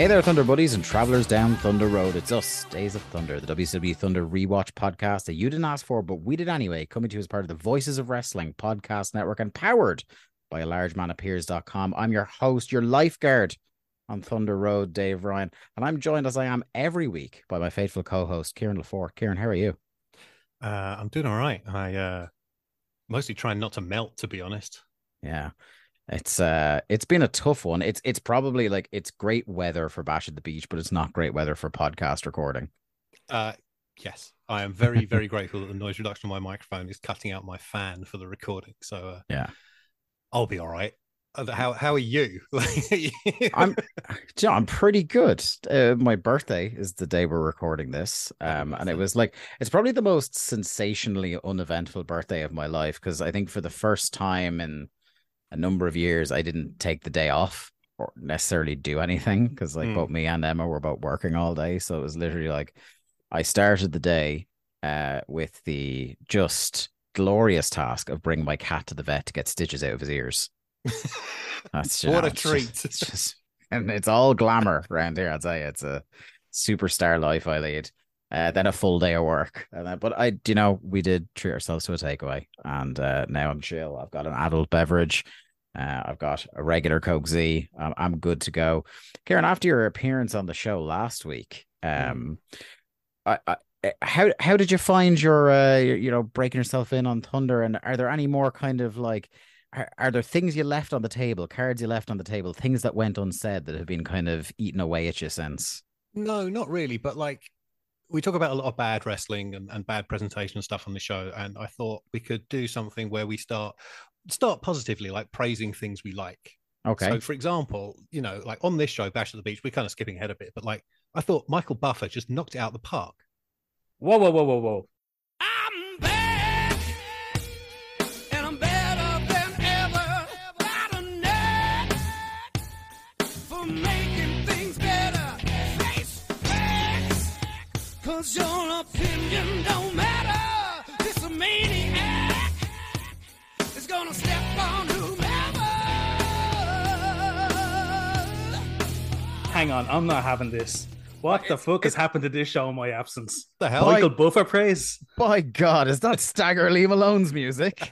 Hey there, Thunder Buddies and travelers down Thunder Road. It's us, Days of Thunder, the WCW Thunder Rewatch podcast that you didn't ask for, but we did anyway, coming to you as part of the Voices of Wrestling podcast network and powered by a large man appears.com. I'm your host, your lifeguard on Thunder Road, Dave Ryan, and I'm joined as I am every week by my faithful co-host, Kieran LaFour. Kieran, how are you? Uh, I'm doing all right. I uh, mostly trying not to melt, to be honest. Yeah. It's uh it's been a tough one. It's it's probably like it's great weather for Bash at the Beach, but it's not great weather for podcast recording. Uh, yes, I am very, very grateful that the noise reduction on my microphone is cutting out my fan for the recording. So uh, Yeah. I'll be all right. Uh, How how are you? I'm, you know, I'm pretty good. Uh, my birthday is the day we're recording this, um, and it was like it's probably the most sensationally uneventful birthday of my life because I think for the first time in a number of years, I didn't take the day off or necessarily do anything because like Mm. both me and Emma were both working all day, so it was literally like I started the day uh, with the just glorious task of bringing my cat to the vet to get stitches out of his ears. That's you What a it's treat. Just, it's just and it's all glamour around here. I'd say it's a superstar life I lead. Uh, then a full day of work, but I, you know, we did treat ourselves to a takeaway, and uh, now I'm chill. I've got an adult beverage. Uh, I've got a regular Coke Z. I'm, I'm good to go. Kieran, after your appearance on the show last week, um, I, I, eh, how how did you find your, uh, your, you know, breaking yourself in on Thunder? And are there any more kind of like are, are there things you left on the table, cards you left on the table, things that went unsaid that have been kind of eaten away at you since? no, not really. But like we talk about a lot of bad wrestling and, and bad presentation and stuff on the show, and I thought we could do something where we start start positively, like praising things we like. Okay. So, for example, you know, like on this show, Bash at the Beach, we're kind of skipping ahead a bit, but like I thought Michael Buffer just knocked it out of the park. Whoa, whoa, whoa, whoa, whoa. 'Cause your opinion don't matter. This maniac is gonna step on whomever. Hang on, I'm not having this. What the fuck has happened to this show in my absence? The hell? Why- Michael Buffer praise? By God, is that Stagger Lee Malone's music?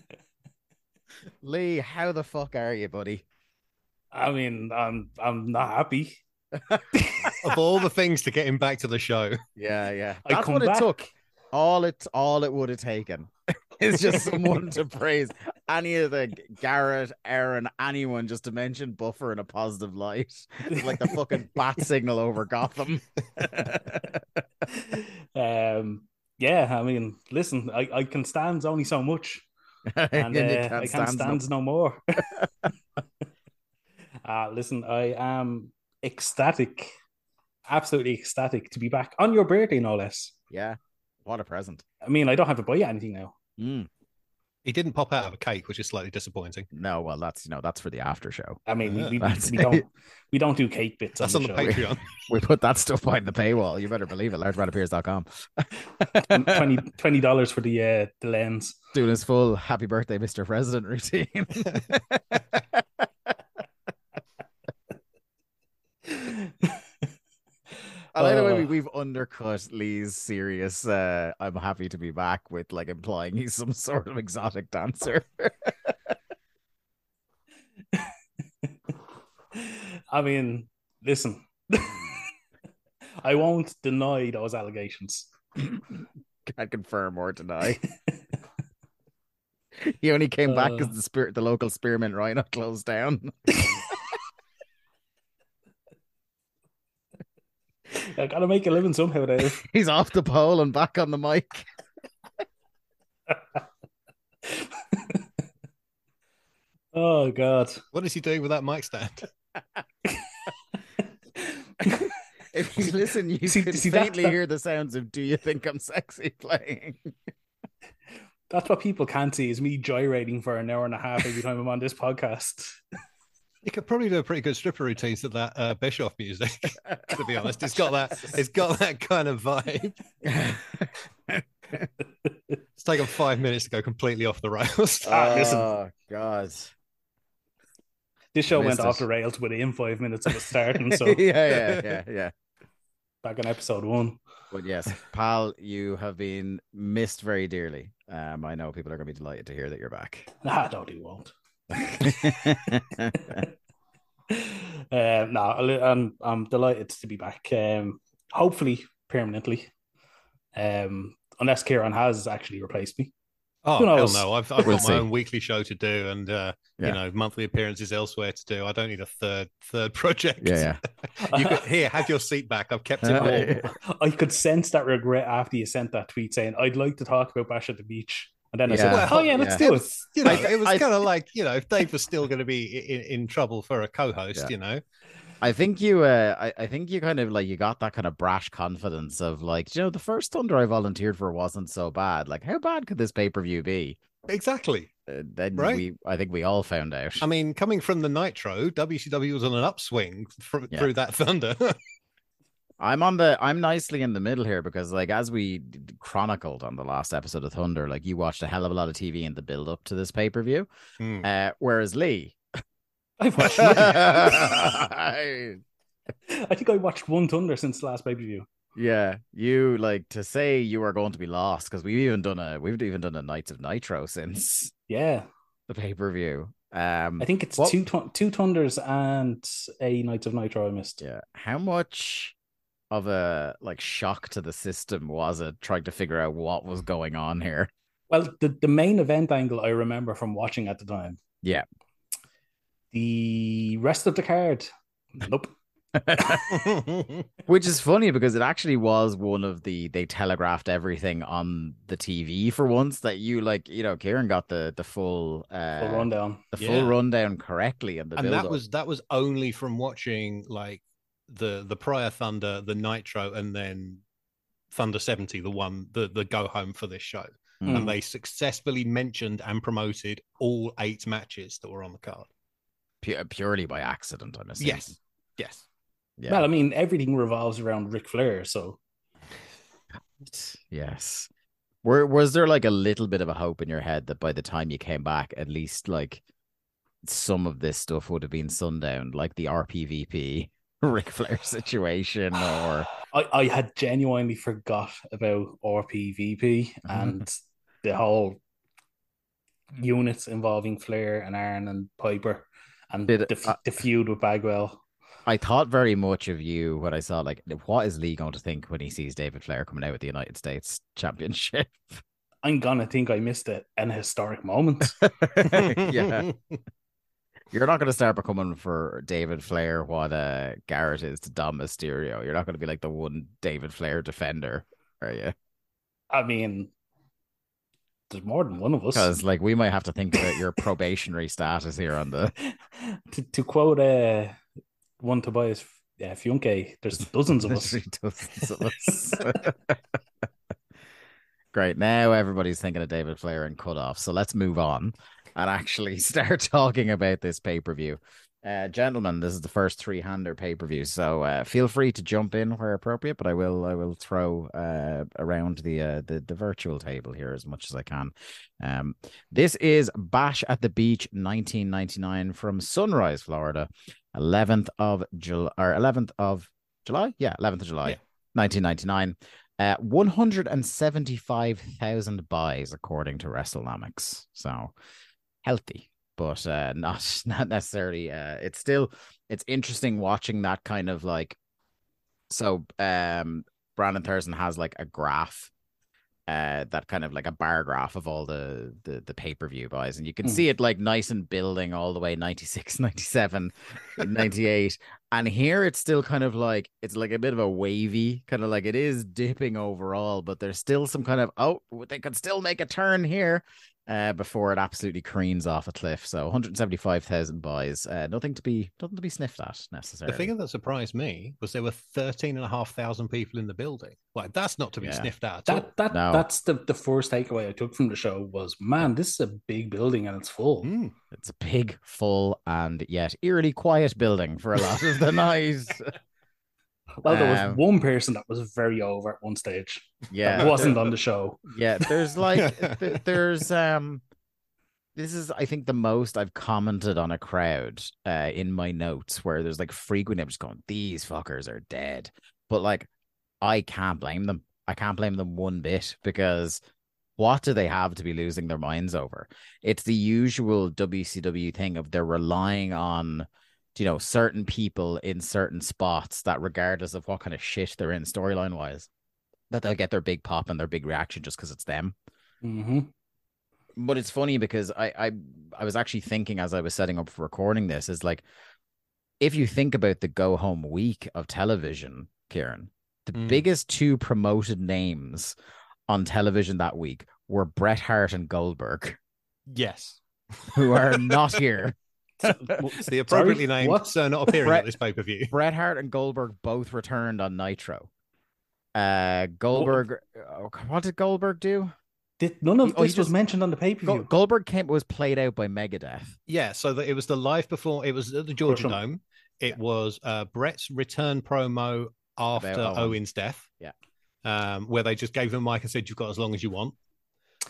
Lee, how the fuck are you, buddy? I mean, I'm I'm not happy. Of all the things to get him back to the show. Yeah, yeah. I That's come what it took. All it all it would have taken is just someone to praise any of the Garrett, Aaron, anyone just to mention Buffer in a positive light. It's like the fucking bat signal over Gotham. um, yeah, I mean, listen, I, I can stand only so much, and And you uh, I can't stand stand no more. uh, listen, I am ecstatic, absolutely ecstatic to be back on your birthday, no less. Yeah. What a present. I mean, I don't have to buy you anything now. Mm. He didn't pop out of a cake, which is slightly disappointing. No, well, that's you know that's for the after show. I mean, we, we, we don't we don't do cake bits. That's on on the, the show. Patreon. We put that stuff behind the paywall. You better believe it. LargeManAppears.com. 20 dollars for the uh, the lens. Doing his full "Happy Birthday, Mr. President" routine. I like the way we, Uh, we've undercut Lee's serious. Uh, I'm happy to be back with like implying he's some sort of exotic dancer. I mean, listen, I won't deny those allegations. Can't confirm or deny. he only came back because Uh. the spirit, the local spearmint rhino closed down. I gotta make a living somehow, Dave. He's off the pole and back on the mic. oh God. What is he doing with that mic stand? If you listen, you See- can see, that- faintly that- hear the sounds of "Do you think I'm sexy?" playing. That's what people can't see is me gyrating for an hour and a half every time I'm on this podcast. You could probably do a pretty good stripper routine to that uh, Bischoff music. to be honest, it's got that. It's got that kind of vibe. It's taken five minutes to go completely off the rails. Ah, listen. Oh God! This show Missed went off the rails within five minutes of it starting. So yeah, yeah, yeah, yeah. back in episode one. But yes, pal, you have been missed very dearly. Um, I know people are going to be delighted to hear that you're back. Nah, no, he won't. Um, no, I'm I'm delighted to be back. Um, hopefully permanently. Um, unless Kieran has actually replaced me. Oh Who hell knows? no! I've I've We'll got my see. own weekly show to do, and uh, Yeah. you know monthly appearances elsewhere to do. I don't need a third third project. yeah, you could here have your seat back. I've kept it warm. I could sense that regret after you sent that tweet saying, "I'd like to talk about Bash at the Beach," and then I said, Yeah. "Oh yeah, let's Yeah. do it." You know, I- it was kind of like you know, if Dave was still going to be in, in trouble for a co-host, Yeah. you know, I think you, uh, I, I think you kind of like you got that kind of brash confidence of like, you know, the first Thunder I volunteered for wasn't so bad. Like, how bad could this pay per view be? exactly. Uh, then Right. we, I think we all found out. I mean, coming from the Nitro, WCW was on an upswing fr- Yeah. through that Thunder. I'm on the I'm nicely in the middle here because like as we d- d- chronicled on the last episode of Thunder, like you watched a hell of a lot of TV in the build up to this pay per view. Hmm. Uh, whereas Lee, I've watched. I think I watched one Thunder since the last pay per view. yeah, you like to say you are going to be lost because we've even done a we've even done a Nights of Nitro since Yeah, the pay per view. Um, I think it's What- two Thun- two Thunders and a Nights of Nitro I missed. yeah, how much of a like shock to the system was it trying to figure out what was going on here? Well, the, the main event angle I remember from watching at the time. Yeah. The rest of the card, nope. Which is funny because it actually was one of the they telegraphed everything on the TV for once that you like, you know, Kieran got the the full uh Full rundown. the Yeah. full rundown correctly and the and that build-up. was that was only from watching like the the prior Thunder, the Nitro, and then Thunder seventy, the one the the go home for this show, Mm. and they successfully mentioned and promoted all eight matches that were on the card. pu- purely by accident, I'm assuming. Yes, yes. Yeah. Well, I mean, everything revolves around Ric Flair, so yes. Were was there like a little bit of a hope in your head that by the time you came back, at least like some of this stuff would have been sundown, like the RPVP Ric Flair situation, or I, I had genuinely forgot about RPVP Mhm. and the whole units involving Flair and Aaron and Piper and Did- the, uh, the feud with Bagwell. I thought very much of you when I saw like what is Lee going to think when he sees David Flair coming out with the United States Championship? I'm gonna think I missed it, an historic moment. yeah. You're not going to start becoming for David Flair what uh, Garrett is to Dom Mysterio. You're not going to be like the one David Flair defender, are you? I mean, there's more than one of us. Because like we might have to think about your probationary status here on the. to, to quote uh, one Tobias uh, Funke, there's dozens of us. Dozens of us. Great. Now everybody's thinking of David Flair and cut off. So let's move on and actually start talking about this pay per view. Uh, gentlemen, this is the first three hander pay per view, so uh, feel free to jump in where appropriate. But I will, I will throw uh, around the, uh, the the virtual table here as much as I can. Um, this is Bash at the Beach, 1999, from Sunrise, Florida, 11th of July or 11th of July, yeah, 11th of July, Yeah. 1999. Uh, 175,000 buys according to WrestleNomics. So healthy, but uh, not not necessarily. Uh, it's still it's interesting watching that kind of like. So, um, Brandon Thurston has like a graph, uh, that kind of like a bar graph of all the the the pay per view buys, and you can Hmm. see it like nice and building all the way 96, 97, 98, and here it's still kind of like it's like a bit of a wavy kind of like it is dipping overall, but there's still some kind of oh they could still make a turn here uh, before it absolutely careens off a cliff. So 175,000 buys, uh, nothing to be nothing to be sniffed at necessarily. The necessarily. figure that surprised me was there were 13,500 people in the building. Like, that's not to be Yeah. sniffed at at all. That that No. that's the the first takeaway I took from the show was man, this is a big building and it's full. Mm. It's a big, full, and yet eerily quiet building for a lot of the night. Well, there was Um, one person that was very over at one stage. Yeah, that wasn't on the show. yeah. There's like th- there's um. This is, I think, the most I've commented on a crowd uh, in my notes, where there's like frequent. I'm just going, these fuckers are dead, but like, I can't blame them. I can't blame them one bit because what do they have to be losing their minds over? It's the usual WCW thing of they're relying on, you know, certain people in certain spots that, regardless of what kind of shit they're in storyline wise, that they'll get their big pop and their big reaction just because it's them. hmm But it's funny because I, I I was actually thinking as I was setting up for recording this is like, if you think about the go home week of television, Kieran, the Mm. biggest two promoted names on television that week were Bret Hart and Goldberg, Yes. who are not here. It's the appropriately named, what? so not appearing Bret- at this pay per view. Bret Hart and Goldberg both returned on Nitro. Uh, Goldberg, oh, what did Goldberg do? Did none of Oh, he this was just- mentioned on the pay per view? Goldberg came was played out by Megadeth. Yeah, so that it was the live before, it was at the Georgia Crush 'em. Dome. It was uh, Bret's return promo after Owen. Owen's death. Yeah. Um, where they just gave him a mic and said, You've got as long as you want.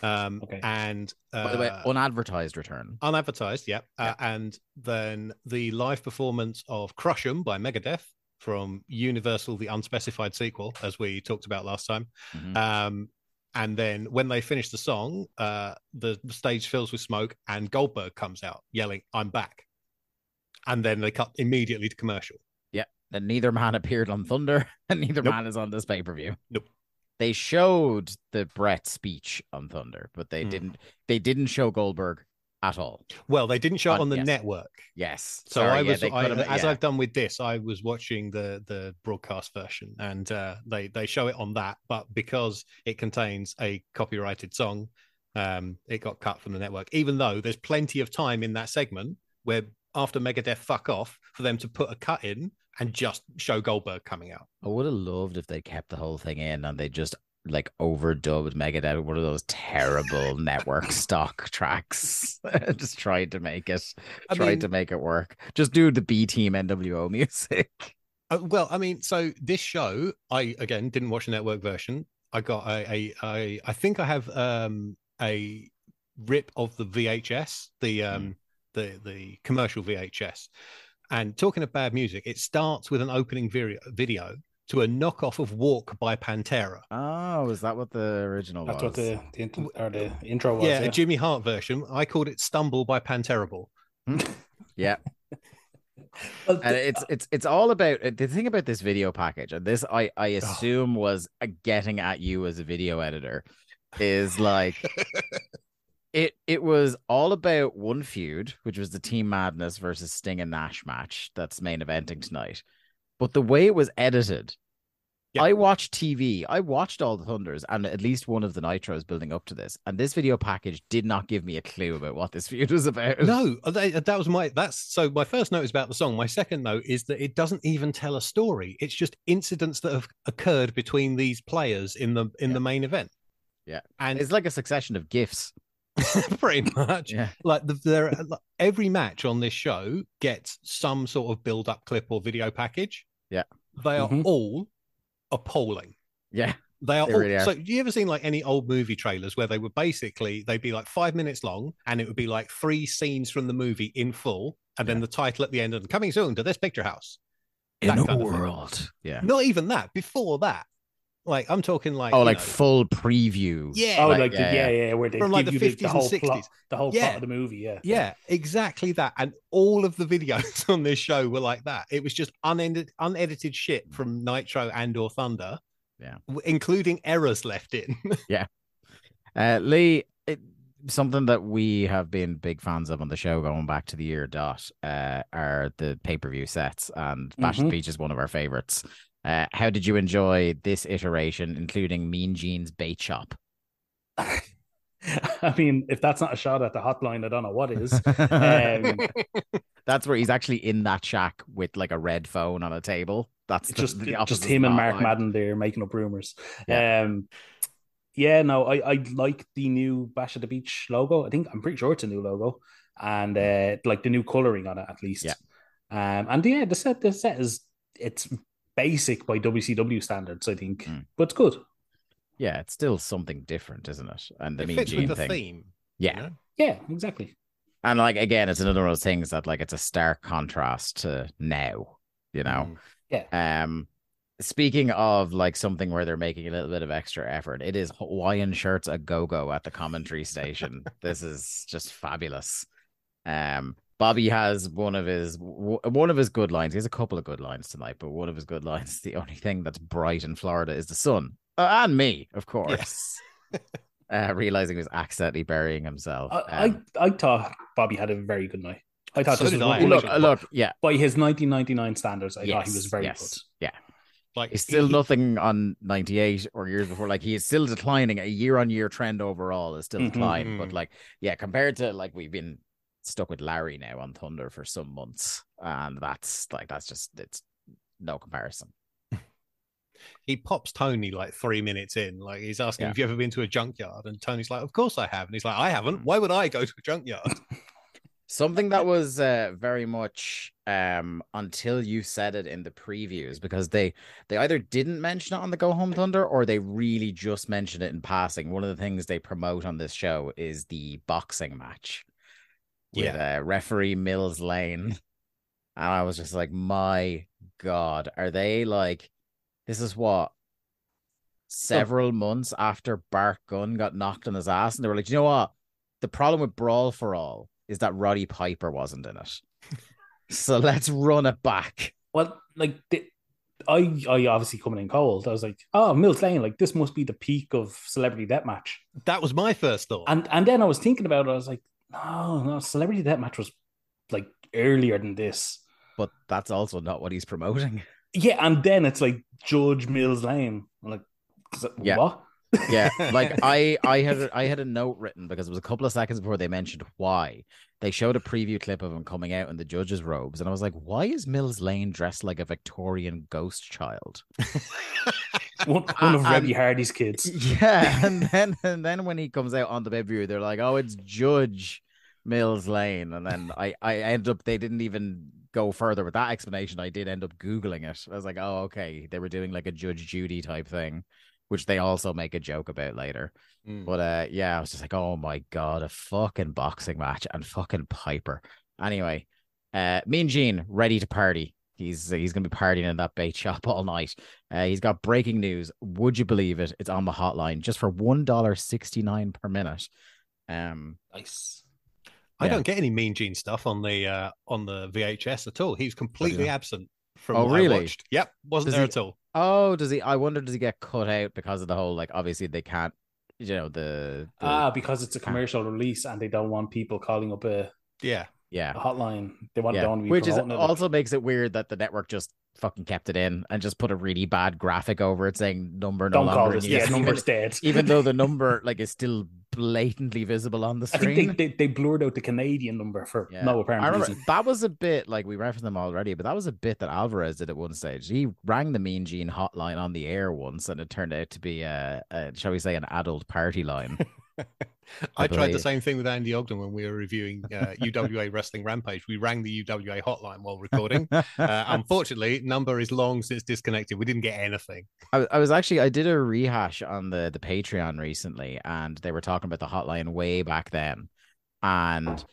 Um, Okay. And uh, By the way, unadvertised return. unadvertised, yeah. Uh, and then the live performance of Crush 'em by Megadeth from Universal, the unspecified sequel, as we talked about last time. Mhm. Um, and then when they finish the song, uh, the stage fills with smoke, and Goldberg comes out yelling, "I'm back!" And then they cut immediately to commercial. Yeah, And neither man appeared on Thunder, and neither Nope. man is on this pay per view. Nope. They showed the Bret speech on Thunder, but they Hmm. didn't. They didn't show Goldberg at all. Well, they didn't show it On- on the yes. network, Yes. so Sorry, I was, they I, as yeah. I've done with this, I was watching the the broadcast version, and uh, they they show it on that, but because it contains a copyrighted song, um, it got cut from the network. Even though there's plenty of time in that segment where after Megadeth fuck off for them to put a cut in and just show Goldberg coming out. I would have loved if they kept the whole thing in and they just like overdubbed Megadeth one of those terrible network stock tracks. just tried to make it I tried mean- to make it work. Just do the B team NWO music. Uh, well, I mean, so this show, I again didn't watch the network version. I got a, a, a I think I have um a rip of the VHS, the um the the commercial VHS. And talking of bad music, it starts with an opening video video to a knockoff of Walk by Pantera. Oh, is that what the original That's was? That's what the the, int- or the intro was. yeah, Yeah, a Jimmy Hart version. I called it Stumble by Panterable. Yeah. And it's it's it's all about uh, the thing about this video package and this i i assume was uh, getting at you as a video editor is like it it was all about one feud which was the team madness versus sting and nash match that's main eventing tonight but the way it was edited Yeah. I watched TV. I watched all the Thunders and at least one of the Nitros building up to this. And this video package did not give me a clue about what this feud was about. No, uh, that, that was my that's so my first note is about the song. My second note is that it doesn't even tell a story. It's just incidents that have occurred between these players in the in Yeah. the main event. Yeah. and It's like a succession of gifts. pretty much Yeah. like the, there like, every match on this show gets some sort of build up clip or video package Yeah. they are Mhm. all appalling Yeah. they are They all really are. so you ever seen like any old movie trailers where they were basically they'd be like five minutes long and it would be like three scenes from the movie in full and then the title at the end and coming soon to this picture house kind of thing. Yeah. not even that before that like i'm talking like Oh, like know, full preview. Yeah. Oh, Like, like, yeah, the, yeah, yeah. yeah, where they From, give like, the you 50s the and whole 60s. plot, the whole Yeah. plot of the movie. Yeah, Yeah, exactly that. And all of the videos on this show were like that. It was just unedited, unedited shit from Nitro and or Thunder. Yeah. including errors left in. Yeah, uh, Lee, it, something that we have been big fans of on the show going back to the year dot uh, are the pay per view sets, and Bash at the Mhm. Beach is one of our favorites. Uh, how did you enjoy this iteration, including Mean Gene's bait shop? I mean, if that's not a shot at the hotline, I don't know what is. Um, That's where he's actually in that shack with like a red phone on a table. That's the- just the just him and Mark hotline. Madden there making up rumors. Yeah. Um, yeah, no, I I like the new Bash at the Beach logo. I think I'm pretty sure it's a new logo, and uh, like the new coloring on it at least. Yeah. Um, and yeah, the set the set is it's basic by WCW standards, I think, Mm. but it's good. Yeah, it's still something different, isn't it? And the it Mean fits Gene with the thing. theme. you Yeah. know? Yeah, exactly. And like again, it's another one of those things that like it's a stark contrast to now, you know. Mm. Um speaking of like something where they're making a little bit of extra effort, it is Hawaiian shirts a go-go at the commentary station. this is just fabulous. Um Bobby has one of his one of his good lines. He has a couple of good lines tonight, but one of his good lines, the only thing that's bright in Florida is the sun. Uh, and me, of course. uh, realizing he was accidentally burying himself. I, Um, I I thought Bobby had a very good night. I thought So this was I, one- look, actually. look, yeah, by his 1999 standards. I thought he was very yes. good. Like He's still he- nothing on 98 or years before. Like he is still declining. A year on year trend overall is still Mhm. declining. Mhm. But like, yeah, compared to like we've been stuck with Larry now on Thunder for some months. And that's like that's just it's no comparison. he pops Tony like three minutes in. Like he's asking, Yeah. Have you ever been to a junkyard? And Tony's like, Of course I have. And he's like, I haven't. Why would I go to a junkyard? Something that was uh, very much um until you said it in the previews because they they either didn't mention it on the Go Home Thunder or they really just mentioned it in passing. One of the things they promote on this show is the boxing match with uh, referee Mills Lane. And I was just like, my God, are they like this is what several months after Bart Gunn got knocked on his ass, and they were like, you know what? The problem with Brawl for All is that Roddy Piper wasn't in it. so let's run it back. Well, like the, I, I obviously coming in cold. I was like, oh, Mills Lane, like this must be the peak of Celebrity Deathmatch. that was my first thought. And and then I was thinking about it. I was like, no, no, Celebrity Deathmatch was like earlier than this. But that's also not what he's promoting. Yeah, and then it's like Judge Mills Lane. I'm like, is Yeah. what? Yeah, like I, I had, I had a note written because it was a couple of seconds before they mentioned why they showed a preview clip of him coming out in the judge's robes, and I was like, why is Mills Lane dressed like a Victorian ghost child? One, one of And- Reby Hardy's kids. Yeah, and then and then when he comes out on the pay per view, they're like, "Oh, it's Judge Mills Lane," and then I I end up they didn't even go further with that explanation. I did end up googling it. I was like, "Oh, okay, they were doing like a Judge Judy type thing." Which they also make a joke about later. Mm. But uh yeah, I was just like, oh my god, a fucking boxing match and fucking Piper. Anyway, uh Mean Gene ready to party. He's he's gonna be partying in that bait shop all night. Uh, he's got breaking news. Would you believe it? It's on the hotline just for one dollar sixty nine per minute. Um, Nice. I don't get any Mean Gene stuff on the uh, on the VHS at all. He's completely absent from Oh, what really? I watched. Yep, wasn't Does there he- at all. oh, does he? I wonder does he get cut out because of the whole like obviously they can't, you know the, the Ah, because it's a commercial release and they don't want people calling up a, Yeah, yeah a hotline. They want yeah, don't want to be which is it, also makes it weird that the network just fucking kept it in and just put a really bad graphic over it saying number no don't call this. Yeah, use. number's dead. even though the number like is still blatantly visible on the screen. I think they, they, they blurred out the Canadian number for Yeah. no apparent I remember reason. that was a bit like we referenced them already, but that was a bit that Alvarez did at one stage. He rang the Mean Gene hotline on the air once, and it turned out to be a, a shall we say, an adult party line. I tried the same thing with Andy Ogden when we were reviewing uh, UWA Wrestling Rampage. We rang the UWA hotline while recording. Uh, unfortunately, number is long since disconnected. We didn't get anything. I, I was actually I did a rehash on the the Patreon recently, and they were talking about the hotline way back then, and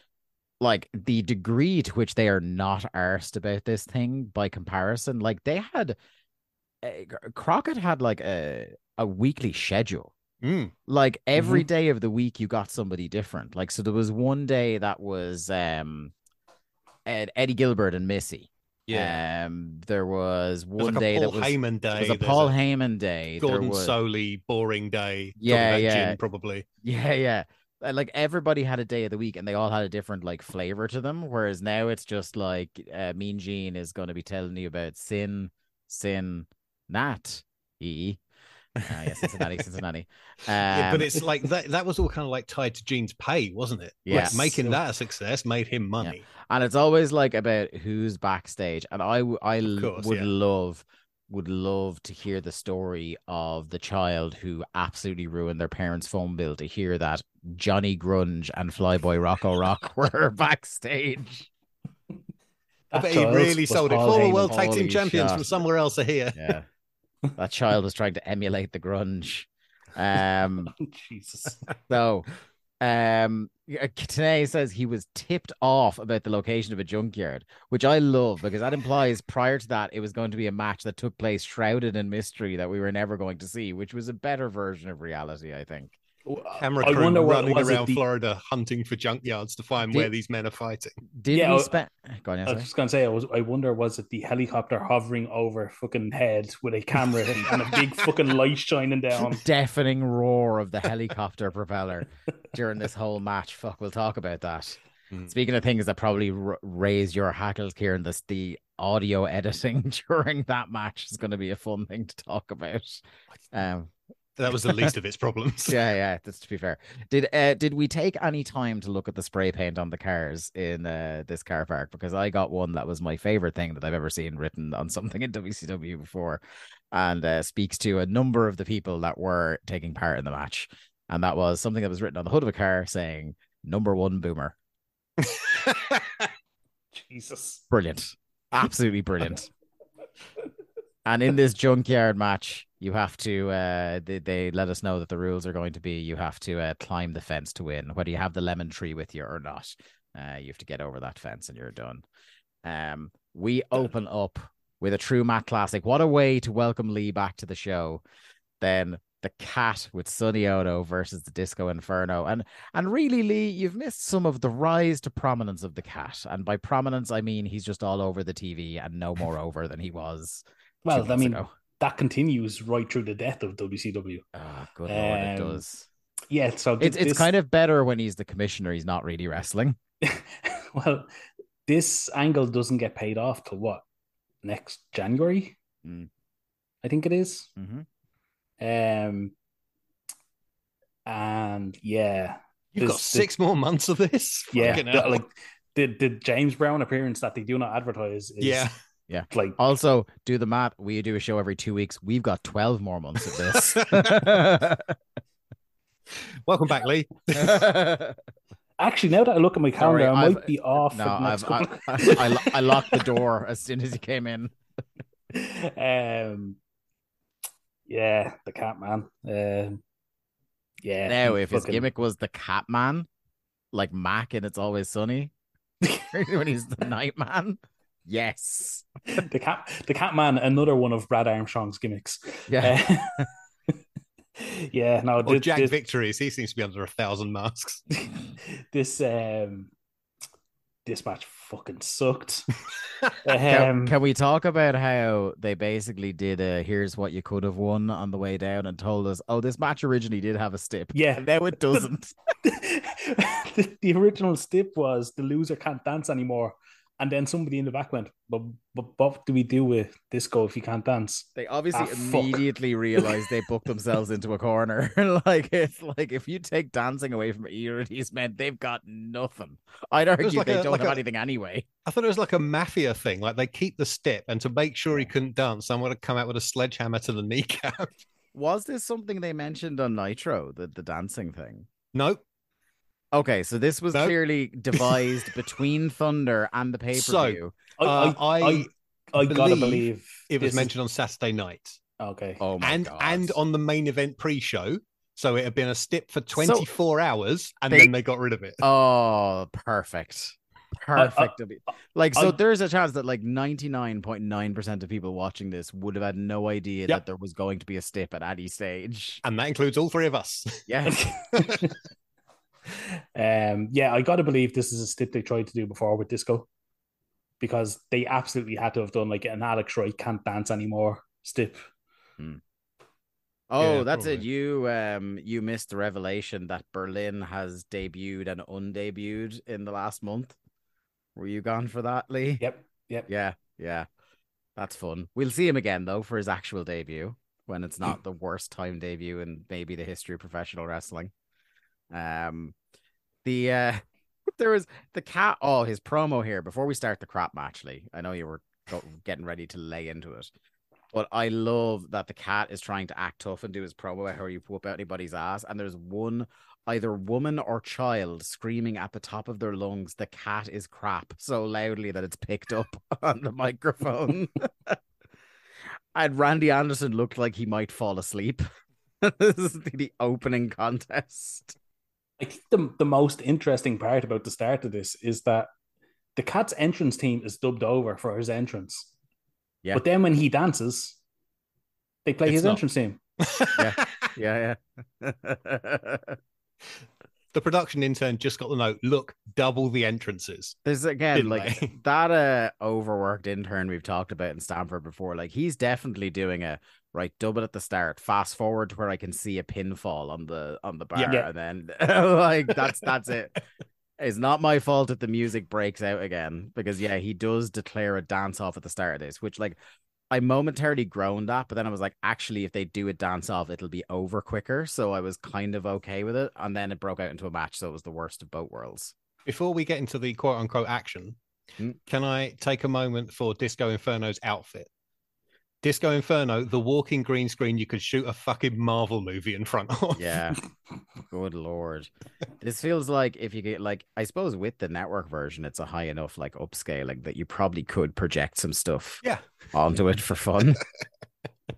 like the degree to which they are not arsed about this thing by comparison, like they had uh, Crockett had like a a weekly schedule. Mm. Like every day of the week, you got somebody different. Like so, there was one day that was um Ed, Eddie Gilbert and Missy. Yeah. Um, there was one like day a that was Heyman day. was a there's Paul Heyman day. Gordon was, Solie boring day. Yeah, yeah. gin, probably. Yeah, yeah. Like everybody had a day of the week and they all had a different like flavor to them. Whereas now it's just like uh, Mean Gene is going to be telling you about sin, sin, nat, e. Uh, yeah, Cincinnati, Cincinnati. yeah, but Um, it's like that. That was all kind of like tied to Gene's pay, wasn't it? Like, making that a success made him money. and it's always like about who's backstage. And I, course, would yeah. love, would love to hear the story of the child who absolutely ruined their parents' phone bill. To hear that Johnny Grunge and Flyboy Rocco Rock were backstage. I bet he really was sold it. Former world tag team champions shit. from somewhere else are here. Yeah. That child was trying to emulate the grunge. Um Jesus. so um Tenay says he was tipped off about the location of a junkyard, which I love because that implies prior to that it was going to be a match that took place shrouded in mystery that we were never going to see, which was a better version of reality, I think. Camera I crew wonder what running around the- Florida hunting for junkyards to find Did- where these men are fighting. Did Yeah, we I- spend go on, yeah, I was just gonna say, I was. I wonder, was it the helicopter hovering over fucking head with a camera and a big fucking light shining down? deafening roar of the helicopter propeller during this whole match. Fuck, we'll talk about that. Mm. Speaking of things that probably r- raise your hackles, Kieran, this the audio editing during that match is going to be a fun thing to talk about. Um, That was the least of its problems. yeah, yeah. That's to be fair. Did uh, did we take any time to look at the spray paint on the cars in uh, this car park? Because I got one that was my favorite thing that I've ever seen written on something in WCW before, and uh, speaks to a number of the people that were taking part in the match. And that was something that was written on the hood of a car saying "Number One Boomer." Jesus. Brilliant, absolutely brilliant. And in this junkyard match, you have to. Uh, they, they let us know that the rules are going to be you have to uh, climb the fence to win, whether you have the lemon tree with you or not. Uh, you have to get over that fence, and you're done. Um, we open up with a true Matt classic. What a way to welcome Lee back to the show! Then the cat with Sonny Onoo versus the Disco Inferno, and and really, Lee, you've missed some of the rise to prominence of the cat. And by prominence, I mean he's just all over the TV and no more over than he was. Well, I mean, ago. That continues right through the death of WCW. Oh, good lord, it Um, does. Yeah, so It's it's kind of better when he's the commissioner. He's not really wrestling. well, this angle doesn't get paid off till what next January, Mm. I think it is. Mhm. Um, and yeah, You've got This- six more months of this. yeah, the- like the the James Brown appearance that they do not advertise. Is, yeah. Like Also, do the math. We do a show every two weeks. We've got twelve more months of this. Welcome back, Lee. actually now that I look at my calendar, Sorry, I might I've- be off. no, the next I've, I, couple- I, I, I locked the door as soon as he came in. um, yeah, the cat man. Um, yeah. Now, he if his gimmick was the cat man, like Mac and It's Always Sunny, when he's the night man, yes. the cat, the cat man, another one of Brad Armstrong's gimmicks. Yeah. Uh, yeah. No, Or thi- Jack this, Victories. He seems to be under a thousand masks. this um, this match fucking sucked. Can, um, can we talk about how they basically did a here's what you could have won on the way down and told us, oh, this match originally did have a stip. Yeah. And now it doesn't. the, the original stip was the loser can't dance anymore, And then somebody in the back went, but, but what do we do with disco if you can't dance? They obviously Ah, fuck. immediately realized they booked themselves into a corner. like it's like if you take dancing away from either of these men, they've got nothing. I'd argue like they a- don't like have a- anything anyway. I thought it was like a mafia thing. Like they keep the step, and to make sure he couldn't dance, someone would come out with a sledgehammer to the kneecap. Was this something they mentioned on Nitro, the, the dancing thing? nope. Okay, so this was Nope. clearly devised between Thunder and the pay per So, view. I, Uh, I, I I, I gotta believe believe It was this is- mentioned on Saturday night, Okay. oh my and god! and on the main event pre-show. So it had been a stip for 24 hours, and they- then they got rid of it. Oh, perfect. Perfect. to be- like, so I- there's a chance that like 99.9% of people watching this would have had no idea Yep. that there was going to be a stip at any stage. and that includes all three of us. Yeah. um, yeah, I gotta believe this is a stip they tried to do before with disco, because they absolutely had to have done like an Alex Wright can't dance anymore stip. Oh, Yeah, that's it. You um you missed the revelation that Berlin has debuted and undebuted in the last month. Were you gone for that, Lee? Yep, yep. Yeah, yeah. That's fun. We'll see him again though for his actual debut when it's not the worst time debut in maybe the history of professional wrestling. Um the uh there was the cat oh his promo here before we start the crap Lee. I know you were getting ready to lay into it. But I love that the cat is trying to act tough and do his promo about how you whoop out anybody's ass. And there's one either woman or child screaming at the top of their lungs, the cat is crap so loudly that it's picked up on the microphone. and Randy Anderson looked like he might fall asleep. this is the opening contest. I think the the most interesting part about the start of this is that the cat's entrance team is dubbed over for his entrance. Yeah. But then when he dances, they play It's his not. entrance team. Yeah, yeah. the production intern just got the note. Look, double the entrances. There's again like they? that uh overworked intern we've talked about in Stanford before. Like he's definitely doing a right dub it at the start, fast forward to where I can see a pinfall on the on the bar, Yeah. And then like that's that's it. It's not my fault if the music breaks out again because yeah, he does declare a dance off at the start of this, which like I momentarily groaned at, but then I was like, actually, if they do a dance off, it'll be over quicker. So I was kind of okay with it, and then it broke out into a match, so it was the worst of both worlds. Before we get into the quote unquote action, Hmm. can I take a moment for Disco Inferno's outfit? Disco Inferno, the walking green screen you could shoot a fucking Marvel movie in front of. Yeah. Good lord. This feels like if you get like I suppose with the network version, it's a high enough like upscaling that you probably could project some stuff Yeah. onto it for fun.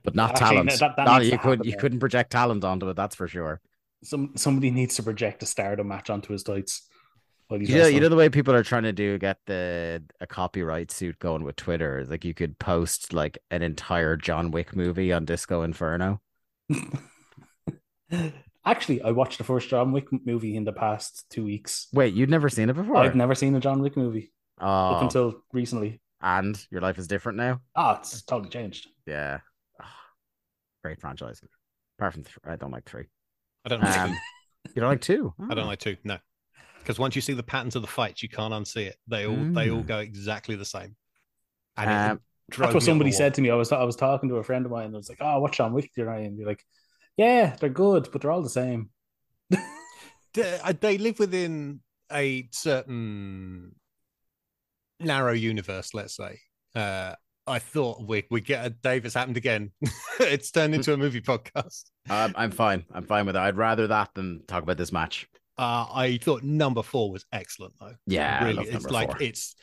but not Actually, talent. no, that- that No, you to could happen, you couldn't project talent onto it, that's for sure. Some somebody needs to project a stardom match onto his tights. While he's You know, you know the way people are trying to do get the a copyright suit going with Twitter. Like you could post like an entire John Wick movie on Disco Inferno. Actually, I watched the first John Wick movie in the past two weeks. Wait, you'd never seen it before? I've never seen a John Wick movie up oh, until recently. and your life is different now. Ah, it's totally changed. Yeah. Ah, Great franchise. Apart from th- I don't like three. I don't know. Um, you don't like two? I don't Oh. like two. No, because once you see the patterns of the fights, you can't unsee it. They all they all Mm. go exactly the same. And Um, That's what somebody said to me. I was I was talking to a friend of mine. and I was like, "Oh, what's John Wick tonight?" And you're like, "Yeah, they're good, but they're all the same." They- uh, live within a certain narrow universe. Let's say. Uh, I thought we we get a Dave. It's happened again. it's turned into a movie podcast. I'm, I'm fine. I'm fine with it. I'd rather that than talk about this match. Uh, I thought number four was excellent though. Yeah, I really, love it's like four. it's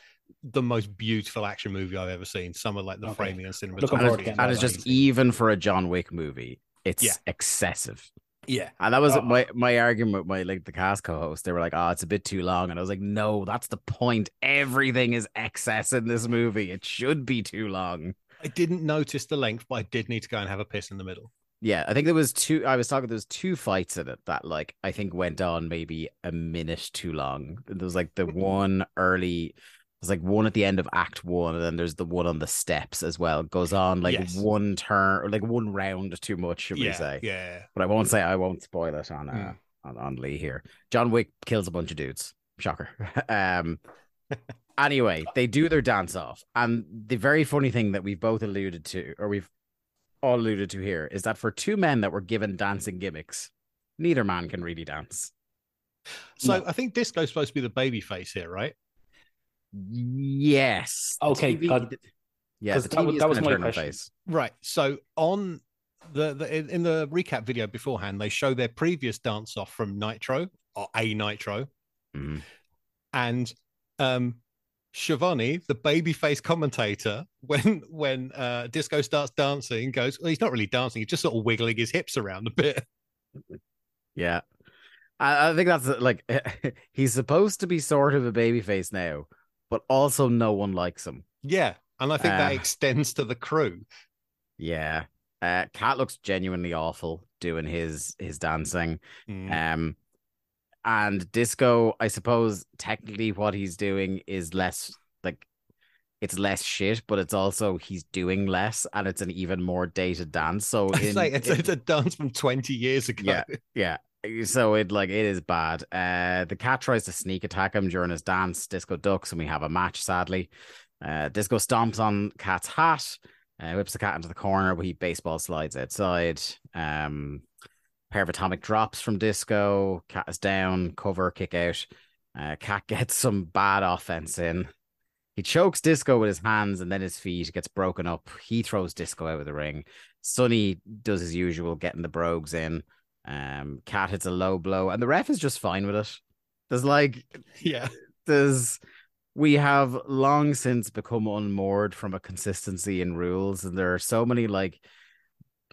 the most beautiful action movie I've ever seen. Some of like the Okay. framing and cinematography. forward to is getting And it's just even for a John Wick movie. It's Yeah. excessive. yeah. And that was Oh. my, my argument with my like the cast co-host. They were like, "Oh, it's a bit too long," and I was like, "No, that's the point. Everything is excess in this movie. It should be too long." I didn't notice the length, but I did need to go and have a piss in the middle. Yeah, I think there was two. I was talking. There was two fights in it that, like, I think went on maybe a minute too long. There was like the one early. There's like one at the end of Act One, and then there's the one on the steps as well. It goes on like Yes. one turn, or like one round too much, should we yeah, say? yeah. But I won't say. I won't spoil it on uh, Mm. on, on Lee here. John Wick kills a bunch of dudes. Shocker. um, Anyway, they do their dance off. And the very funny thing that we've both alluded to, or we've all alluded to here, is that for two men that were given dancing gimmicks, neither man can really dance. So No. I think Disco's supposed to be the baby face here, right? Yes. Okay, TV God. yeah, 'Cause the that TV was- that was my turn on question. face. Right. So on the, the in, in the recap video beforehand, they show their previous dance off from Nitro or a Nitro, Mhm. and um Schiavone, the babyface commentator, when when uh Disco starts dancing, goes, Well, he's not really dancing, he's just sort of wiggling his hips around a bit. Yeah. I, I think that's like he's supposed to be sort of a babyface now, but also no one likes him. Yeah. And I think that Uh, extends to the crew. Yeah. Uh Cat looks genuinely awful doing his his dancing. Mm. Um and Disco, I suppose technically what he's doing is less like it's less shit, but it's also he's doing less and it's an even more dated dance. So in, it's, in- it's a dance from 20 years ago. Yeah. Yeah. So it like it is bad. Uh the cat tries to sneak attack him during his dance. Disco ducks and we have a match, sadly. Uh Disco stomps on Cat's hat, uh, whips the cat into the corner, but he baseball slides outside. Um pair of atomic drops from Disco. Cat is down, cover, kick out. Uh Cat gets some bad offense in. He chokes Disco with his hands and then his feet gets broken up. He throws Disco out of the ring. Sonny does his usual, getting the brogues in. Um, Cat hits a low blow, and the ref is just fine with it. There's like, Yeah. there's, we have long since become unmoored from a consistency in rules, and there are so many like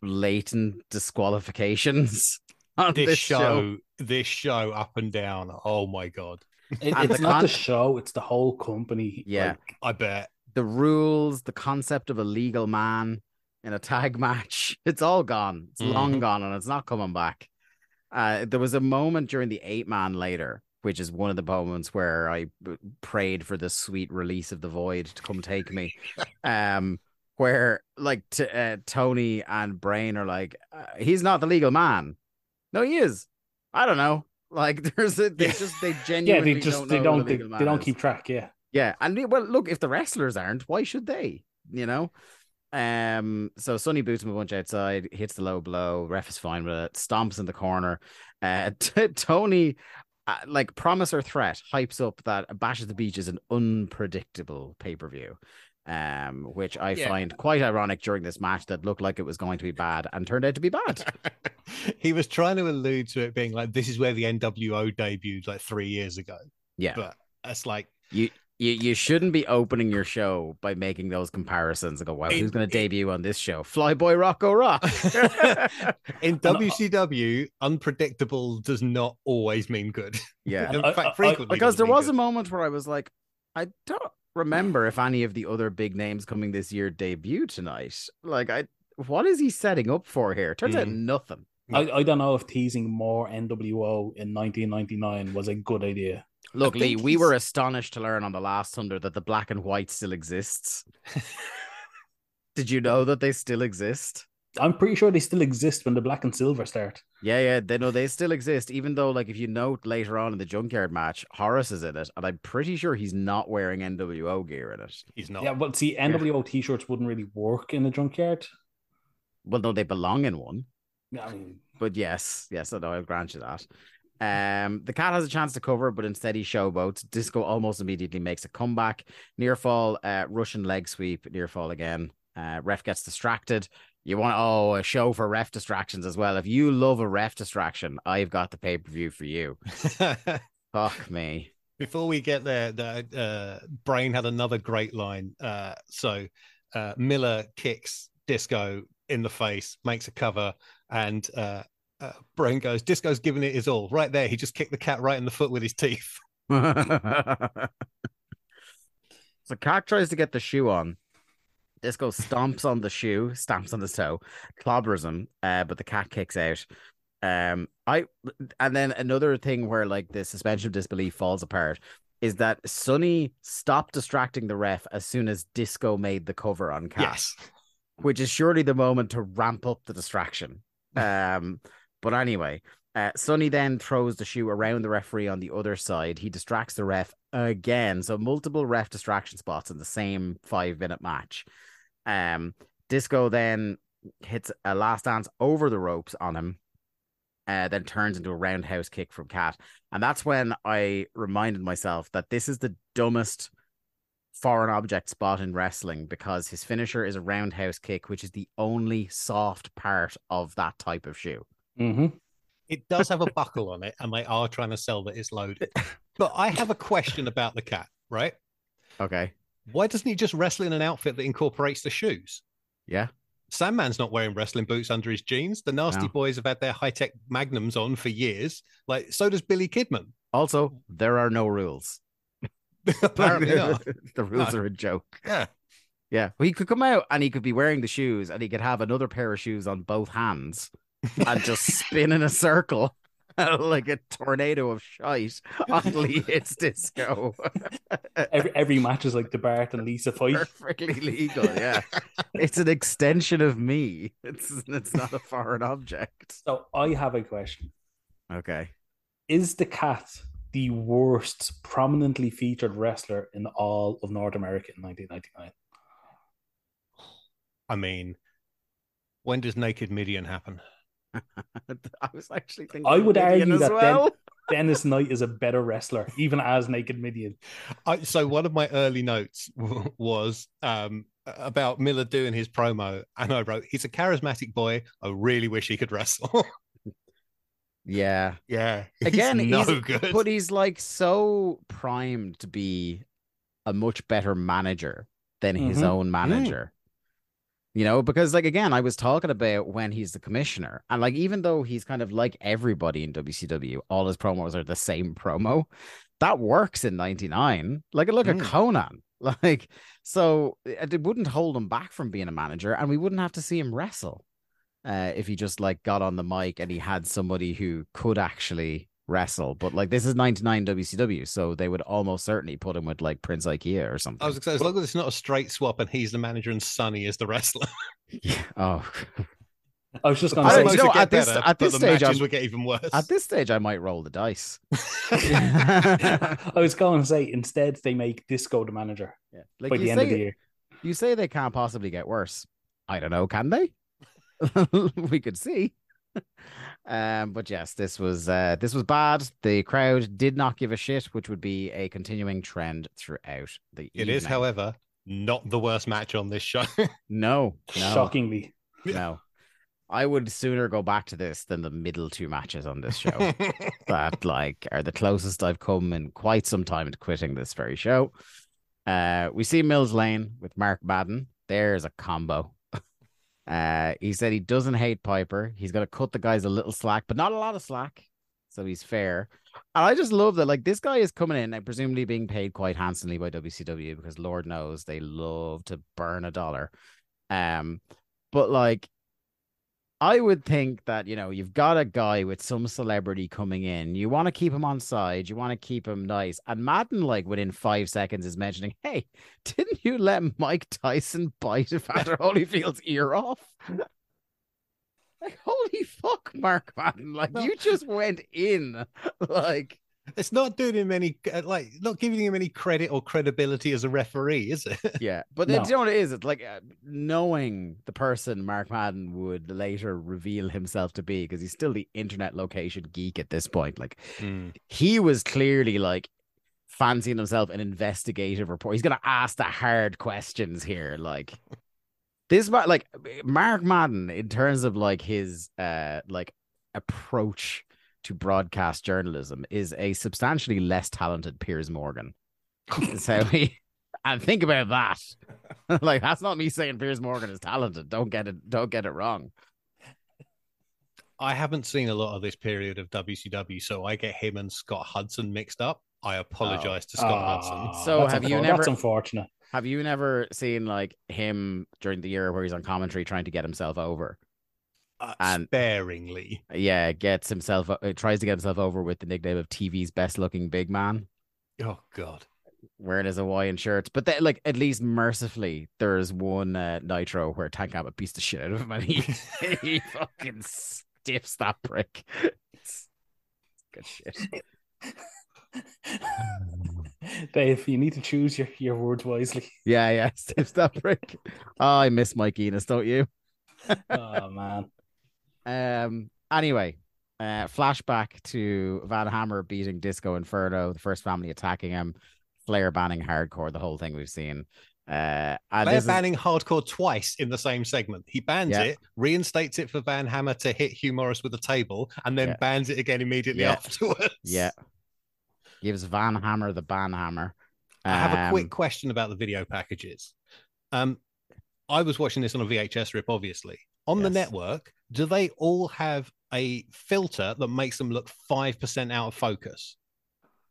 blatant disqualifications on This, this, show, show. this show up and down. Oh my god. It- it's the not con- the show; it's the whole company. Yeah. Like, I bet. The rules, the concept of a legal man in a tag match, it's all gone. It's long Mhm. gone, and it's not coming back. Uh, there was a moment during the eight man later, which is one of the moments where I b- prayed for the sweet release of the void to come take me. um, where like t- uh, Tony and Brain are like, uh, he's not the legal man. No, he is. I don't know. Like, there's a, they Yeah. just they genuinely yeah, they just don't they don't the they, they don't is. keep track. Yeah, Yeah, and well, look, if the wrestlers aren't, why should they? You know. Um. So Sonny boots him a bunch outside, hits the low blow. Ref is fine with it. Stomps in the corner. Uh, t- Tony, uh, like promise or threat, hypes up that Bash at the Beach is an unpredictable pay per view. Um, which I Yeah. find quite ironic during this match that looked like it was going to be bad and turned out to be bad. he was trying to allude to it being like this is where the NWO debuted like three years ago. Yeah, But it's like you you you shouldn't be opening your show by making those comparisons and go, "Wow, It- who's going to debut on this show? Flyboy Rocco Rock." in WCW, unpredictable does not always mean good. yeah, In I- fact, I- frequently because there mean was a moment where I was like, I don't remember if any of the other big names coming this year debut tonight. Like, I what is he setting up for here? Turns out Mm. nothing. I, I don't know if teasing more NWO in 1999 was a good idea. Look, Lee, think we were astonished to learn on the last hundred that the black and white still exists. Did you know that they still exist? I'm pretty sure they still exist when the black and silver start. Yeah, yeah, they know they still exist. Even though, like, if you note later on in the junkyard match, Horace is in it, and I'm pretty sure he's not wearing NWO gear in it. He's not. Yeah, but see, NWO t-shirts wouldn't really work in the junkyard. Well, no, they belong in one. I mean, But yes, yes, I know, I'll grant you that. Um, the cat has a chance to cover, but instead he showboats. Disco almost immediately makes a comeback. Near fall, uh, Russian leg sweep, near fall again. Uh, ref gets distracted. You want oh a show for ref distractions as well. If you love a ref distraction, I've got the pay per view for you. Fuck me. Before we get there, the uh, Brain had another great line. Uh, so uh, Miller kicks Disco in the face, makes a cover, and uh, uh, Brain goes, Disco's giving it his all. Right there, he just kicked the cat right in the foot with his teeth. so Cat tries to get the shoe on. Disco stomps on the shoe, stamps on the toe, clobbers him, uh, but the cat kicks out. Um, I and then another thing where like the suspension of disbelief falls apart is that Sonny stopped distracting the ref as soon as Disco made the cover on Cat, Yes. which is surely the moment to ramp up the distraction. Um, but anyway, Uh, Sonny then throws the shoe around the referee on the other side. He distracts the ref again. So multiple ref distraction spots in the same five minute match. Um, Disco then hits a last dance over the ropes on him, uh, then turns into a roundhouse kick from Cat. And that's when I reminded myself that this is the dumbest foreign object spot in wrestling because his finisher is a roundhouse kick, which is the only soft part of that type of shoe. hmm It does have a buckle on it, and they are trying to sell that it's loaded. But I have a question about the cat, right? Okay. Why doesn't he just wrestle in an outfit that incorporates the shoes? Yeah. Sandman's not wearing wrestling boots under his jeans. The Nasty No. Boys have had their high tech magnums on for years. Like, so does Billy Kidman. Also, there are no rules. Apparently not. the rules No. are a joke. Yeah. Yeah. Well, he could come out and he could be wearing the shoes and he could have another pair of shoes on both hands and just spin in a circle like a tornado of shite until he hits disco. Every every match is like the Bart and Lisa fight. Perfectly legal. Yeah. it's an extension of me. It's it's not a foreign object. So I have a question: Okay. Is the cat the worst prominently featured wrestler in all of North America in 1999? I mean, when does Naked Mideon happen? I was actually thinking I would Mideon argue as that well. Dennis Knight is a better wrestler, even as Naked Mideon. I, so one of my early notes was um, about Miller doing his promo, and I wrote, "He's a charismatic boy. I really wish he could wrestle." Yeah. yeah, Again, he's no he's- good. But he's like so primed to be a much better manager than his Mhm. own manager. You know, because like again, I was talking about when he's the commissioner, and like even though he's kind of like everybody in WCW, all his promos are the same promo. That works in '99. Like look Mm. at Konnan. Like so, it it wouldn't hold him back from being a manager, and we wouldn't have to see him wrestle uh, if he just like got on the mic and he had somebody who could actually wrestle. But like this is 99 WCW, so they would almost certainly put him with like Prince Iaukea or something. I was going to as long as it's not a straight swap and he's the manager and Sonny is the wrestler, Yeah. Oh, I was just going to say, don't know, at this- better, at this stage, matches I'm- would get even worse. at this stage, I might roll the dice. I was going to say instead they make Disco the manager Yeah. Like by you the say, end of the year. you say they can't possibly get worse. I don't know, can they? we could see. Um, but yes, this was uh this was bad. The crowd did not give a shit, which would be a continuing trend throughout the it is, evening. however, not the worst match on this show. no, no, Shockingly, no. I would sooner go back to this than the middle two matches on this show. that like are the closest I've come in quite some time to quitting this very show. Uh, we see Mills Lane with Mark Madden. There's a combo. Uh, he said he doesn't hate Piper. He's gonna cut the guys a little slack, but not a lot of slack. So he's fair. And I just love that, like, this guy is coming in and presumably being paid quite handsomely by WCW because Lord knows they love to burn a dollar. Um, but like I would think that, you know, you've got a guy with some celebrity coming in. You want to keep him on side. You want to keep him nice. And Madden, like within five seconds, is mentioning, hey, didn't you let Mike Tyson bite Evander Holyfield's ear off? like, holy fuck, Mark Madden. Like, No. you just went in. like, it's not doing him any, uh, like, not giving him any credit or credibility as a referee, is it? yeah. But No. do you know what it is? It's like uh, knowing the person Mark Madden would later reveal himself to be because he's still the internet location geek at this point. Like, he was clearly like fancying himself an investigative report. He's gonna ask the hard questions here. Like this like Mark Madden, in terms of like his uh like approach to broadcast journalism, is a substantially less talented Piers Morgan. so he and think about that. like that's not me saying Piers Morgan is talented. Don't get it don't get it wrong. I haven't seen a lot of this period of WCW, so I get him and Scott Hudson mixed up. I apologize to Scott Ah, Hudson. So that's have you never- That's unfortunate. Have you never seen like him during the year where he's on commentary trying to get himself over? Uh, and- sparingly. Yeah, gets himself uh, tries to get himself over with the nickname of TV's best looking big man, Oh God. wearing his Hawaiian shirts. But then, like, at least mercifully, there's one uh, Nitro where Tank Abbott beats the shit out of him and he, he fucking stiffs that prick. It's fucking shit. Dave, you need to choose your, your words wisely. Yeah, yeah. Steve Stabrick. Oh, I miss Mike Enos, don't you? Oh man. Um. Anyway, uh, flashback to Van Hammer beating Disco Inferno, the first family attacking him, Flair banning hardcore, the whole thing we've seen. Uh, and They're is- banning hardcore twice in the same segment. He bans Yeah. it, reinstates it for Van Hammer to hit Hugh Morris with a table, and then Yeah. bans it again immediately Yeah. afterwards. yeah, gives Van Hammer the ban hammer. I have a Um, quick question about the video packages. Um, I was watching this on a VHS rip, obviously. On the network, do they all have a filter that makes them look five percent out of focus?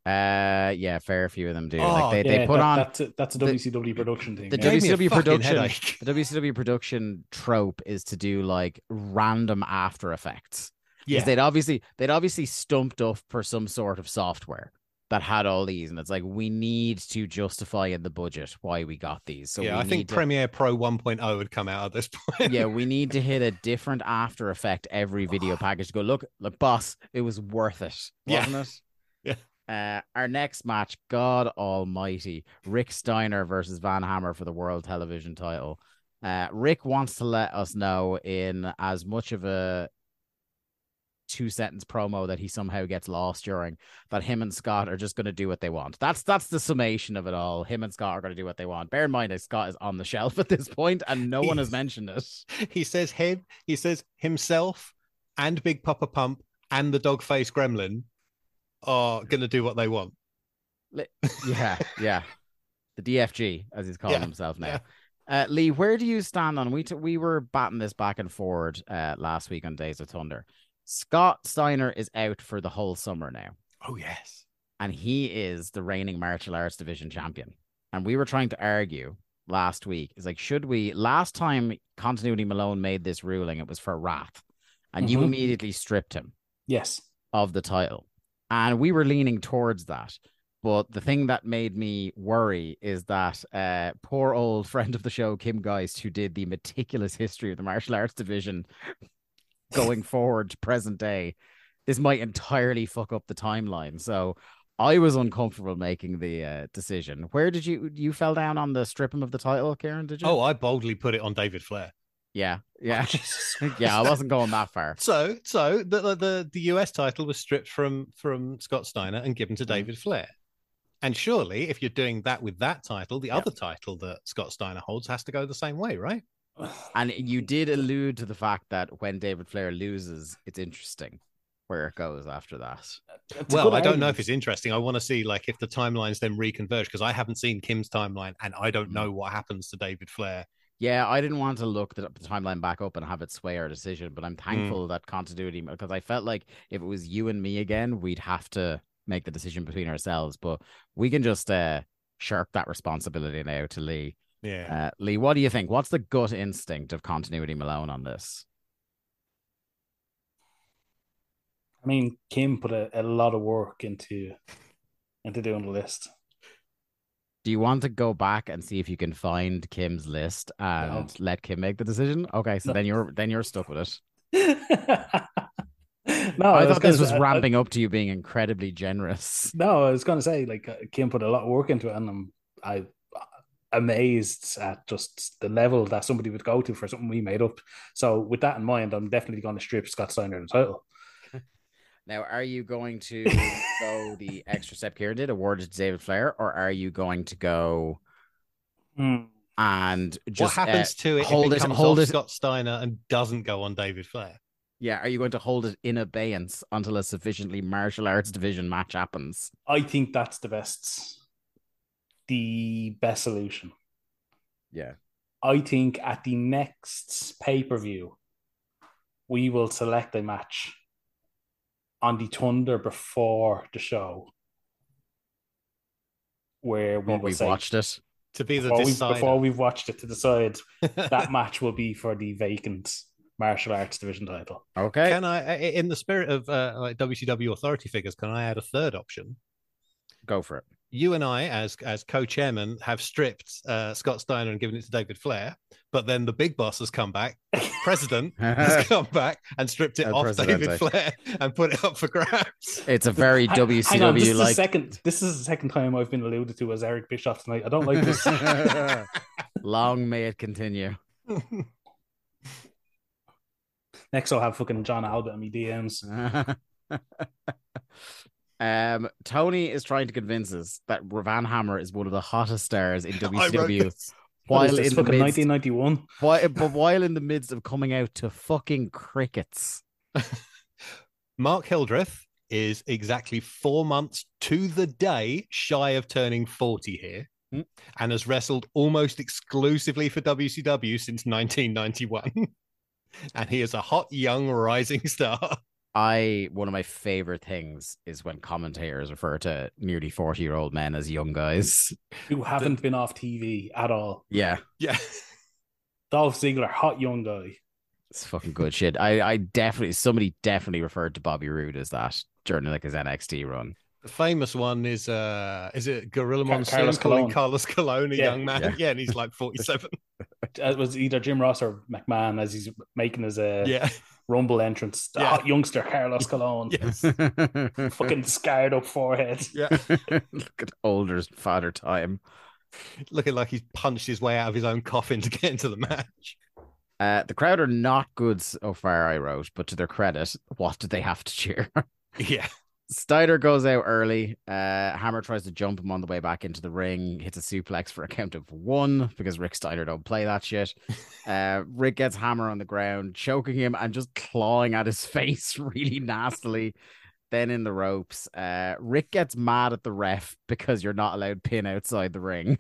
Uh, yeah, fair few of them do. Oh, like they, Yeah, they put that- on that's a, that's a the- WCW production thing. the yeah. Gave me a WCW production. headache. The WCW production trope is to do like random After Effects. Yeah, they'd obviously they'd obviously stumped up for some sort of software that had all these, and it's like we need to justify in the budget why we got these. So yeah. I think to- Premiere Pro 1.0 would come out at this point. yeah, we need to hit a different After Effect every video package. to Go look, look, boss, it was worth it, Yeah. wasn't it? Yeah. Uh, our next match, God Almighty, Rick Steiner versus Van Hammer for the World Television title. Uh, Rick wants to let us know in as much of a two sentence promo that he somehow gets lost during that him and Scott are just going to do what they want. That's that's the summation of it all. Him and Scott are going to do what they want. Bear in mind that Scott is on the shelf at this point and no one has mentioned it. he says him, he says himself and Big Papa Pump and the dog face gremlin are gonna do what they want. Yeah, yeah. The DFG, as he's calling Yeah, himself now. yeah. Uh, Lee, where do you stand on? We t- we were batting this back and forward uh, last week on Days of Thunder. Scott Steiner is out for the whole summer now, Oh yes. and he is the reigning martial arts division champion. And we were trying to argue last week is like, should we? Last time Continuity Malone made this ruling, it was for Wrath, and you Mhm. immediately stripped him Yes. of the title. And we were leaning towards that. But the thing that made me worry is that uh, poor old friend of the show, Kim Geist, who did the meticulous history of the martial arts division going forward to present day, this might entirely fuck up the timeline. So I was uncomfortable making the uh, decision. Where did you you fell down on the strip him of the title, Kieran? Did you? Oh, I boldly put it on David Flair. yeah, yeah, Jesus yeah. I wasn't going that far. So, so the the- the US title was stripped from from Scott Steiner and given to Mm-hmm. David Flair. And surely, if you're doing that with that title, the Yeah. other title that Scott Steiner holds has to go the same way, right? And you did allude to the fact that when David Flair loses, it's interesting where it goes after that. It's well, I don't know if it's interesting. I want to see like if the timelines then reconverge because I haven't seen Kim's timeline and I Mm. don't know what happens to David Flair. Yeah, I didn't want to look the, the timeline back up and have it sway our decision, but I'm Mm. thankful that continuity because I felt like if it was you and me again, we'd have to make the decision between ourselves. But we can just uh, shirk that responsibility now to Lee. Yeah. Uh, Lee, what do you think? What's the gut instinct of continuity Malone on this? I mean, Kim put a, a lot of work into into doing the list. Do you want to go back and see if you can find Kim's list and No. let Kim make the decision? Okay, so No. then you're then you're stuck with it. no, I was thought this was say- I- ramping up to you being incredibly generous. No, I was going to say like uh, Kim put a lot of work into it, and I'm I amazed at just the level that somebody would go to for something we made up. So with that in mind, I'm definitely going to strip Scott Steiner the title. Now, are you going to go the extra step Kieran did, award it to David Flair, or are you going to go and just what happens uh, to it hold if it, it hold off it? Scott Steiner and doesn't go on David Flair? Yeah, are you going to hold it in abeyance until a sufficiently martial arts division match happens? I think that's the best, the best solution. Yeah, I think at the next pay per view, we will select a match on the Thunder before the show, where we but will we've say, watched it. To be the before, we, before we've watched it to decide that match will be for the vacant martial arts division title. Okay, Can I, in the spirit of uh, like WCW authority figures, can I add a third option? go for it. You and I, as as co-chairman, have stripped uh, Scott Steiner and given it to David Flair. But then the big boss has come back, president has come back and stripped it El off Presidente. David Flair and put it up for grabs. It's a very Hang- hang on, this WCW like. second. This is the second time I've been alluded to as Eric Bischoff tonight. I don't like this. Long may it continue. Next, I'll have fucking John Albert in me DMs. Um, Tony is trying to convince us that Van Hammer is one of the hottest stars in wrote WCW. this. What is While in the midst, 1991? while, but while in the midst of coming out to fucking crickets. Mark Hildreth is exactly four months to the day shy of turning 40 here Hmm. and has wrestled almost exclusively for WCW since 1991. and he is a hot, young, rising star. I one of my favorite things is when commentators refer to nearly 40 year old men as young guys. Who haven't been off TV at all. Yeah, Yeah. Dolph Ziggler, hot young guy. it's fucking good shit. I, I definitely somebody definitely referred to Bobby Roode as that during like his NXT run. The famous one is uh is it Gorilla Car- Monsoon Carlos calling Colon. Carlos Colon a Yeah. young man? Yeah. Yeah. and he's like 47. It was either Jim Ross or McMahon as he's making his uh, yeah. Rumble entrance. The Yeah. hot youngster, Carlos Colon. Yes. Fucking scarred up forehead. Yeah. Look at older father time. Looking like he's punched his way out of his own coffin to get into the match. Uh, the crowd are not good so far, I wrote, but to their credit, what did they have to cheer? Yeah. Steiner goes out early. Uh, Hammer tries to jump him on the way back into the ring, hits a suplex for a count of one because Rick Steiner don't play that shit. Uh, Rick gets Hammer on the ground, choking him and just clawing at his face really nastily. Then in the ropes, uh, Rick gets mad at the ref because you're not allowed pin outside the ring.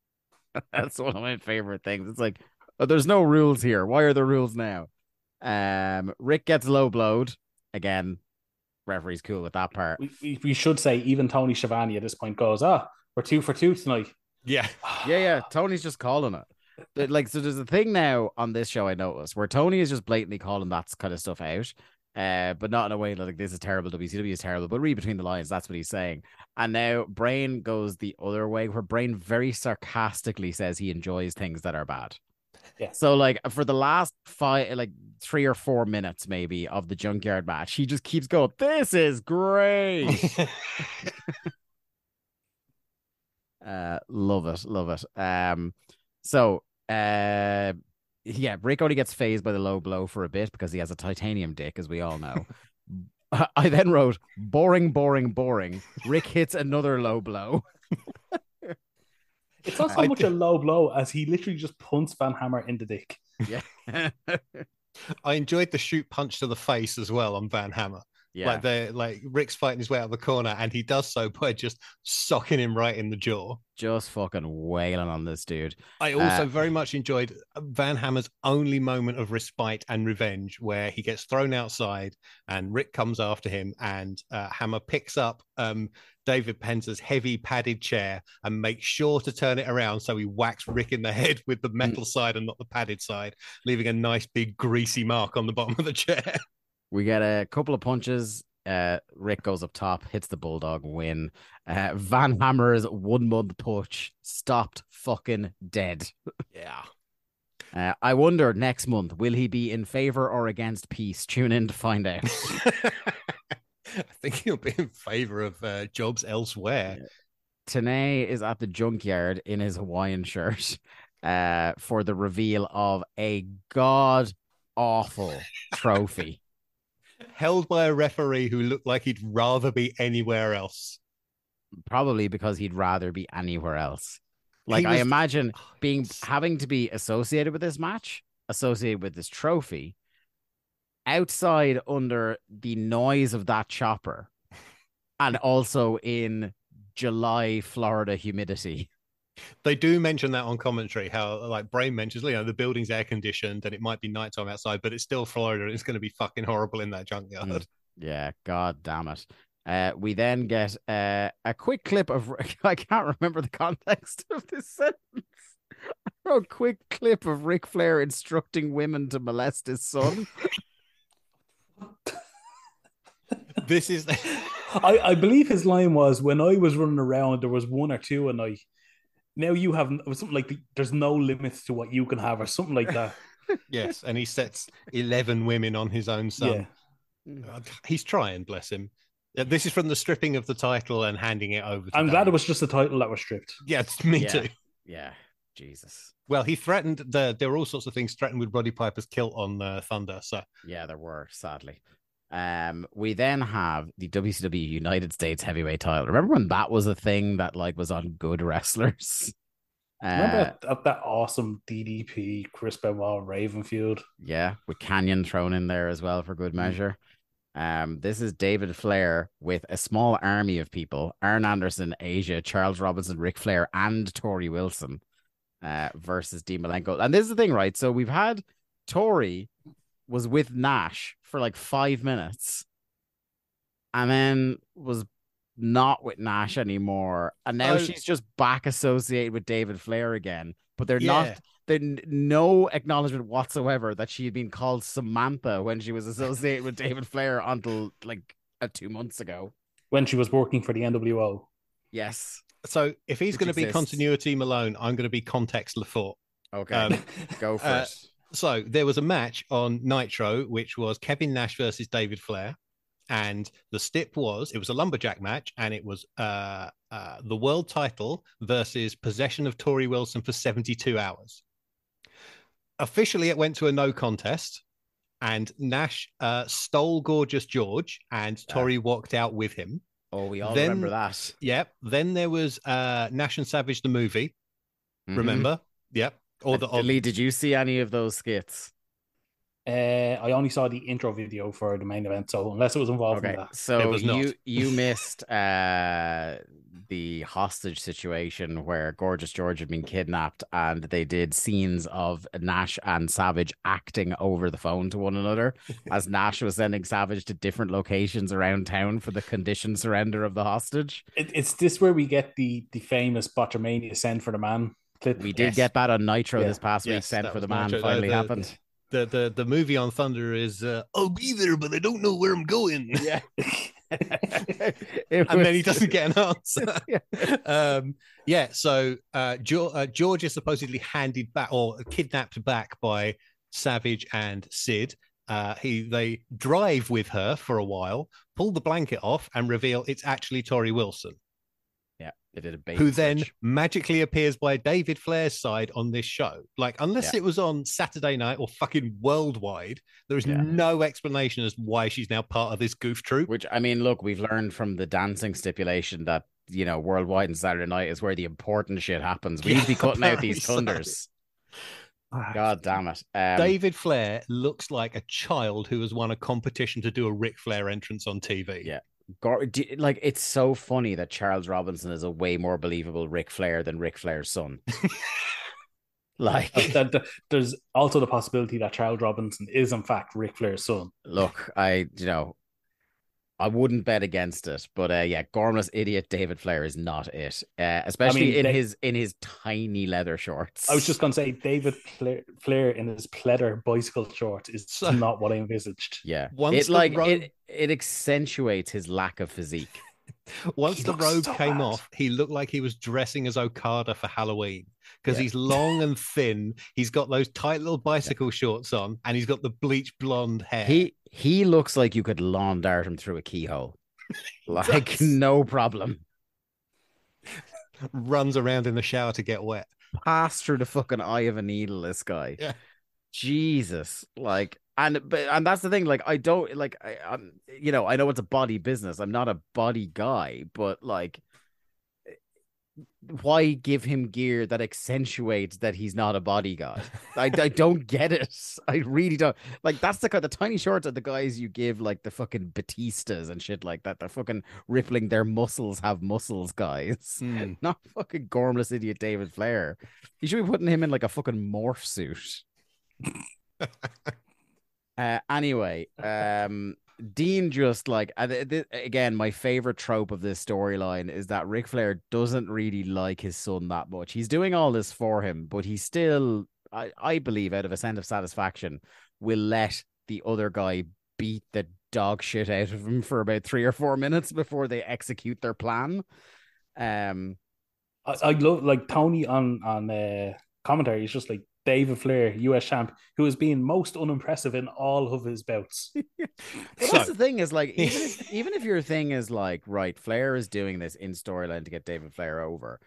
That's one of my favorite things. It's like, oh, there's no rules here. Why are there rules now? Um, Rick gets low blowed again. Referee's cool with that part. We, we, we should say even Tony Schiavone at this point goes, ah, we're two for two tonight. Yeah. Yeah, yeah. Tony's just calling it. But, Like, so there's a thing now on this show I noticed where Tony is just blatantly calling that kind of stuff out. Uh, but not in a way like this is terrible, WCW is terrible, but read between the lines, that's what he's saying. And now Brain goes the other way, where Brain very sarcastically says he enjoys things that are bad. Yeah. So like for the last five like three or four minutes maybe of the junkyard match, he just keeps going, This is great. Uh, love it, love it. Um, so uh, yeah, Rick only gets phased by the low blow for a bit because he has a titanium dick, as we all know. I then wrote boring, boring, boring. Rick hits another low blow. It's not so I much did- a low blow as he literally just punts Van Hammer in the dick. Yeah, I enjoyed the shoot punch to the face as well on Van Hammer. yeah. Like they like Rick's fighting his way out of the corner and he does so by just socking him right in the jaw. just fucking wailing on this dude. I also Uh, very much enjoyed Van Hammer's only moment of respite and revenge, where he gets thrown outside and Rick comes after him, and uh, Hammer picks up um, David Penzer's heavy padded chair and makes sure to turn it around so he whacks Rick in the head with the metal side and not the padded side, leaving a nice big greasy mark on the bottom of the chair. We get a couple of punches. Uh, Rick goes up top, hits the bulldog, win. Uh, Van Hammer's one month push stopped fucking dead. Yeah. Uh, I wonder next month will he be in favor or against peace? Tune in to find out. I think he'll be in favor of uh, jobs elsewhere. Tenay is at the junkyard in his Hawaiian shirt uh, for the reveal of a god awful trophy. Held by a referee who looked like he'd rather be anywhere else. Probably because he'd rather be anywhere else. Like He I imagine being having to be associated with this match, associated with this trophy, outside under the noise of that chopper, and also in July Florida humidity. They do mention that on commentary, how like Brain mentions, you know, the building's air conditioned and it might be nighttime outside, but it's still Florida and it's going to be fucking horrible in that junkyard. Mm. Yeah, god damn it. Uh, we then get uh, a quick clip of I can't remember the context of this sentence. A quick clip of Ric Flair instructing women to molest his son. This is I, I believe his line was when I was running around, there was one or two a night. Now you have it was something like the, there's no limits to what you can have, or something like that. Yes, and he sets eleven women on his own son. yeah, Uh, He's trying, bless him. Uh, This is from the stripping of the title and handing it over. To I'm glad it was just the title that was stripped. Yeah, it's me Yeah. too. Yeah, Jesus. Well, he threatened the. There were all sorts of things threatened with Roddy Piper's kilt on uh, Thunder. So Yeah, there were sadly. Um, we then have the WCW United States Heavyweight Title. Remember when that was a thing that like was on good wrestlers? Remember Uh, that, that, awesome DDP Chris Benoit Raven feud? Yeah, with Kanyon thrown in there as well for good measure. Um, this is David Flair with a small army of people: Arn Anderson, Asya, Charles Robinson, Ric Flair, and Torrie Wilson, uh, versus Dean Malenko. And this is the thing, right? So we've had Torrie was with Nash for like five minutes, and then was not with Nash anymore, and now Oh. she's just back associated with David Flair again. But they're Yeah. not there's no acknowledgement whatsoever that she had been called Samantha when she was associated with David Flair until like uh, two months ago. When she was working for the NWO. Yes. so if he's Which going to be continuity Malone, I'm going to be context Lafort. Okay. Um, Go for uh, it. So there was a match on Nitro, which was Kevin Nash versus David Flair, and the stip was it was a lumberjack match, and it was uh, uh, the world title versus possession of Torrie Wilson for 72 hours. Officially, it went to a no contest, and Nash uh, stole Gorgeous George, and Torrie walked out with him. Oh, we all then- remember that. Yep. Then there was uh, Nash and Savage the movie. Mhm. Remember? Yep. Or the Lee, did you see any of those skits? Uh, I only saw the intro video for the main event, so unless it was involved in that. so you you missed uh the hostage situation where Gorgeous George had been kidnapped, and they did scenes of Nash and Savage acting over the phone to one another as Nash was sending Savage to different locations around town for the conditioned surrender of the hostage. It, it's this where we get the the famous Botchamania send for the man. We did Yes. get that on Nitro Yeah. this past week. Sent for the man Nitro. Uh, finally the- happened. the the the movie on Thunder is uh, I'll be there, but I don't know where I'm going. Yeah. and then he doesn't get an answer. um, yeah, so uh, jo- uh, George is supposedly handed back or kidnapped back by Savage and Sid. Uh, he they drive with her for a while, pull the blanket off, and reveal it's actually Torrie Wilson, Yeah, they did a bait who then magically appears by David Flair's side on this show. Like, unless Yeah. it was on Saturday night or fucking worldwide, there is Yeah. no explanation as to why she's now part of this goof troop. Which I mean, look, we've learned from the dancing stipulation that you know worldwide and Saturday night is where the important shit happens. We need to be cutting out these so. thunders. God damn it! Um, David Flair looks like a child who has won a competition to do a Ric Flair entrance on TV. Yeah. Do, like it's so funny that Charles Robinson is a way more believable Ric Flair than Ric Flair's son. like, that- that- there's also the possibility that Charles Robinson is in fact Ric Flair's son. look, I you know, I wouldn't bet against it, but uh, yeah, gormless idiot David Flair is not it, uh, especially in they- his in his tiny leather shorts. I was just gonna say David Flair, Flair in his pleather bicycle shorts is not what I envisaged. yeah, Once it like robe- it it accentuates his lack of physique. Once He the robe so came bad. off, he looked like he was dressing as Okada for Halloween because Yeah. he's long and thin. He's got those tight little bicycle shorts on, and he's got the bleach blonde hair. He he looks like you could lawn dart him through a keyhole, like does. no problem. runs around in the shower to get wet. Pass through the fucking eye of a needle. This guy, Yeah. Jesus, like, and but and that's the thing. Like, I don't like. I, I'm, you know, I know it's a body business. I'm not a body guy, but like, why give him gear that accentuates that he's not a body guy? I, I don't get it. I really don't. Like, that's the kind of the tiny shorts are the guys you give like the fucking Batistas and shit like that. They're fucking rippling their muscles have muscles, guys. Hmm. Not fucking gormless idiot David Flair. You should be putting him in like a fucking morph suit. uh, anyway, um, Dean just like again, my favorite trope of this storyline is that Ric Flair doesn't really like his son that much. He's doing all this for him, but he still, I, I believe, out of a sense of satisfaction, will let the other guy beat the dog shit out of him for about three or four minutes before they execute their plan. Um, I, I love like Tony on on uh, commentary. He's just like David Flair, US champ, who has been most unimpressive in all of his bouts. Well, So- that's the thing is like even if even if your thing is like right, Flair is doing this in storyline to get David Flair over,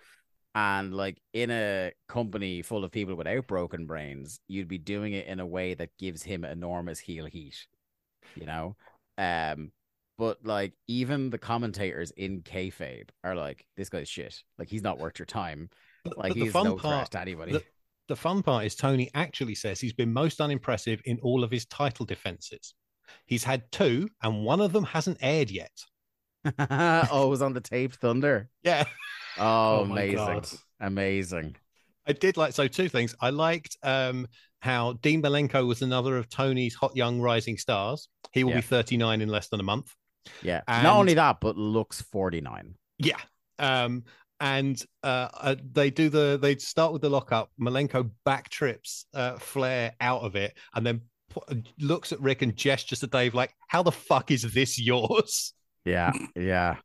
and like in a company full of people without broken brains, you'd be doing it in a way that gives him enormous heel heat, you know. Um, but like even the commentators in kayfabe are like, this guy's shit. Like he's not worth your time. But, Like but he's no part, threat to anybody. the, the fun part is Tony actually says he's been most unimpressive in all of his title defenses. He's had two, and one of them hasn't aired yet. oh, it was on the taped thunder. Yeah, Oh, Oh amazing, God. amazing. I did like so two things. I liked um, how Dean Malenko was another of Tony's hot young rising stars. He will Yeah. be 39 in less than a month. Yeah. And- Not only that, but looks 49. Yeah. Um, and uh, uh, they do the they start with the lockup. Malenko back trips uh, Flair out of it, and then pu- looks at Rick and gestures to Dave like, "How the fuck is this yours?" Yeah. Yeah.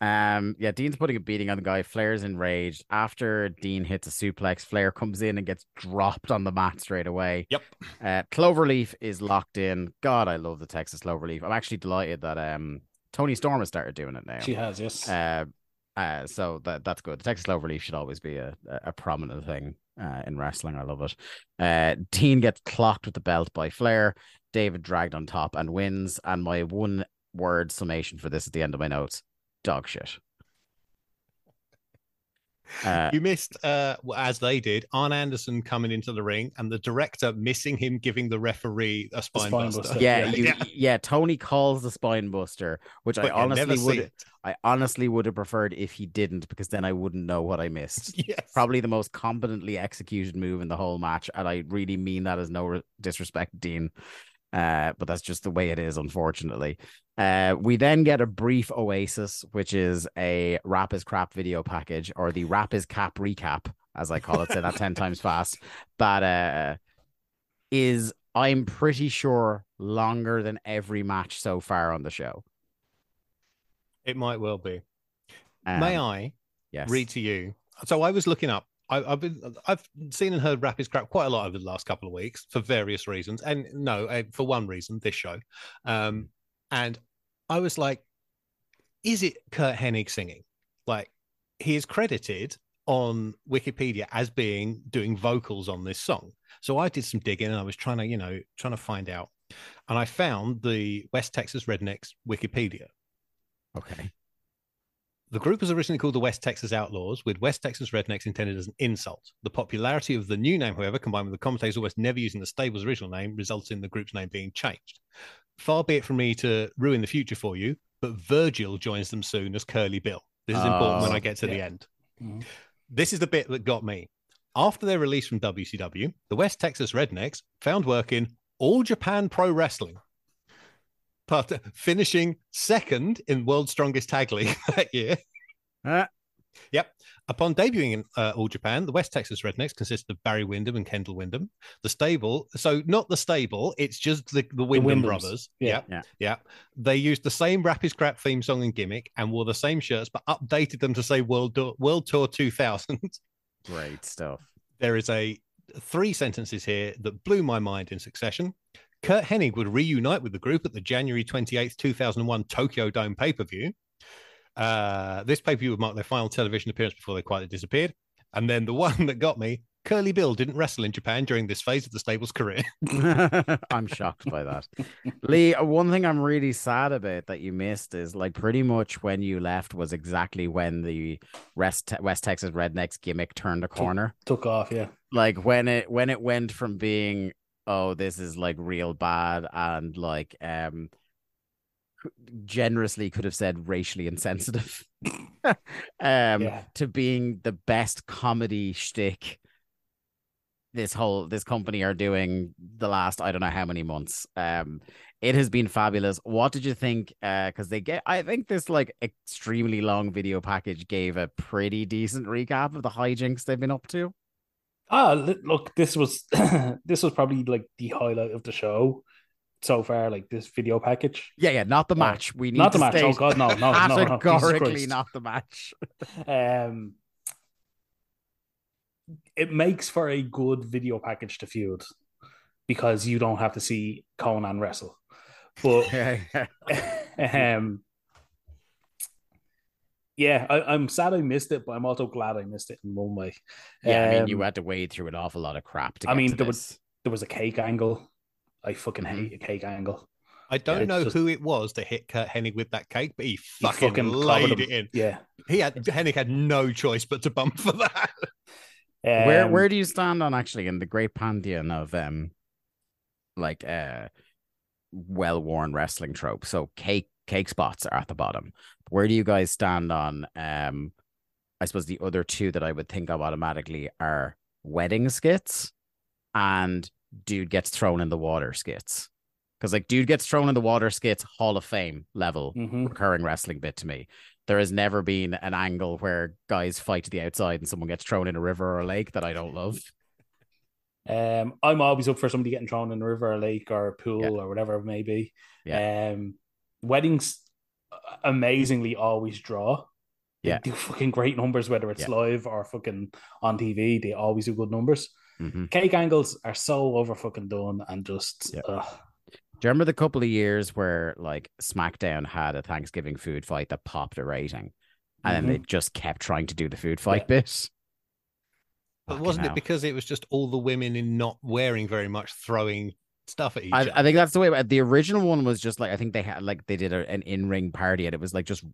Um, yeah, Dean's putting a beating on the guy. Flair's enraged. After Dean hits a suplex, Flair comes in and gets dropped on the mat straight away. Yep. Uh, Cloverleaf is locked in. God, I love the Texas Cloverleaf. I'm actually delighted that um Toni Storm has started doing it now. She has, yes. Uh, uh, so that that's good. The Texas Cloverleaf should always be a, a a prominent thing uh, in wrestling. I love it. Uh, Dean gets clocked with the belt by Flair. David dragged on top and wins. And my one word summation for this at the end of my notes: dog shit. Uh, You missed, uh, as they did, Arn Anderson coming into the ring and the director missing him giving the referee a spine, spine buster. buster. yeah, yeah. you, yeah, Tony calls the spine buster, which But I honestly would. I honestly would have preferred if he didn't, because then I wouldn't know what I missed. Yes. probably the most competently executed move in the whole match, and I really mean that as no re- disrespect, Dean. Uh, but that's just the way it is, unfortunately. Uh, we then get a brief oasis, which is a rap is crap video package, or the rap is cap recap, as I call it, say that ten times fast. That uh, is, I'm pretty sure, longer than every match so far on the show. It might well be. Um, May I Yes. read to you? So I was looking up. I, I've been, I've seen and heard Rap is Crap quite a lot over the last couple of weeks for various reasons, and no, uh, for one reason, this show. Um, and I was like, is it Curt Hennig singing? Like, he is credited on Wikipedia as being doing vocals on this song. So I did some digging and I was trying to, you know, trying to find out. And I found the West Texas Rednecks Wikipedia. Okay. The group was originally called the West Texas Outlaws, with West Texas Rednecks intended as an insult. The popularity of the new name, however, combined with the commentators almost never using the stable's original name, results in the group's name being changed. Far be it from me to ruin the future for you, but Virgil joins them soon as Curly Bill. This is important when Oh, I get to the yeah. end. Mhm. This is the bit that got me. After their release from WCW, the West Texas Rednecks found work in All Japan Pro Wrestling, but finishing second in World's Strongest Tag League that year. Uh, Yep. Upon debuting in uh, All Japan, the West Texas Rednecks consisted of Barry Windham and Kendall Windham. The stable, so not the stable, it's just the, the Windham Wyndhams. brothers. Yeah. Yep. Yeah. Yeah. They used the same Rap is Crap theme song and gimmick and wore the same shirts, but updated them to say World, Tour- World Tour 2000. great stuff. there is a three sentences here that blew my mind in succession. Curt Hennig would reunite with the group at the January 28th, 2001 Tokyo Dome pay per view. Uh, this pay per view would mark their final television appearance before they quietly disappeared. And then the one that got me Curly Bill didn't wrestle in Japan during this phase of the stable's career. I'm shocked by that. Lee, one thing I'm really sad about that you missed is like pretty much when you left was exactly when the West, West Texas Rednecks gimmick turned a corner. Took off, yeah. Like when it when it went from being oh this is like real bad and like um generously could have said racially insensitive um Yeah. to being the best comedy shtick this whole this company are doing the last I don't know how many months. Um it has been fabulous. What did you think? Uh because they get I think this like extremely long video package gave a pretty decent recap of the hijinks they've been up to. Ah, look, this was this was probably like the highlight of the show. so far, like this video package. Yeah, yeah, not the match. We need Not to the match. Oh god, no, no, no, no. Categorically not the match. Um, it makes for a good video package to feud because you don't have to see Konnan wrestle. But um, yeah, I, I'm sad I missed it, but I'm also glad I missed it in one way. Yeah, I mean, you Um, had to wade through an awful lot of crap to I get mean, to there this. there was a cake angle. I fucking Mhm. hate a cake angle. I don't it's know just- who it was that hit Curt Hennig with that cake, but he He fucking, fucking laid it in. Yeah. He had Hennig had no choice but to bump for that. where Um, where do you stand on actually in the great pantheon of um like uh well worn wrestling trope? So cake cake spots are at the bottom. Where do you guys stand on um I suppose the other two that I would think of automatically are wedding skits and dude gets thrown in the water skits. Because like dude gets thrown in the water skits, Hall of Fame level mhm. recurring wrestling bit to me. There has never been an angle where guys fight to the outside and someone gets thrown in a river or a lake that I don't love. Um, I'm always up for somebody getting thrown in a river, or lake, or a pool, Yeah. or whatever it may be. Yeah. Um, weddings amazingly always draw. They Yeah. do fucking great numbers, whether it's Yeah. live or fucking on TV. They always do good numbers. hmm Cake angles are so over fucking done and just Yeah. ugh. Do you remember the couple of years where like SmackDown had a Thanksgiving food fight that popped a rating, and then they just kept trying to do the food fight bit? But Fucking wasn't hell. it because it was just all the women in not wearing very much throwing stuff at each I, other? I think that's the way. The original one was just like I think they had like they did a, an in ring party, and it was like just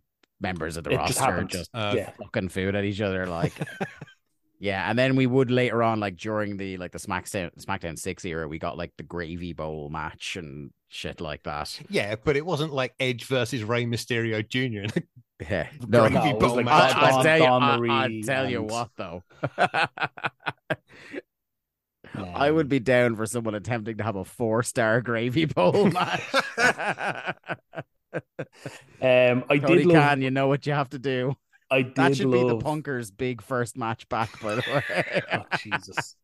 members of the It just roster happened. just Uh, yeah. fucking food at each other, like. Yeah, and then we would later on, like during the like the SmackDown SmackDown Six era, we got like the gravy bowl match and shit like that. Yeah, but it wasn't like Edge versus Rey Mysterio Jr. Yeah, no, Gravy No, it was bowl like match. I, I Dawn- tell you, I, I Marie tell you what though, Um, I would be down for someone attempting to have a four star gravy bowl match. Um, I did love. Khan, you know what you have to do. I did That should be the Punkers' big first match back, by the way. oh, Jesus.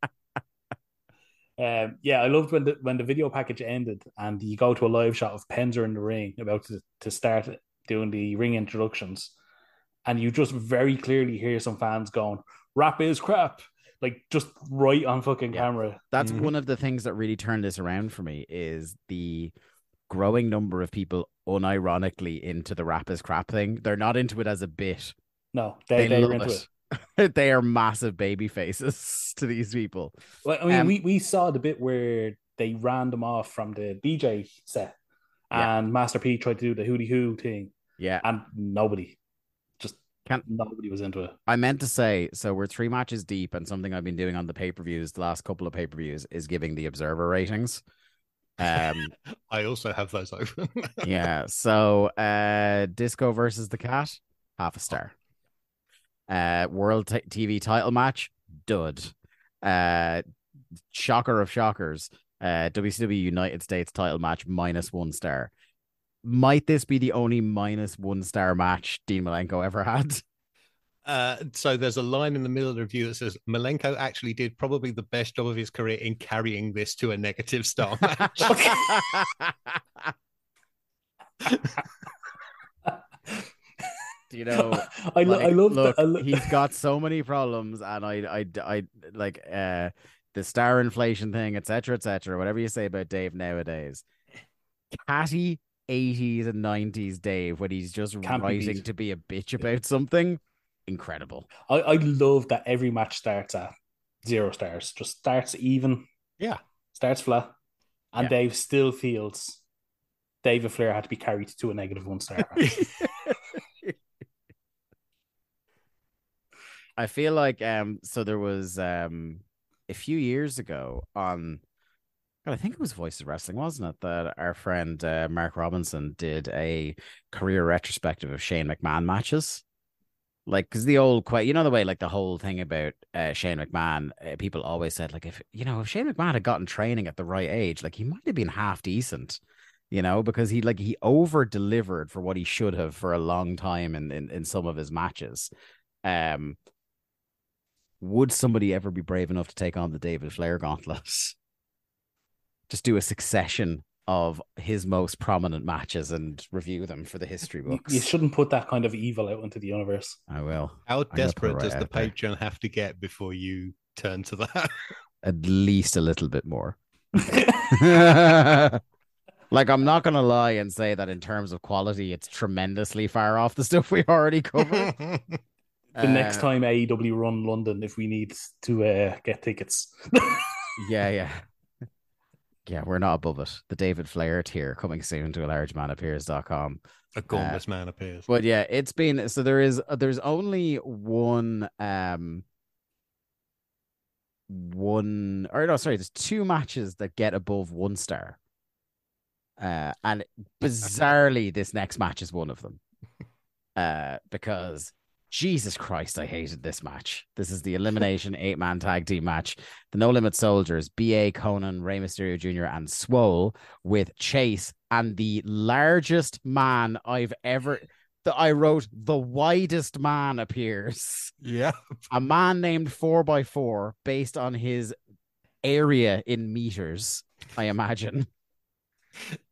Um, yeah, I loved when the when the video package ended and you go to a live shot of Penzer in the ring about to, to start doing the ring introductions, and you just very clearly hear some fans going, "Rap is crap," like just right on fucking Yeah. camera. That's Mhm. one of the things that really turned this around for me is the growing number of people unironically into the rap is crap thing. They're not into it as a bit. No, they, they, love were into it. it. they are massive baby faces to these people. Well, I mean, Um, we, we saw the bit where they ran them off from the DJ set, Yeah. and Master P tried to do the hooty hoo thing, Yeah. and nobody, just Can- nobody was into it. I meant to say, so we're three matches deep, and something I've been doing on the pay per views, the last couple of pay per views, is giving the observer ratings. Um, I also have those open. yeah. So, uh, Disco versus the Cat, half a star. Uh, World t- TV title match, dud. Uh, shocker of shockers. Uh, WCW United States title match, minus one star. Might this be the only minus one star match Dean Malenko ever had? Uh, so there's a line in the middle of the review that says Malenko actually did probably the best job of his career in carrying this to a negative star match. Do you know? I, lo- I love look, that. I lo- he's got so many problems, and I, I, I like uh the star inflation thing, etc., etc. Whatever you say about Dave nowadays, catty eighties and nineties Dave when he's just Can't be writing beat. to be a bitch about something, incredible. I, I love that every match starts at zero stars, just starts even. Yeah. Starts flat. And Yeah. Dave still feels David Flair had to be carried to a negative one star. I feel like um so there was um a few years ago on I think it was Voices of Wrestling, wasn't it? That our friend uh, Mark Robinson did a career retrospective of Shane McMahon matches. Like, because the old quite, you know, the way like the whole thing about uh, Shane McMahon, uh, people always said like if you know if Shane McMahon had gotten training at the right age, like he might have been half decent, you know, because he like he over delivered for what he should have for a long time in in, in some of his matches. Um, would somebody ever be brave enough to take on the David Flair gauntlet? Just do a succession of his most prominent matches and review them for the history You, books. you shouldn't put that kind of evil out into the universe. I will. How gonna put it desperate right does the out there. Patreon have to get before you turn to that? At least a little bit more. like I'm not gonna lie and say that in terms of quality, it's tremendously far off the stuff we already covered. The next Uh, time AEW run London, if we need to uh, get tickets, Yeah, yeah. Yeah, we're not above it. The David Flair tier coming soon to a large man appears.com. a gormless man appears. But yeah, it's been so there is there's only one um one or no, sorry, there's two matches that get above one star. Uh and bizarrely this next match is one of them. Uh because Jesus Christ, I hated this match. This is the elimination eight man tag team match. The No Limit Soldiers, B.A. Konnan, Rey Mysterio Jr., and Swoll with Chase and the largest man I've ever. That I wrote, the widest man appears. Yeah. A man named 4x4 based on his area in meters, I imagine.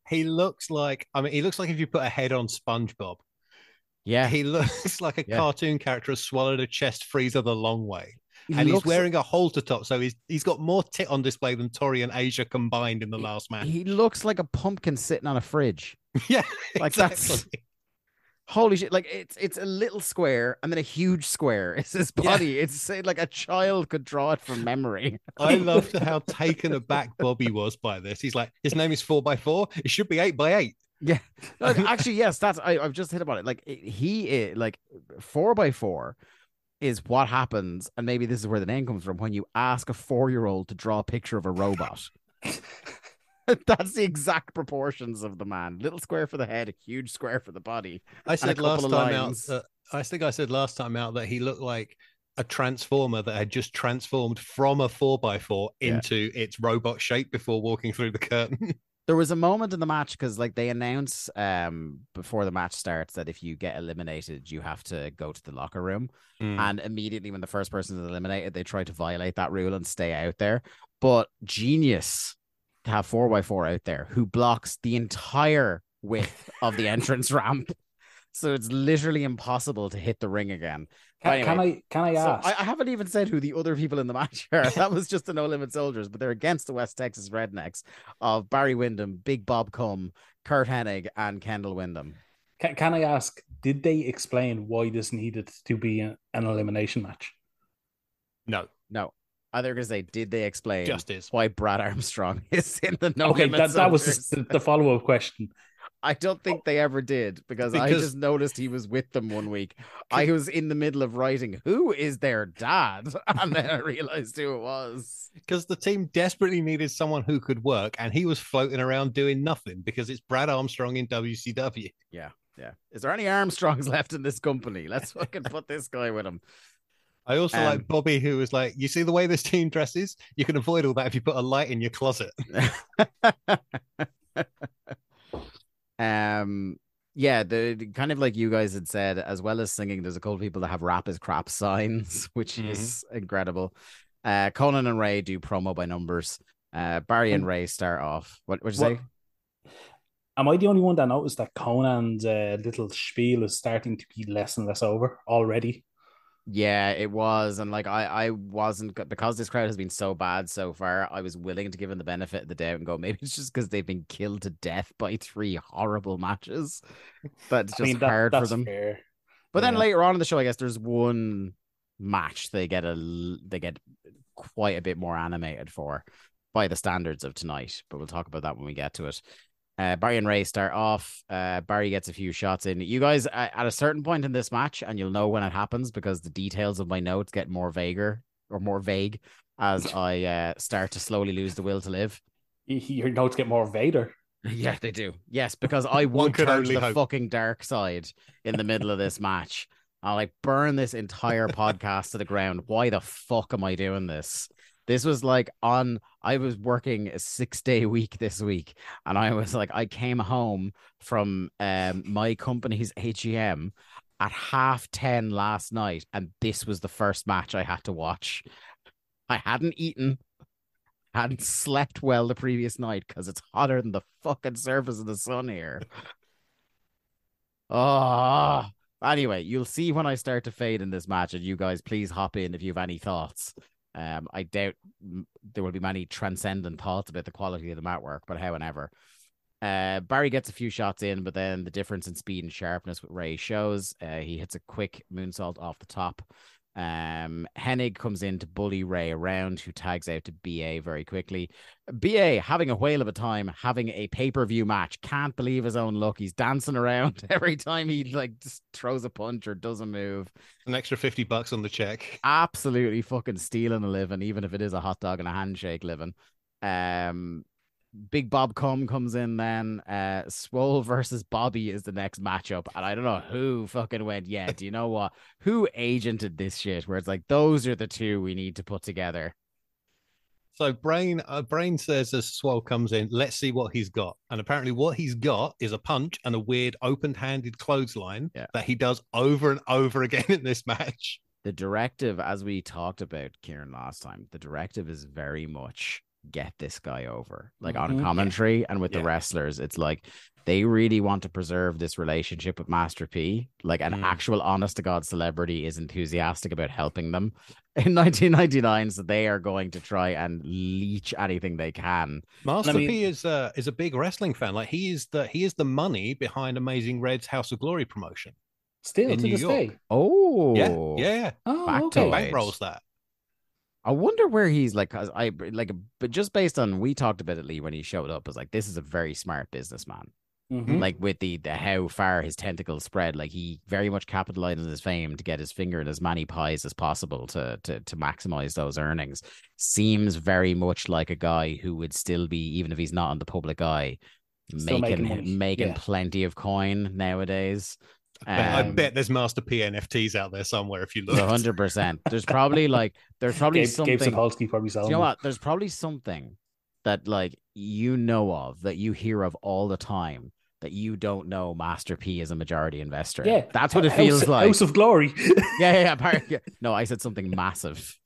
He looks like I mean he looks like if you put a head on SpongeBob. Yeah. He looks like a Yeah. cartoon character has swallowed a chest freezer the long way. He and looks- he's wearing a halter top, so he's he's got more tit on display than Torrie and Asya combined in the last match. He looks like a pumpkin sitting on a fridge. yeah, Like, that's- exactly. Holy shit! Like it's it's a little square and then a huge square. It's his Yeah. body. It's like a child could draw it from memory. I loved how taken aback Bobby was by this. He's like, his name is four by four. It should be eight by eight. Yeah, actually, yes. That's I, I've just hit upon it. Like it- he is like four by four is what happens, and maybe this is where the name comes from. When you ask a four year old to draw a picture of a robot, that's the exact proportions of the man. Little square for the head, a huge square for the body. I said last time out lines. that I think I said last time out that he looked like a transformer that had just transformed from a four by four Yeah. into its robot shape before walking through the curtain. There was a moment in the match because like they announce um before the match starts that if you get eliminated, you have to go to the locker room. Mm. And immediately when the first person is eliminated, they try to violate that rule and stay out there. But genius to have four by four out there who blocks the entire width of the entrance ramp. So it's literally impossible to hit the ring again. Can, can I can I So ask? I, I haven't even said who the other people in the match are. That was just the No Limit Soldiers, but they're against the West Texas Rednecks of Barry Windham, Big Bob Cum, Curt Hennig, and Kendall Windham. Can, can I ask? Did they explain why this needed to be a- an elimination match? no, No, either because they did they explain just is. why Brad Armstrong is in the No okay, Limit that, that was the, the follow up question. I don't think they ever did because, I just noticed he was with them one week. I was in the middle of writing, "Who is their dad?" and then I realized who it was. Because the team desperately needed someone who could work, and he was floating around doing nothing because it's Brad Armstrong in WCW. Yeah, yeah. Is there any Armstrongs left in this company? Let's fucking put this guy with him. I also Um, like Bobby, who was like, "You see the way this team dresses? You can avoid all that if you put a light in your closet." Um yeah the kind of like you guys had said as well as singing there's a couple of people that have rap is crap signs which Mhm. is incredible. Uh Konnan and Rey do promo by numbers. Uh barry and Um, Rey start off. What would you What- say? Am I the only one that noticed that Konnan's uh, little spiel is starting to be less and less over already? Yeah it was and like i i wasn't because this crowd has been so bad so far i was willing to give them the benefit of the doubt and go maybe it's just because they've been killed to death by three horrible matches that's just I mean, that, hard for them fair. But then later on in the show, I guess there's one match they get a they get quite a bit more animated for by the standards of tonight. But we'll talk about that when we get to it. Uh, Barry and Rey start off. Uh, Barry gets a few shots in. You guys, uh, at a certain point in this match, and you'll know when it happens because the details of my notes get more vaguer or more vague as I uh, start to slowly lose the will to live. Your notes get more Vader. Yeah, they do. Yes, because I could turn to the hope. fucking dark side in the middle of this match. I'll like burn this entire podcast to the ground. Why the fuck am I doing this? This was like on I was working a six day week this week, and I was like, I came home from um my company's AGM at half 10 last night, and this was the first match I had to watch. I hadn't eaten. hadn't slept well the previous night because it's hotter than the fucking surface of the sun here. Oh, anyway, you'll see when I start to fade in this match, and you guys please hop in if you have any thoughts. Um, I doubt there will be many transcendent thoughts about the quality of the mat work, but however, uh, Barry gets a few shots in, but then the difference in speed and sharpness with Rey shows. Uh, he hits a quick moonsault off the top. Um, Hennig comes in to bully Rey around, who tags out to BA very quickly. BA having a whale of a time, having a pay per view match. Can't believe his own luck. He's dancing around every time he like just throws a punch or does a move. An extra 50 bucks on the check. Absolutely fucking stealing a living, even if it is a hot dog and a handshake living. Um, Big Bob Cum comes in then. Uh, Swoll versus Bobby is the next matchup. And I don't know who fucking went, yeah, do you know what? Who agented this shit? Where it's like, those are the two we need to put together. So Brain uh, Brain says as Swoll comes in, let's see what he's got. And apparently what he's got is a punch and a weird open-handed clothesline Yeah. that he does over and over again in this match. The directive, as we talked about, Kieran, last time, the directive is very much get this guy over. Like on Mhm. commentary and with the wrestlers, it's like they really want to preserve this relationship with Master P. Like an Mm. actual honest to God celebrity is enthusiastic about helping them in 1999. So they are going to try and leech anything they can. Master mean- P is uh, is a big wrestling fan. Like he is the he is the money behind Amazing Red's House of Glory promotion. Still In to New this York. day. Oh, Yeah, yeah, yeah. Oh, Back to okay. it. Bank rolls that. I wonder where he's like, cause I like, but just based on we talked about it, Lee, when he showed up, was like, this is a very smart businessman. Mhm. Like with the, the how far his tentacles spread, like he very much capitalized on his fame to get his finger in as many pies as possible to to to maximize those earnings. Seems very much like a guy who would still be, even if he's not on the public eye, Still making making making Yeah. plenty of coin nowadays. I bet, I Um, bet there's Master P NFTs out there somewhere if you look. hundred percent. There's probably like there's probably Gabe, something. Gabe Sapolsky probably Do selling. you know what? There's probably something that like you know of that you hear of all the time that you don't know Master P is a majority investor. Yeah, that's what it House- feels like. House of Glory. yeah, yeah, yeah, apart- yeah. No, I said something massive.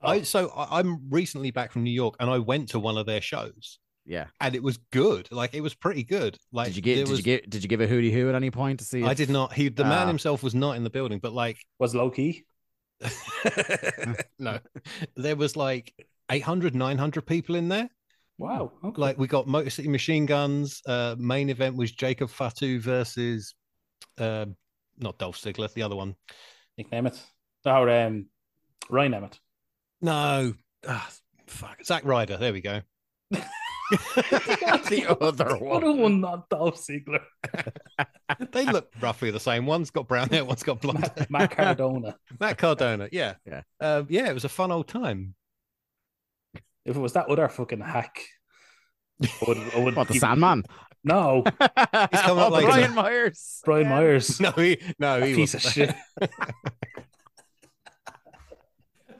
I so I'm recently back from New York and I went to one of their shows Yeah. and it was good. Like it was pretty good. Like Did you get? Did was, you get? Did you give a hootie hoo at any point to see? I did not. He the man Ah. himself was not in the building, but like was Loki. no, there was like 800, 900 people in there. Wow. Okay. Like we got Motor City Machine Guns. Uh, main event was Jacob Fatu versus, uh, not Dolph Ziggler, the other one. Nick Nemeth. Or um, Ryan Nemeth. No, ah, fuck, Zack Ryder. There we go. the other one. Other one, not Dolph Ziggler. they look roughly the same. One's got brown hair, one's got blonde. hair. Matt, Matt Cardona. Matt Cardona. Yeah, Yeah. um, yeah. It was a fun old time. If it was that other fucking hack, I would, I would What the give- Sandman? No, He's coming up Oh, later. Brian Myers. Brian Myers. No, he no, a he piece of wasn't. shit.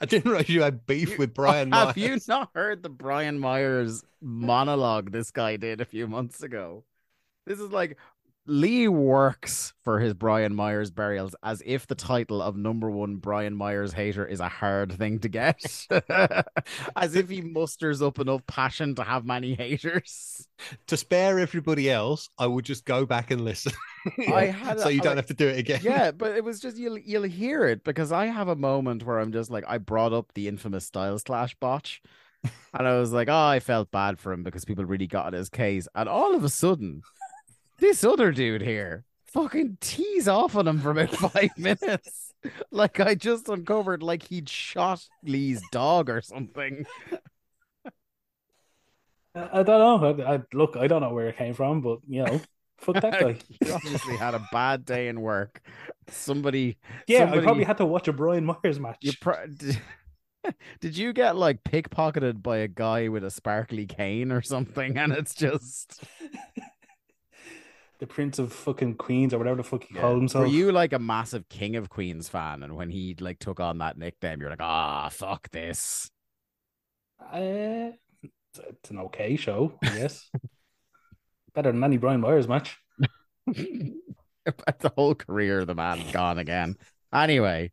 I didn't realize you had beef with Brian. Myers. Have you not heard the Brian Myers monologue this guy did a few months ago? This is like Lee works for his Brian Myers burials as if the title of number one Brian Myers hater is a hard thing to get. as if he musters up enough passion to have many haters. to spare everybody else, I would just go back and listen. I had so you don't like- have to do it again. yeah, but it was just you'll you'll hear it because I have a moment where I'm just like I brought up the infamous Styles Clash botch, and I was like, oh, I felt bad for him because people really got at his case, and all of a sudden, this other dude here fucking tease off on him for about five minutes, like I just uncovered like he'd shot Lee's dog or something. I, I don't know. I, I, look, I don't know where it came from, but you know, fuck that guy. he obviously had a bad day in work. Somebody Yeah, somebody- I probably had to watch a Brian Myers match. You pro- did you get like pickpocketed by a guy with a sparkly cane or something? And it's just the Prince of fucking Queens or whatever the fuck he Yeah. called himself. Were you like a massive King of Queens fan? And when he like took on that nickname, you're like, ah, fuck this. Uh, it's, an okay show, I guess. Better than any Brian Myers match. But the whole career of the man gone again. Anyway,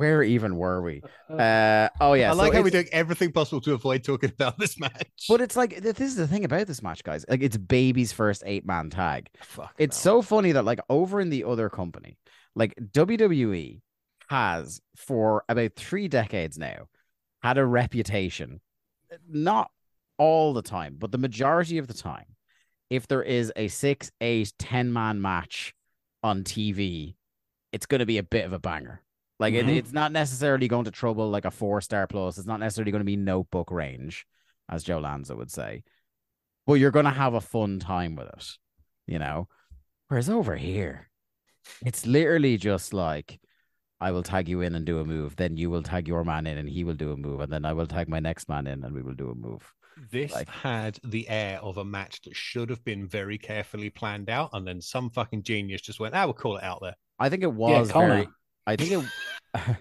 Where even were we? Uh, oh yeah. I so like how we're doing everything possible to avoid talking about this match. But it's like this is the thing about this match, guys. Like it's baby's first eight man tag. Fuck It's so funny that like over in the other company, like WWE has for about three decades now had a reputation, not all the time, but the majority of the time, if there is a six, eight, 10 man match on TV, it's going to be a bit of a banger. Like it, Mhm. it's not necessarily going to trouble like a four star plus. It's not necessarily going to be notebook range, as Joe Lanza would say. But you're going to have a fun time with it, you know. Whereas over here, it's literally just like, I will tag you in and do a move, then you will tag your man in and he will do a move, and then I will tag my next man in and we will do a move. This Like- had the air of a match that should have been very carefully planned out, and then some fucking genius just went, "Ah, we'll call it out there." I think it was Konnan. very. I think it.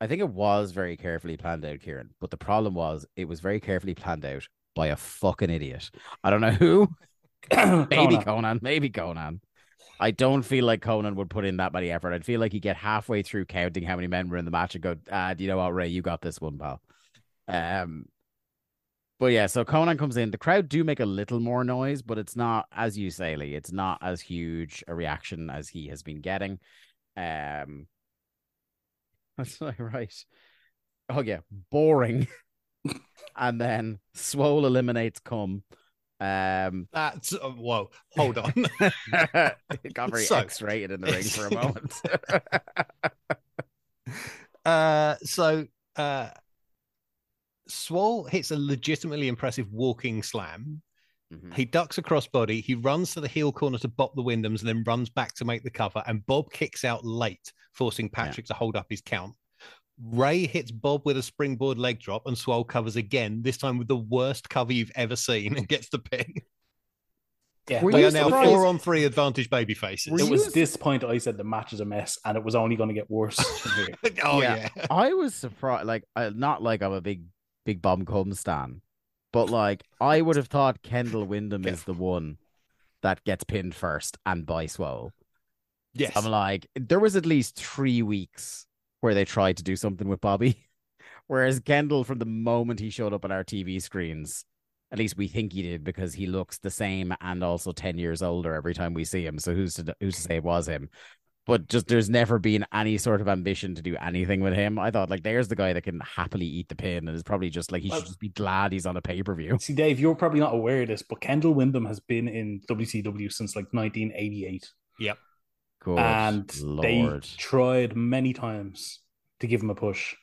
I think it was very carefully planned out, Kieran. But the problem was, it was very carefully planned out by a fucking idiot. I don't know who. Maybe Konnan. Konnan. Maybe Konnan. I don't feel like Konnan would put in that many effort. I'd feel like he'd get halfway through counting how many men were in the match and go, ah, do you know what, Rey, you got this one, pal. Um, but yeah, so Konnan comes in. The crowd do make a little more noise, but it's not, as you say, Lee, it's not as huge a reaction as he has been getting. Um, that's not right. Oh yeah, boring. and then Swoll eliminates Cum. Um, That's uh, whoa. Hold on. it got very So- X-rated in the ring for a moment. uh, so uh, Swoll hits a legitimately impressive walking slam. Mhm. He ducks across body. He runs to the heel corner to bop the Windhams and then runs back to make the cover. And Bob kicks out late, forcing Patrick to hold up his count. Rey hits Bob with a springboard leg drop and Swoll covers again, this time with the worst cover you've ever seen and gets the pin. Yeah, Were They you are now four on three advantage baby faces. Were it was s- this point I said the match is a mess and it was only going to get worse. oh, Yeah. yeah. I was surprised. Like, I, not like I'm a big, big Bob Cum stan, but like I would have thought Kendall Windham is the one that gets pinned first and by Swoll. Yes. I'm like, there was at least three weeks where they tried to do something with Bobby. Whereas Kendall, from the moment he showed up on our TV screens, at least we think he did because he looks the same and also 10 years older every time we see him. So who's to, who's to say it was him? But just there's never been any sort of ambition to do anything with him. I thought, like, there's the guy that can happily eat the pin and is probably just like, he should just be glad he's on a pay per view. See, Dave, you're probably not aware of this, but Kendall Windham has been in WCW since like 1988. Good and they tried many times to give him a push.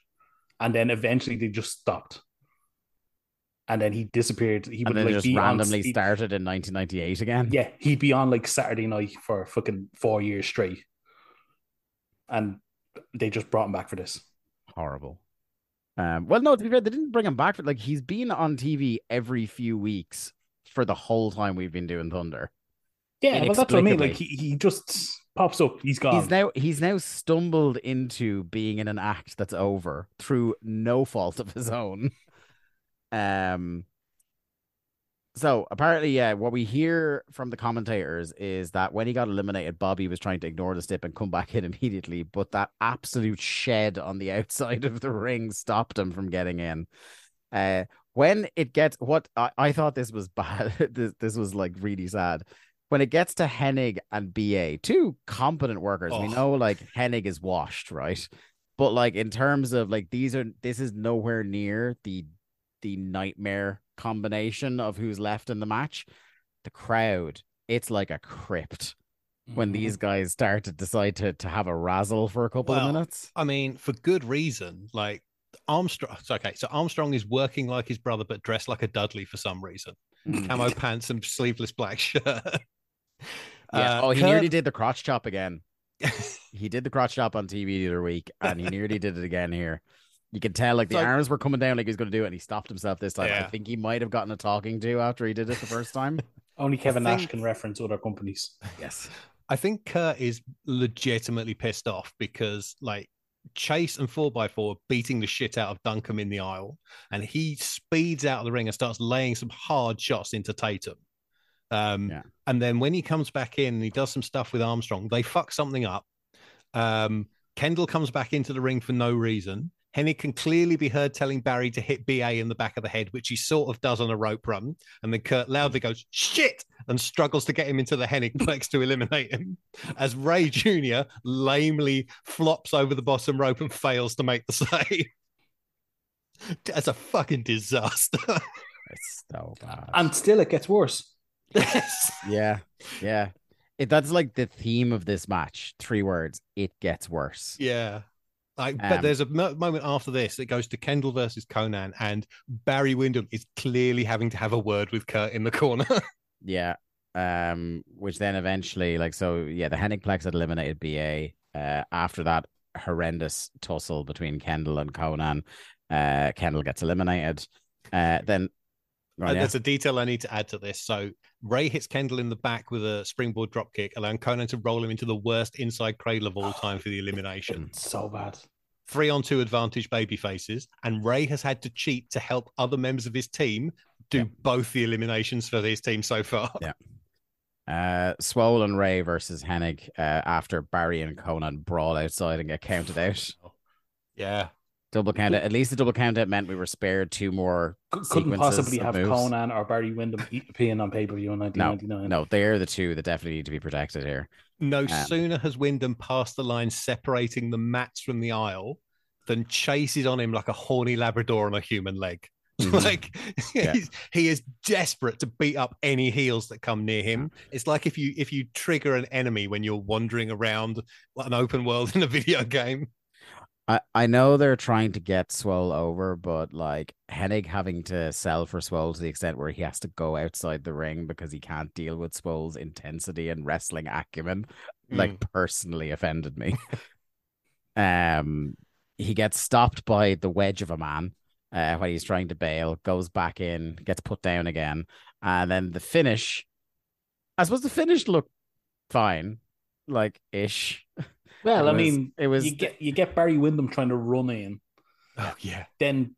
And then eventually they just stopped. And then he disappeared. He And would like just be randomly on, started in 1998 again. Yeah, he'd be on like Saturday night for fucking four years straight. And they just brought him back for this. horrible. Um, well, no, to be fair, they didn't bring him back for like he's been on TV every few weeks for the whole time we've been doing Thunder. Yeah, well, that's what I mean. Like he, he just pops up, he's gone. He's now he's now stumbled into being in an act that's over through no fault of his own. Um. So apparently, yeah, what we hear from the commentators is that when he got eliminated, Bobby was trying to ignore the stip and come back in immediately, but that absolute shed on the outside of the ring stopped him from getting in. Uh, when it gets what I, I thought this was bad, this, this was like really sad. When it gets to Hennig and BA, two competent workers, we Oh. know like Hennig is washed, right? But like in terms of like these are this is nowhere near the the nightmare combination of who's left in the match. The crowd, it's like a crypt when Mhm. these guys start to decide to to have a razzle for a couple Well, of minutes. I mean, for good reason. Like Armstrong. Okay. So Armstrong is working like his brother, but dressed like a Dudley for some reason. Mhm. Camo pants and sleeveless black shirt. Yeah. Uh, oh, he Curt- nearly did the crotch chop again. He did the crotch chop on TV the other week, and he nearly did it again here. You can tell like the Like- arms were coming down like he was going to do it, and he stopped himself this time. I think he might have gotten a talking to after he did it the first time. Only Kevin Nash can reference other companies. yes. I think Curt is legitimately pissed off because like Chase and 4x4 beating the shit out of Duncum in the aisle, and he speeds out of the ring and starts laying some hard shots into Tatum. Um, Yeah. And then when he comes back in and he does some stuff with Armstrong, they fuck something up. Um, Kendall comes back into the ring for no reason. Hennig can clearly be heard telling Barry to hit BA in the back of the head, which he sort of does on a rope run. And then Curt loudly goes, shit, and struggles to get him into the Hennig plex to eliminate him. As Rey Jr. lamely flops over the bottom rope and fails to make the save. That's a fucking disaster. It's so bad. And still, it gets worse. Yes. yeah, yeah. It, that's like the theme of this match. Three words. It gets worse. Yeah. Like, but Um, there's a mo- moment after this that goes to Kendall versus Konnan, and Barry Windham is clearly having to have a word with Curt in the corner. Yeah. Um, which then eventually, like, so yeah, the Hennig had eliminated BA. Uh, after that horrendous tussle between Kendall and Konnan, uh, Kendall gets eliminated. Uh, then, right, yeah. There's a detail I need to add to this. So Rey hits Kendall in the back with a springboard dropkick, allowing Konnan to roll him into the worst inside cradle of all time for the elimination. So bad. Three on two advantage baby faces, and Rey has had to cheat to help other members of his team do Yeah. both the eliminations for his team so far. Yeah. Uh, Swoll and Rey versus Hennig uh, after Barry and Konnan brawl outside and get counted out. Yeah. Double count out. At least the double count out meant we were spared two more. Couldn't possibly have moves. Konnan or Barry Windham appearing on pay per view in 1999. No, they're the two that definitely need to be protected here. No Um, sooner has Windham passed the line separating the mats from the aisle than chases on him like a horny Labrador on a human leg. Mhm. like Yeah. he is desperate to beat up any heels that come near him. It's like if you if you trigger an enemy when you're wandering around an open world in a video game. I, I know they're trying to get Swoll over, but like Hennig having to sell for Swoll to the extent where he has to go outside the ring because he can't deal with Swoll's intensity and wrestling acumen, like personally offended me. um, he gets stopped by the wedge of a man uh, when he's trying to bail, goes back in, gets put down again, and then the finish. I suppose the finish looked fine, like ish. Well, It I mean, it was you get you get Barry Windham trying to run in, Oh yeah. then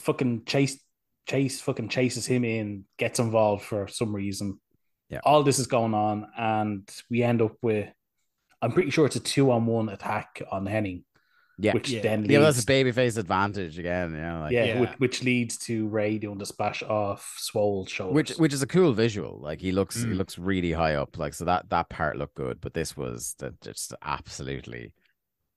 fucking chase chase fucking chases him in, gets involved for some reason. Yeah. All this is going on, and we end up with I'm pretty sure it's a two on one attack on Hennig, yeah. which Yeah. then leads, Yeah, well, that's a babyface advantage again. You know, like, yeah, Yeah. Which, which leads to Rey doing the splash off Swoll's shoulders. which which is a cool visual. Like he looks, he Mm. looks really high up. Like so that that part looked good, but this was the, just absolutely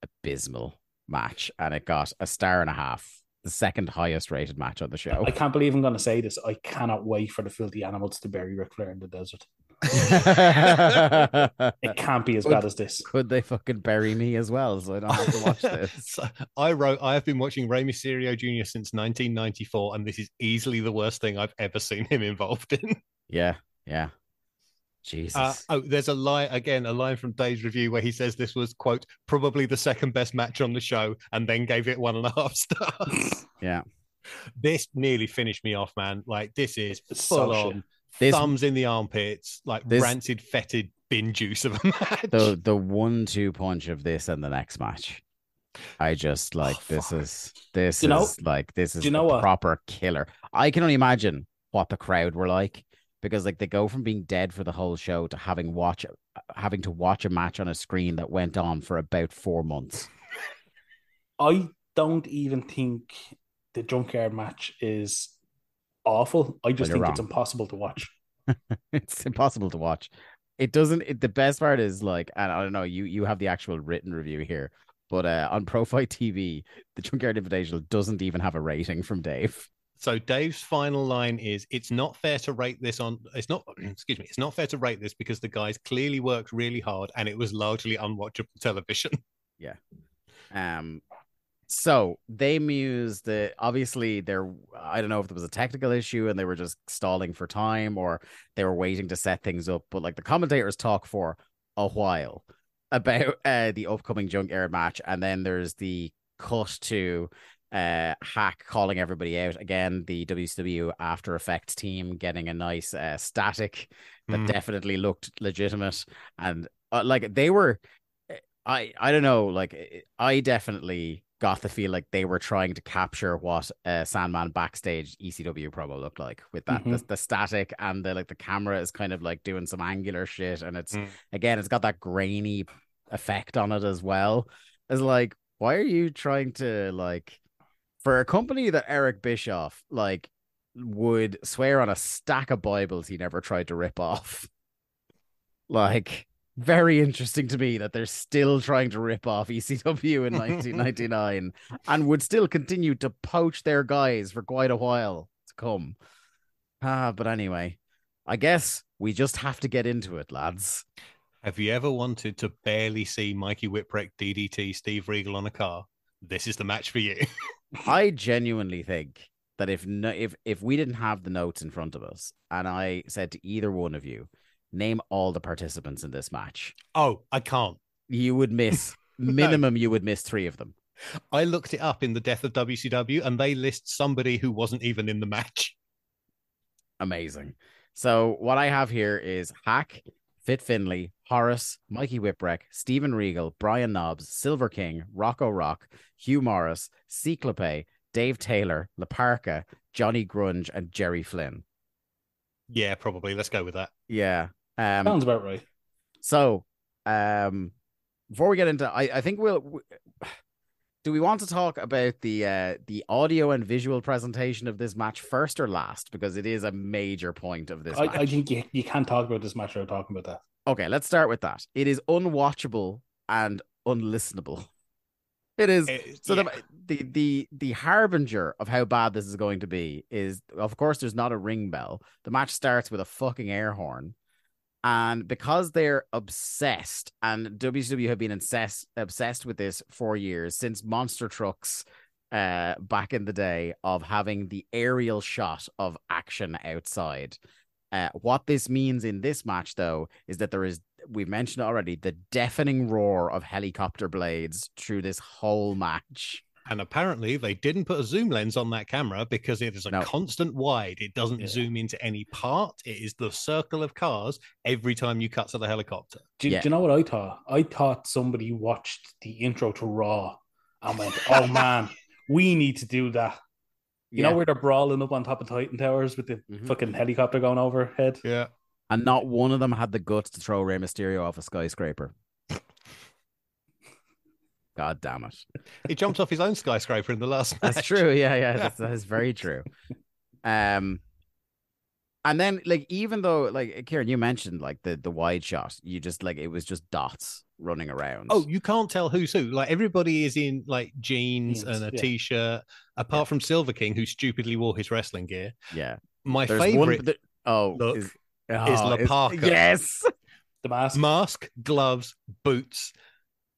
abysmal match, and it got a star and a half, the second highest rated match on the show. I can't believe I'm going to say this. I cannot wait for the filthy animals to bury Ric Flair in the desert. It can't be as bad as this. Could they fucking bury me as well, so I don't have to watch this? So I wrote, I have been watching Rey Mysterio Jr. since 1994, and this is easily the worst thing I've ever seen him involved in. yeah, yeah. Jesus. Uh, oh, there's a line again, a line from Dave's review where he says this was quote probably the second best match on the show, and then gave it one and a half stars. yeah. this nearly finished me off, man. Like this is It's full so on This- thumbs in the armpits, like rancid, fetid bin juice of a match. the the one two punch of this and the next match. I just oh, like Oh, this fuck. is this Do you know- is like this is you know what? proper killer. I can only imagine what the crowd were like because like they go from being dead for the whole show to having watch having to watch a match on a screen that went on for about four months. I don't even think the junkyard match is awful. I just Well, you're think it's impossible to watch. it's impossible to watch. It doesn't. It, the best part is like, and I don't know. You you have the actual written review here, but uh, on ProFightDB, the Junkyard Invitational doesn't even have a rating from Dave. So Dave's final line is it's not fair to rate this on it's not excuse me, it's not fair to rate this because the guys clearly worked really hard and it was largely unwatchable television. Yeah. Um, so they mused that obviously there. I don't know if there was a technical issue and they were just stalling for time or they were waiting to set things up. But like the commentators talk for a while about uh, the upcoming Junkyard match, and then there's the cut to uh Hak calling everybody out again the WCW after effects team getting a nice uh static that Mm. definitely looked legitimate and uh, like they were I I don't know. Like eh, I definitely got the feel like they were trying to capture what uh, Sandman backstage ECW promo looked like with that the, Mhm. the static and the like the camera is kind of like doing some angular shit and it's Mm. again it's got that grainy effect on it as well. Is like, why are you trying to like for a company that Eric Bischoff like would swear on a stack of Bibles he never tried to rip off? Like, very interesting to me that they're still trying to rip off ECW in 1999 and would still continue to poach their guys for quite a while to come. Ah, but anyway, I guess we just have to get into it, lads. Have you ever wanted to barely see Mikey Whipwreck DDT Steve Regal on a car? This is the match for you. I genuinely think that if no, if if we didn't have the notes in front of us and I said to either one of you, name all the participants in this match, oh, I can't. you would miss minimum you would miss three of them. I looked it up in the Death of WCW and they list somebody who wasn't even in the match. Amazing. So what I have here is Hak, Fit Finlay, Horace, Mikey Whipwreck, Stephen Regal, Brian Knobbs, Silver King, Rocco Rock, Hugh Morris, Ciclope, Dave Taylor, La Parka, Johnny Grunge, and Jerry Flynn. Yeah, probably. Let's go with that. Yeah. Um, Sounds about right. So, um, before we get into, I, I think we'll. w- Do we want to talk about the uh, the audio and visual presentation of this match first or last? Because it is a major point of this I, match. I think you, you can't talk about this match without talking about that. Okay, let's start with that. It is unwatchable and unlistenable. It is. Eh, So yeah. the, the the the harbinger of how bad this is going to be is, of course, there's not a ring bell. The match starts with a fucking air horn, and because they're obsessed, and WCW have been obsessed obsessed with this for years since Monster Trucks, uh, back in the day of having the aerial shot of action outside. Uh, what this means in this match, though, is that there is, we've mentioned already, the deafening roar of helicopter blades through this whole match. And apparently, they didn't put a zoom lens on that camera because it is a No. constant wide. It doesn't Yeah. zoom into any part. It is the circle of cars every time you cut to the helicopter. Do, Yeah. do you know what I thought? I thought somebody watched the intro to Raw and went, "Oh man, we need to do that." You Yeah. know where they're brawling up on top of Titan Towers with the Mhm. fucking helicopter going overhead? Yeah. And not one of them had the guts to throw Rey Mysterio off a skyscraper. God damn it. He jumped off his own skyscraper in the last match. That's true. Yeah, yeah, that's, that is very true. Um, and then like even though like Kieran, you mentioned like the the wide shot, you just like it was just dots running around. Oh, you can't tell who's who. Like everybody is in like jeans Jeans, and a yeah. t-shirt, apart from Silver King, who stupidly wore his wrestling gear. yeah. My There's favorite one. th- oh, look is, is oh, La Parka. Yes. The mask. mask, gloves, boots,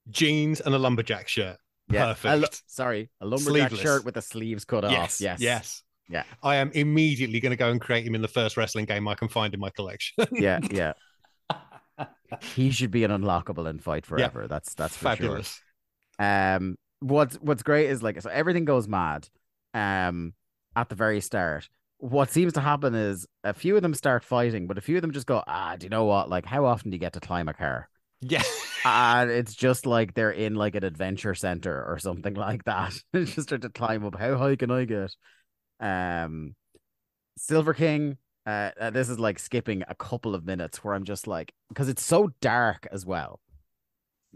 jeans, and a lumberjack shirt. Yeah. Perfect. A sorry, a lumberjack Sleeveless. shirt with the sleeves cut yes, off. Yes. yes. Yeah. I am immediately going to go and create him in the first wrestling game I can find in my collection. Yeah. Yeah. he should be an unlockable and fight forever. That's that's for Fabulous. sure. Um, what's what's great is like so everything goes mad, um, at the very start. What seems to happen is a few of them start fighting, but a few of them just go, ah, do you know what? Like, how often do you get to climb a car? Yeah. And it's just like they're in like an adventure center or something like that. just start to climb up. How high can I get? Um, Silver King. Uh, uh, this is like skipping a couple of minutes where I'm just like, because it's so dark as well.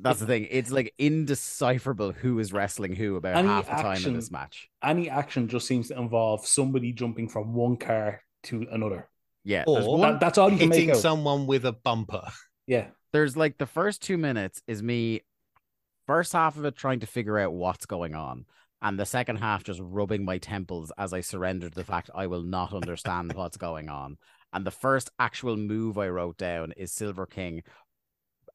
That's the thing. It's like indecipherable who is wrestling who about Any half the time in this match. Any action just seems to involve somebody jumping from one car to another. Yeah, Or- one. That, that's all you can Hitting make out. someone with a bumper. Yeah. There's like the first two minutes is me first half of it trying to figure out what's going on and the second half just rubbing my temples as i surrender to the fact i will not understand what's going on and the first actual move i wrote down is silver king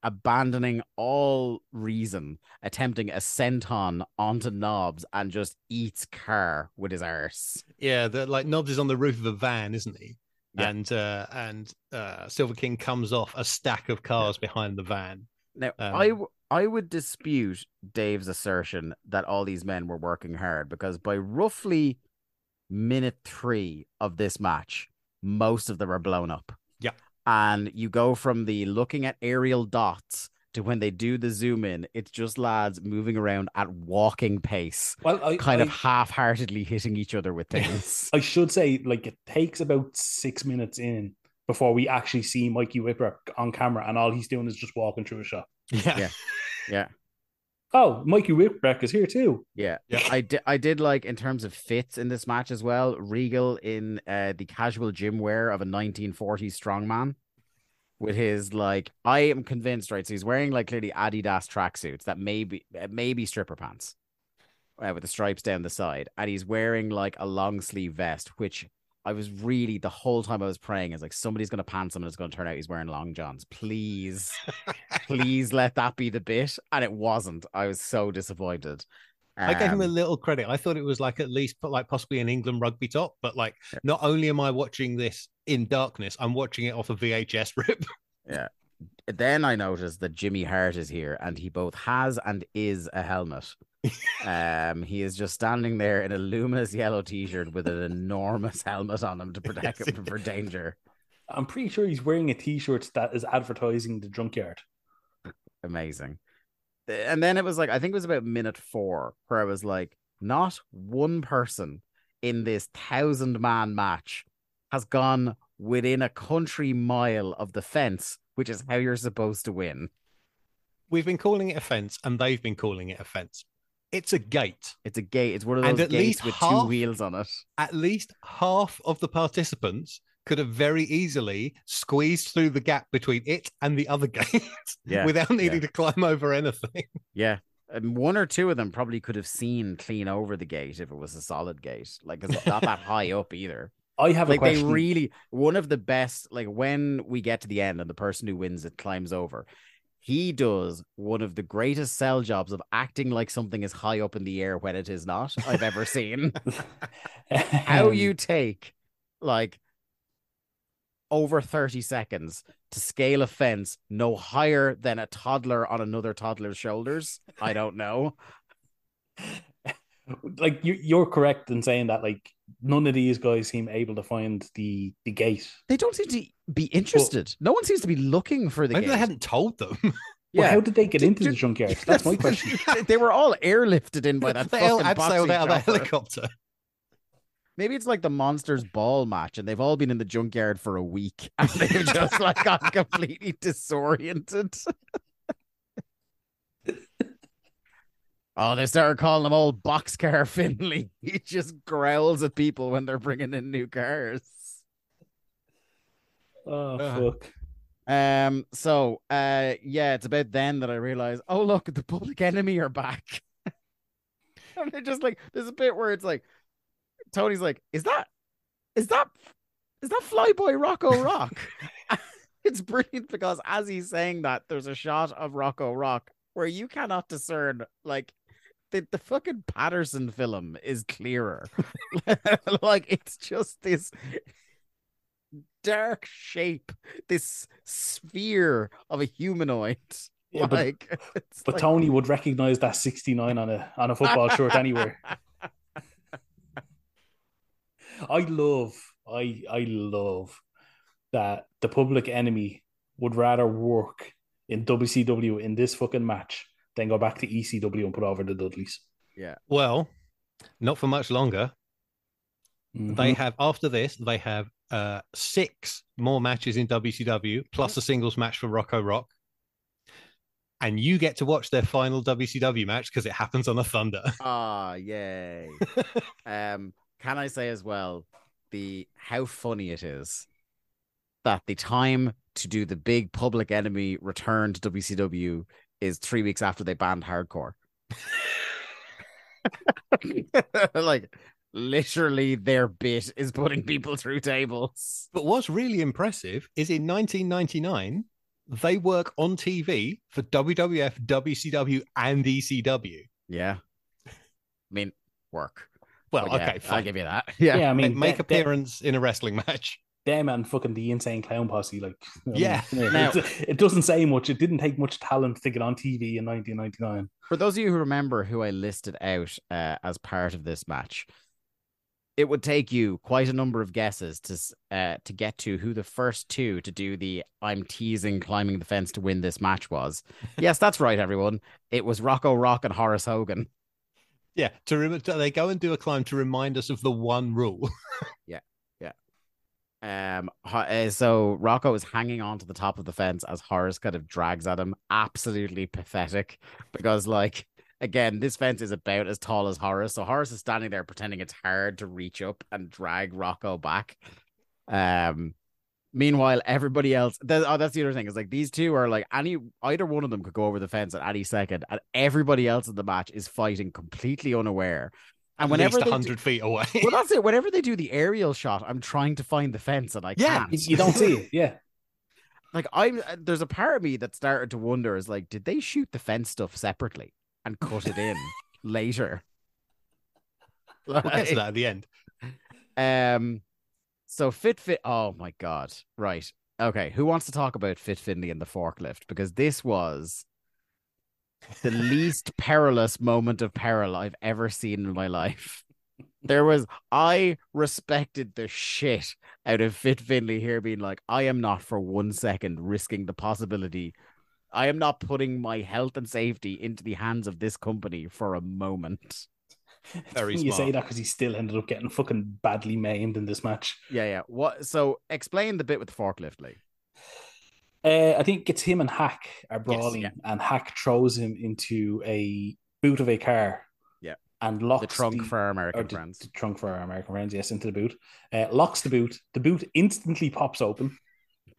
abandoning all reason attempting a senton onto Knobbs and just eats car with his arse Yeah, the, like Knobbs is on the roof of a van, isn't he? Yeah. And uh, and uh, Silver King comes off a stack of cars behind the van. Now, Um, I w- I would dispute Dave's assertion that all these men were working hard because by roughly minute three of this match, most of them are blown up. Yeah. And you go from the looking at aerial dots to when they do the zoom in, it's just lads moving around at walking pace, Well, I kind I, of half heartedly hitting each other with things. I should say, like, it takes about six minutes in before we actually see Mikey Whipper on camera, and all he's doing is just walking through a shop. Yeah. Yeah. yeah. Oh, Mikey Whipwreck is here too. Yeah. Yeah. I did I did like in terms of fits in this match as well. Regal in uh, the casual gym wear of a 1940s strongman with his like I am convinced, right? So he's wearing like clearly Adidas tracksuits that maybe uh, maybe stripper pants. Uh, with the stripes down the side, and he's wearing like a long sleeve vest, which I was really the whole time I was praying is like somebody's gonna pants him and it's gonna turn out he's wearing long johns. Please, please let that be the bit. And it wasn't. I was so disappointed. I gave him a Um, little credit. I thought it was like at least like possibly an England rugby top, but like not only am I watching this in darkness, I'm watching it off a VHS rip. Yeah. Then I noticed that Jimmy Hart is here and he both has and is a helmet. um, he is just standing there in a luminous yellow t-shirt with an enormous helmet on him to protect Yes, him for danger. I'm pretty sure he's wearing a T-shirt that is advertising the junkyard. Amazing. And then it was like I think it was about minute four where I was like, not one person in this thousand man match has gone within a country mile of the fence, which is how you're supposed to win. We've been calling it a fence, and they've been calling it a fence. It's a gate. It's a gate. It's one of And those at gates least with two wheels on it. At least half of the participants could have very easily squeezed through the gap between it and the other gate Yeah, without needing yeah. to climb over anything. Yeah. And one or two of them probably could have seen clean over the gate if it was a solid gate. Like it's not that high up either. I have a Like they really one of the best, like when we get to the end and the person who wins it climbs over, he does one of the greatest sell jobs of acting like something is high up in the air when it is not I've ever seen. How you take like over 30 seconds to scale a fence no higher than a toddler on another toddler's shoulders. I don't know. like you, you're correct in saying that like none of these guys seem able to find the the gate. They don't seem to be interested. no one seems to be looking for the Maybe gate. they hadn't told them. Well, Yeah. how did they get Did- into the junkyard? That's my question. they were all airlifted in by that they all fucking abseiled boxing out of the helicopter. Maybe it's like the Monsters Ball match, and they've all been in the junkyard for a week, and they've just like got completely disoriented. Oh, they started calling him old Boxcar Finlay. He just growls at people when they're bringing in new cars. Oh Uh, fuck! Um. So, uh, yeah, it's about then that I realized, oh look, the Public Enemy are back. and they're just like, there's a bit where it's like, Tony's like, is that, is that, is that Flyboy Rocco Rock? it's brilliant because as he's saying that, there's a shot of Rocco Rock where you cannot discern like. The, the fucking Patterson film is clearer. like it's just this dark shape, this sphere of a humanoid. Yeah, but- like, it's But like- Tony would recognize that 69 on a on a football shirt anywhere. I love, I I love that the public enemy would rather work in WCW in this fucking match than go back to ECW and put over the Dudleys. Yeah. Well, not for much longer. Mm-hmm. They have after this, they have uh six more matches in WCW plus a singles match for Rocco Rock. And you get to watch their final WCW match because it happens on a Thunder. Ah, yay. um, can I say as well the how funny it is that the time to do the big public enemy return to WCW is three weeks after they banned hardcore. like literally their bit is putting mm. people through tables. But what's really impressive is in 1999, they work on TV for WWF, WCW, and ECW. Yeah. I mean, work. Well, yeah, okay, I'll give you that. Yeah. Yeah, I mean, make they- appearance in a wrestling match. Them and fucking the insane clown posse. Like, I mean, Yeah. Now- it, it doesn't say much. It didn't take much talent to get on TV in 1999. For those of you who remember who I listed out uh, as part of this match, it would take you quite a number of guesses to uh, to get to who the first two to do the I'm teasing climbing the fence to win this match was. yes, that's right, everyone. It was Rocco Rock and Horace Hogan. Yeah, to rem- they go and do a climb to remind us of the one rule. Um, uh, so Rocco is hanging on to the top of the fence as Horace kind of drags at him. Absolutely pathetic because, like, again, this fence is about as tall as Horace. So Horace is standing there pretending it's hard to reach up and drag Rocco back. Um, meanwhile, everybody else. That, oh, that's the other thing. Is like these two are like any either one of them could go over the fence at any second, and everybody else in the match is fighting completely unaware. And At whenever least hundred feet away. well, that's it. Whenever they do the aerial shot, I'm trying to find the fence and I Yeah. can't. You, you don't see it, yeah. like I'm. uh, There's a part of me that started to wonder: is like, did they shoot the fence stuff separately and cut it in later? We'll get to that at the end. Um, so Fit Fit. Oh my god! Right. Okay. Who wants to talk about Fit Finlay and the forklift? Because this was the least perilous moment of peril I've ever seen in my life. There was. I respected the shit out of Fit Finlay here, being like, I am not for one second risking the possibility. I am not putting my health and safety into the hands of this company for a moment. Very you say that because he still ended up getting fucking badly maimed in this match. Yeah, yeah. What? So explain the bit with the forklift, Lee. Uh, I think it's him and Hak are brawling, yeah. and Hak throws him into a boot of a car. Yeah. and locks the trunk for our American the, friends. the trunk for our American friends. Yes, into the boot. Uh, locks the boot. The boot instantly pops open,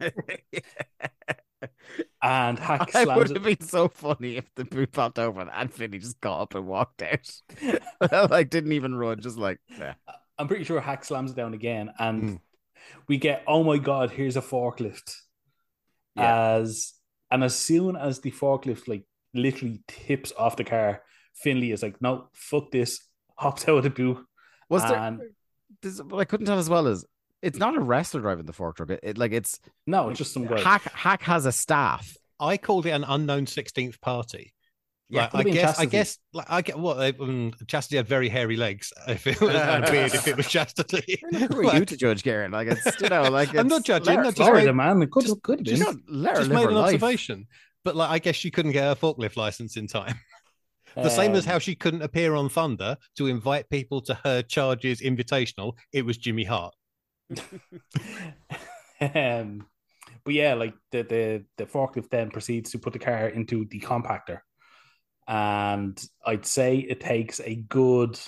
and Hak I slams would it. have been so funny if the boot popped open and Finney just got up and walked out. like didn't even run, just like yeah. I'm pretty sure Hak slams it down again, and Hmm. we get oh my god, here's a forklift. Yeah. As and as soon as the forklift like literally tips off the car, Finlay is like, no, fuck this, hops out of the boot. Was there this, what I couldn't tell as well as it's not a wrestler driving the fork truck. It, it- like it's no, it's just some guy. Hak Hak has a staff. I called it an unknown sixteenth party. Yeah, Like, I guess. I guess. Like, I get what um, Chastity had very hairy legs. If it was and beard, if it was Chastity. Who are you to judge, Karen? Like it's you know, like I'm not judging, her- just made- man. It could, just- could have you been. know, let just made an life. observation. But like, I guess she couldn't get her forklift license in time. The same as Um, how she couldn't appear on Thunder to invite people to her charges invitational. It was Jimmy Hart. um, but yeah, like the, the the forklift then proceeds to put the car into the compactor, and I'd say it takes a good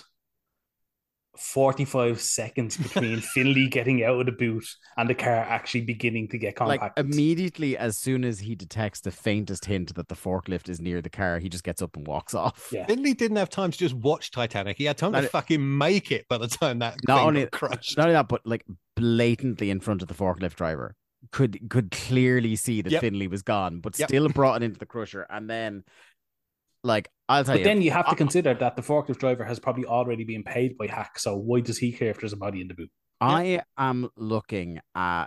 forty five seconds between Finlay getting out of the boot and the car actually beginning to get Like compacted. immediately as soon as he detects the faintest hint that the forklift is near the car, he just gets up and walks off. Yeah. Finlay didn't have time to just watch Titanic. He had time Not to it- fucking make it by the time that Not thing only got crushed. not only that, but like blatantly in front of the forklift driver. Could could clearly see that Yep. Finlay was gone, but Yep. still brought it into the crusher. And then like I'll tell but you then you have to I- consider that the forklift driver has probably already been paid by Hak. So why does he care if there's a body in the boot? I am looking at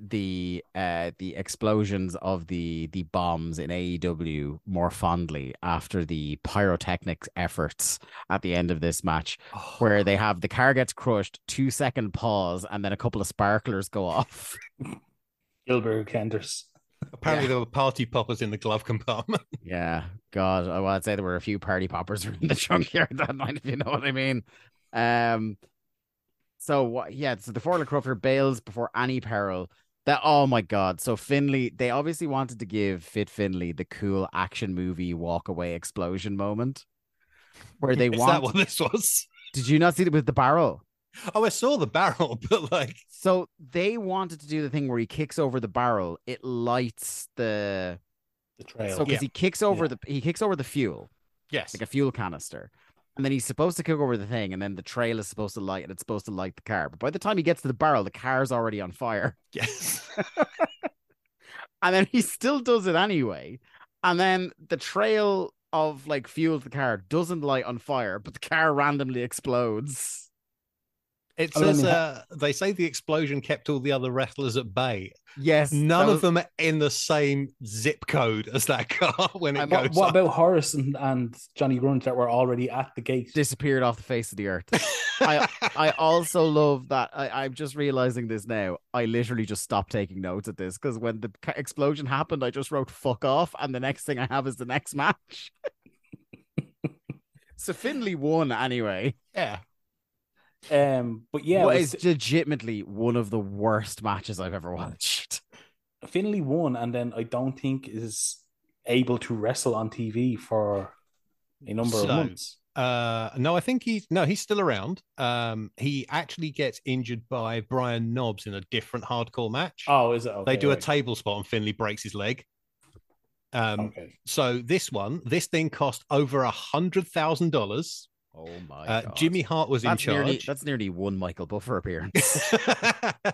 the uh the explosions of the the bombs in AEW more fondly after the pyrotechnics efforts at the end of this match where they have the car gets crushed two second pause and then a couple of sparklers go off Gilbert Kenders. Apparently, Yeah. there were party poppers in the glove compartment. yeah god I would say there were a few party poppers in the trunk junkyard that night if you know what I mean um so what yeah so the Forklift Crufter bails before any peril that oh my god so Finlay they obviously wanted to give Fit Finlay the cool action movie walk away explosion moment where they Is want that what this was? did you not see it with the barrel Oh, I saw the barrel, but like, so they wanted to do the thing where he kicks over the barrel it lights the The trail. so because Yeah. he kicks over Yeah. the he kicks over the fuel yes, like a fuel canister. And then he's supposed to kick over the thing, and then the trail is supposed to light, and it's supposed to light the car. But by the time he gets to the barrel, the car's already on fire. yes. And then he still does it anyway. And then the trail of like fuel to the car doesn't light on fire, but the car randomly explodes. It I mean, says ha- uh, they say the explosion kept all the other wrestlers at bay. Yes, None that of them are in the same zip code as that car when it I'm- goes. what, what about Horace and, and Johnny Grunge that were already at the gate? disappeared off the face of the earth. I I also love that. I, I'm just realizing this now. I literally just stopped taking notes at this because when the ca- explosion happened, I just wrote "fuck off," and the next thing I have is the next match. so Finlay won anyway. yeah. Um, but yeah, What it is was- legitimately one of the worst matches I've ever watched. Finlay won, and then I don't think is able to wrestle on TV for a number So- of months. Uh, no, I think he's no, he's still around. Um, he actually gets injured by Brian Knobbs in a different hardcore match. Oh, is it? Okay, they do a table spot and Finlay breaks his leg. Um, Okay. so this one, this thing cost over a hundred thousand dollars. Oh my Uh, god. Jimmy Hart was that's in nearly charge. that's nearly one Michael Buffer appearance. uh,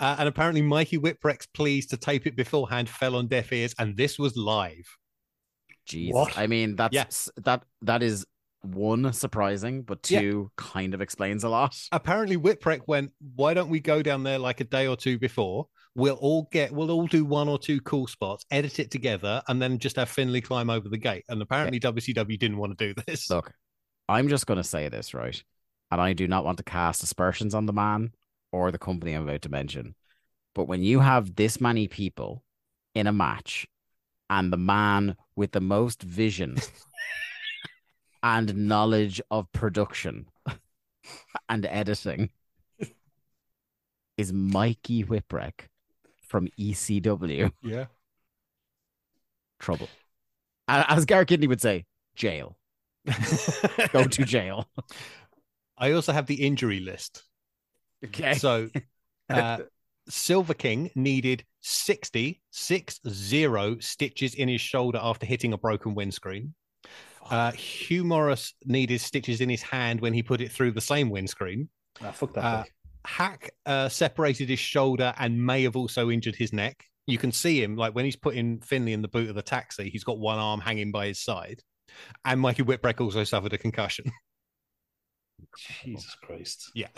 and apparently, Mikey Whipwreck's pleas to tape it beforehand fell on deaf ears, and this was live. Jesus. What? I mean, that's Yeah. that that is one surprising, but Yeah. two kind of explains a lot. Apparently, Whipwreck went, "Why don't we go down there like a day or two before? We'll all get, we'll all do one or two cool spots, edit it together, and then just have Finlay climb over the gate." And apparently, WCW didn't want to do this. Look, I'm just going to say this, right? And I do not want to cast aspersions on the man or the company I'm about to mention. But when you have this many people in a match and the man with the most vision and knowledge of production and editing is Mikey Whipwreck from ECW, Yeah. trouble. As Garrett Kidney would say, jail. Go to jail. I also have the injury list. Okay. So, uh, Silver King needed 60, six zero stitches in his shoulder after hitting a broken windscreen. Uh, Hugh Morris needed stitches in his hand when he put it through the same windscreen. Ah, fuck that. Uh. Hak uh, separated his shoulder and may have also injured his neck. You can see him like when he's putting Finlay in the boot of the taxi, he's got one arm hanging by his side. And Mikey Whipwreck also suffered a concussion. Jesus Christ. yeah.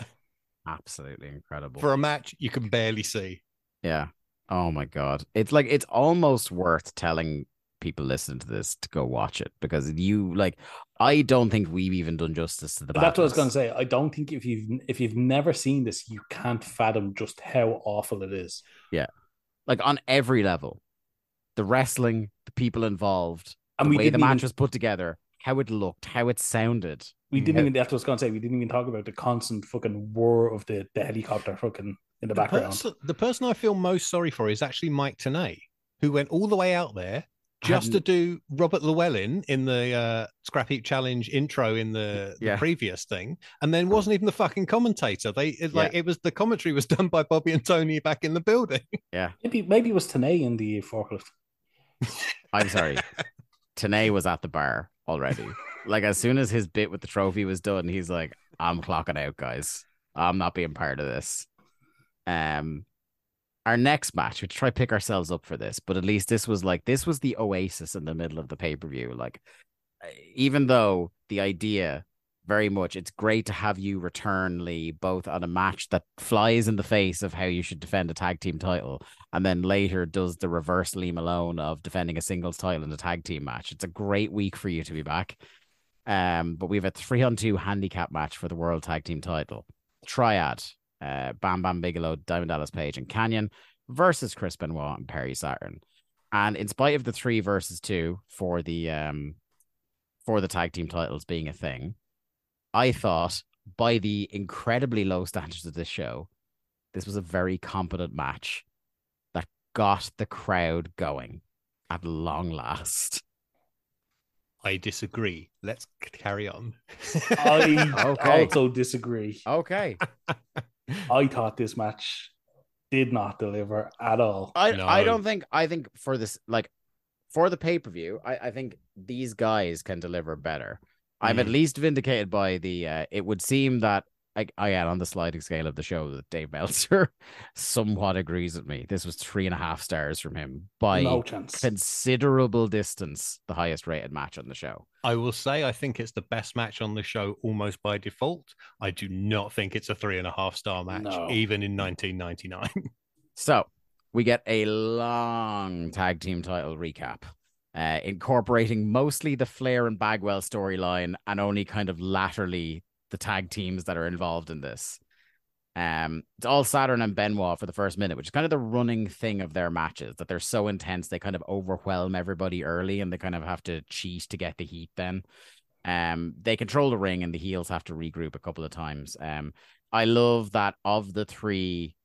Absolutely incredible. For a match you can barely see. yeah. Oh my god. It's like it's almost worth telling people listening to this to go watch it because you like I don't think we've even done justice to the But that's what I was gonna say. I don't think if you've if you've never seen this, you can't fathom just how awful it is. Yeah. Like on every level. The wrestling, the people involved, And the we way the match even- was put together, how it looked, how it sounded. We didn't Yeah. even. That's what I was going to say. We didn't even talk about the constant fucking whir of the, the helicopter fucking in the, background. person, the person I feel most sorry for is actually Mike Tenay, who went all the way out there just to do Robert Llewellyn in the uh, Scrap Heap Challenge intro in the, the previous thing, and then wasn't even the fucking commentator. They it, like it was the commentary was done by Bobby and Tony back in the building. Yeah, maybe maybe it was Tenay in the forklift. I'm sorry. Tenay was at the bar already. Like as soon as his bit with the trophy was done, he's like, I'm clocking out, guys. I'm not being part of this. Um our next match, we try pick ourselves up for this, but at least this was like this was the oasis in the middle of the pay-per-view. Like even though the idea very much it's great to have you return Lee both on a match that flies in the face of how you should defend a tag team title and then later does the reverse Lee Malone of defending a singles title in a tag team match. It's a great week for you to be back. Um, but we have a three on two handicap match for the world tag team title. Triad, uh, Bam Bam Bigelow, Diamond Dallas Page, and Kanyon versus Chris Benoit and Perry Saturn. And in spite of the three versus two for the um for the tag team titles being a thing, I thought by the incredibly low standards of this show, this was a very competent match that got the crowd going at long last. I disagree. Let's carry on. I Okay. also disagree. Okay. I thought this match did not deliver at all. I No. I don't think I think for this like for the pay per view, I, I think these guys can deliver better. I'm at Mhm. least vindicated by the. Uh, it would seem that I, I am on the sliding scale of the show that Dave Meltzer somewhat agrees with me. This was three and a half stars from him by no considerable distance, the highest rated match on the show. I will say I think it's the best match on the show almost by default. I do not think it's a three and a half star match, No. even in 1999. So we get a long tag team title recap, uh, incorporating mostly the Flair and Bagwell storyline and only kind of latterly the tag teams that are involved in this. Um, it's all Saturn and Benoit for the first minute, which is kind of the running thing of their matches that they're so intense they kind of overwhelm everybody early and they kind of have to cheat to get the heat. Then, um, they control the ring and the heels have to regroup a couple of times. Um, I love that of the three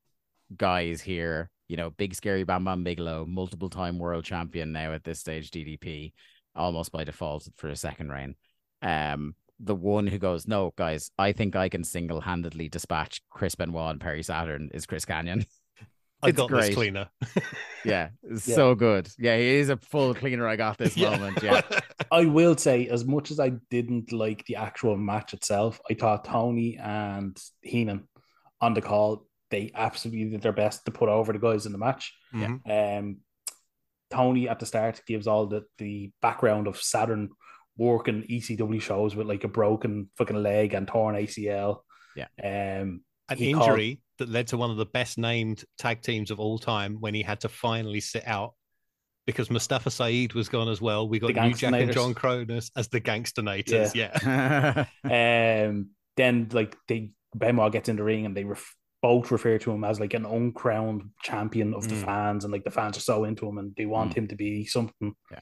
guys here, you know, big scary Bam Bam Bigelow, multiple time world champion now at this stage, DDP. almost by default for a second reign. Um, the one who goes, no, guys, I think I can single handedly dispatch Chris Benoit and Perry Saturn is Chris Kanyon. I got great. this cleaner. yeah, Yeah. so good. Yeah, he is a full cleaner. I got this moment. Yeah, I will say, as much as I didn't like the actual match itself, I thought Tony and Heenan on the call, they absolutely did their best to put over the guys in the match. Mhm. Um, Tony at the start gives all the, the background of Saturn working ECW shows with like a broken fucking leg and torn ACL. Yeah. Um, An He called- injury that led to one of the best named tag teams of all time when he had to finally sit out because Mustafa Saed was gone as well. We got New Jack and John Kronus as the Gangstanators. Yeah. um, then like they Benoit gets in the ring and they ref- both refer to him as like an uncrowned champion of the Mm. fans, and like the fans are so into him and they want Mm. him to be something. Yeah.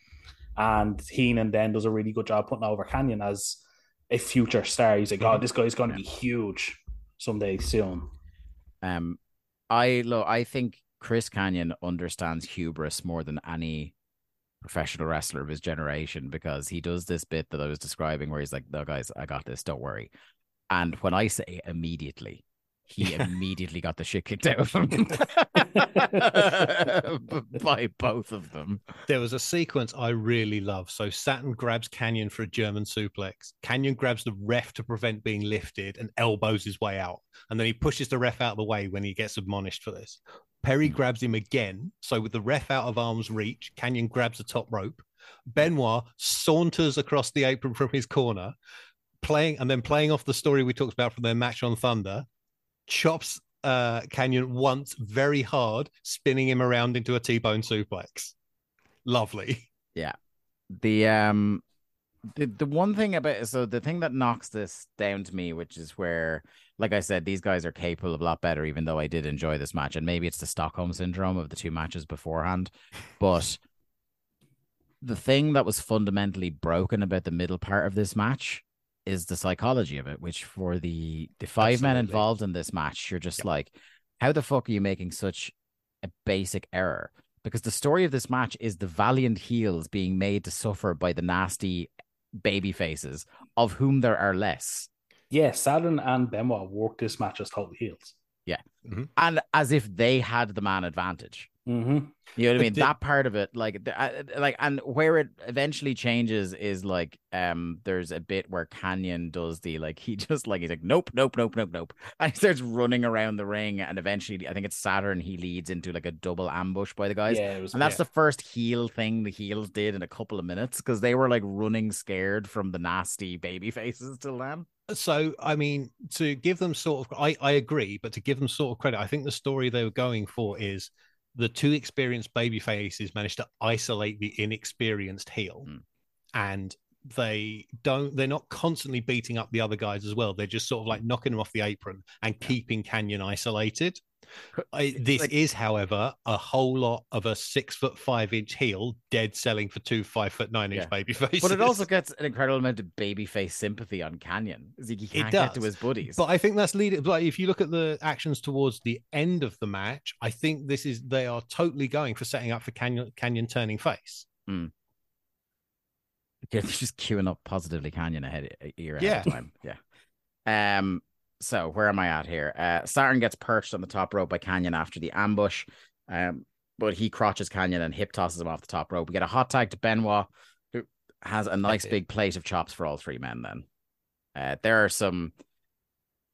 And Heenan then does a really good job putting over Kanyon as a future star. He's like, oh, Mhm. this guy's going to Yeah. be huge someday soon. Um, I look. I think Chris Kanyon understands hubris more than any professional wrestler of his generation because he does this bit that I was describing where he's like, "No, guys, I got this. Don't worry." And when I say immediately, he immediately got the shit kicked out of him by both of them. There was a sequence I really love. So Saturn grabs Kanyon for a German suplex. Kanyon grabs the ref to prevent being lifted and elbows his way out. And then he pushes the ref out of the way when he gets admonished for this. Perry hmm. grabs him again. So with the ref out of arm's reach, Kanyon grabs the top rope. Benoit saunters across the apron from his corner, playing and then playing off the story we talked about from their match on Thunder, chops uh, Kanyon once very hard, spinning him around into a T-bone suplex. Lovely. Yeah. The um the the one thing about so the thing that knocks this down to me which is where like i said these guys are capable of a lot better even though i did enjoy this match and maybe it's the stockholm syndrome of the two matches beforehand but the thing that was fundamentally broken about the middle part of this match is the psychology of it which for the the five men involved in this match you're just Yep. like how the fuck are you making such a basic error because the story of this match is the valiant heels being made to suffer by the nasty baby faces, of whom there are less. Yeah, Saturn and Benoit worked this match as total heels. Yeah. Mm-hmm. And as if they had the man advantage. Mm-hmm. You know what I mean? the- that part of it, like, the, uh, like, and where it eventually changes is like, um, there's a bit where Kanyon does the like, he just like, he's like, nope, nope, nope, nope, nope, and he starts running around the ring, and eventually, I think it's Saturn. He leads into like a double ambush by the guys, Yeah, was. And that's yeah. the first heel thing the heels did in a couple of minutes because they were like running scared from the nasty baby faces till then. So, I mean, to give them sort of, I, I agree, but to give them sort of credit, I think the story they were going for is the two experienced baby faces managed to isolate the inexperienced heel. Mm. And they don't, they're not constantly beating up the other guys as well. They're just sort of like knocking them off the apron and keeping Kanyon isolated. I, this Like- is, however, a whole lot of a six foot five inch heel dead selling for two five foot nine inch Yeah. baby faces. But it also gets an incredible amount of baby face sympathy on Kanyon. He he can't get to his buddies. But I think that's leading. Like, if you look at the actions towards the end of the match, I think this is they are totally going for setting up for Kanyon Kanyon turning face. Yeah, they're just queuing up positively Kanyon ahead a year ahead Yeah. of time. Yeah. Um. So where am I at here? Uh, Saturn gets perched on the top rope by Kanyon after the ambush. Um, but he crotches Kanyon and hip tosses him off the top rope. We get a hot tag to Benoit, who has a nice big plate of chops for all three men. Then, uh, there are some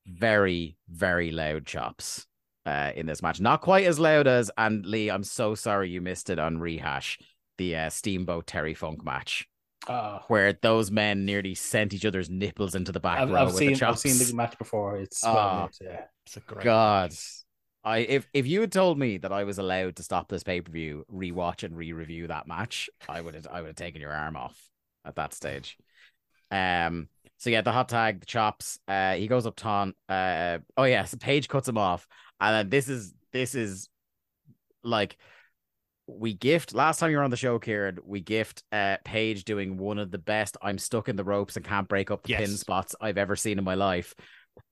very very loud chops uh in this match. Not quite as loud as and Lee. I'm so sorry you missed it on rehash the uh, Steamboat Terry Funk match Uh, where those men nearly sent each other's nipples into the back I've, row I've with seen the I've seen the match before. It's Ah. well yeah. It's a great God, match. I if if you had told me that I was allowed to stop this pay per view, rewatch and re-review that match, I would have I would have taken your arm off at that stage. Um. So yeah, the hot tag, the chops. Uh, he goes up ton. Uh, oh yeah, so Page cuts him off, and then this is this is like we gift last time you were on the show, Kieran. We gift uh Page doing one of the best. I'm stuck in the ropes and can't break up the pin spots I've ever seen in my life.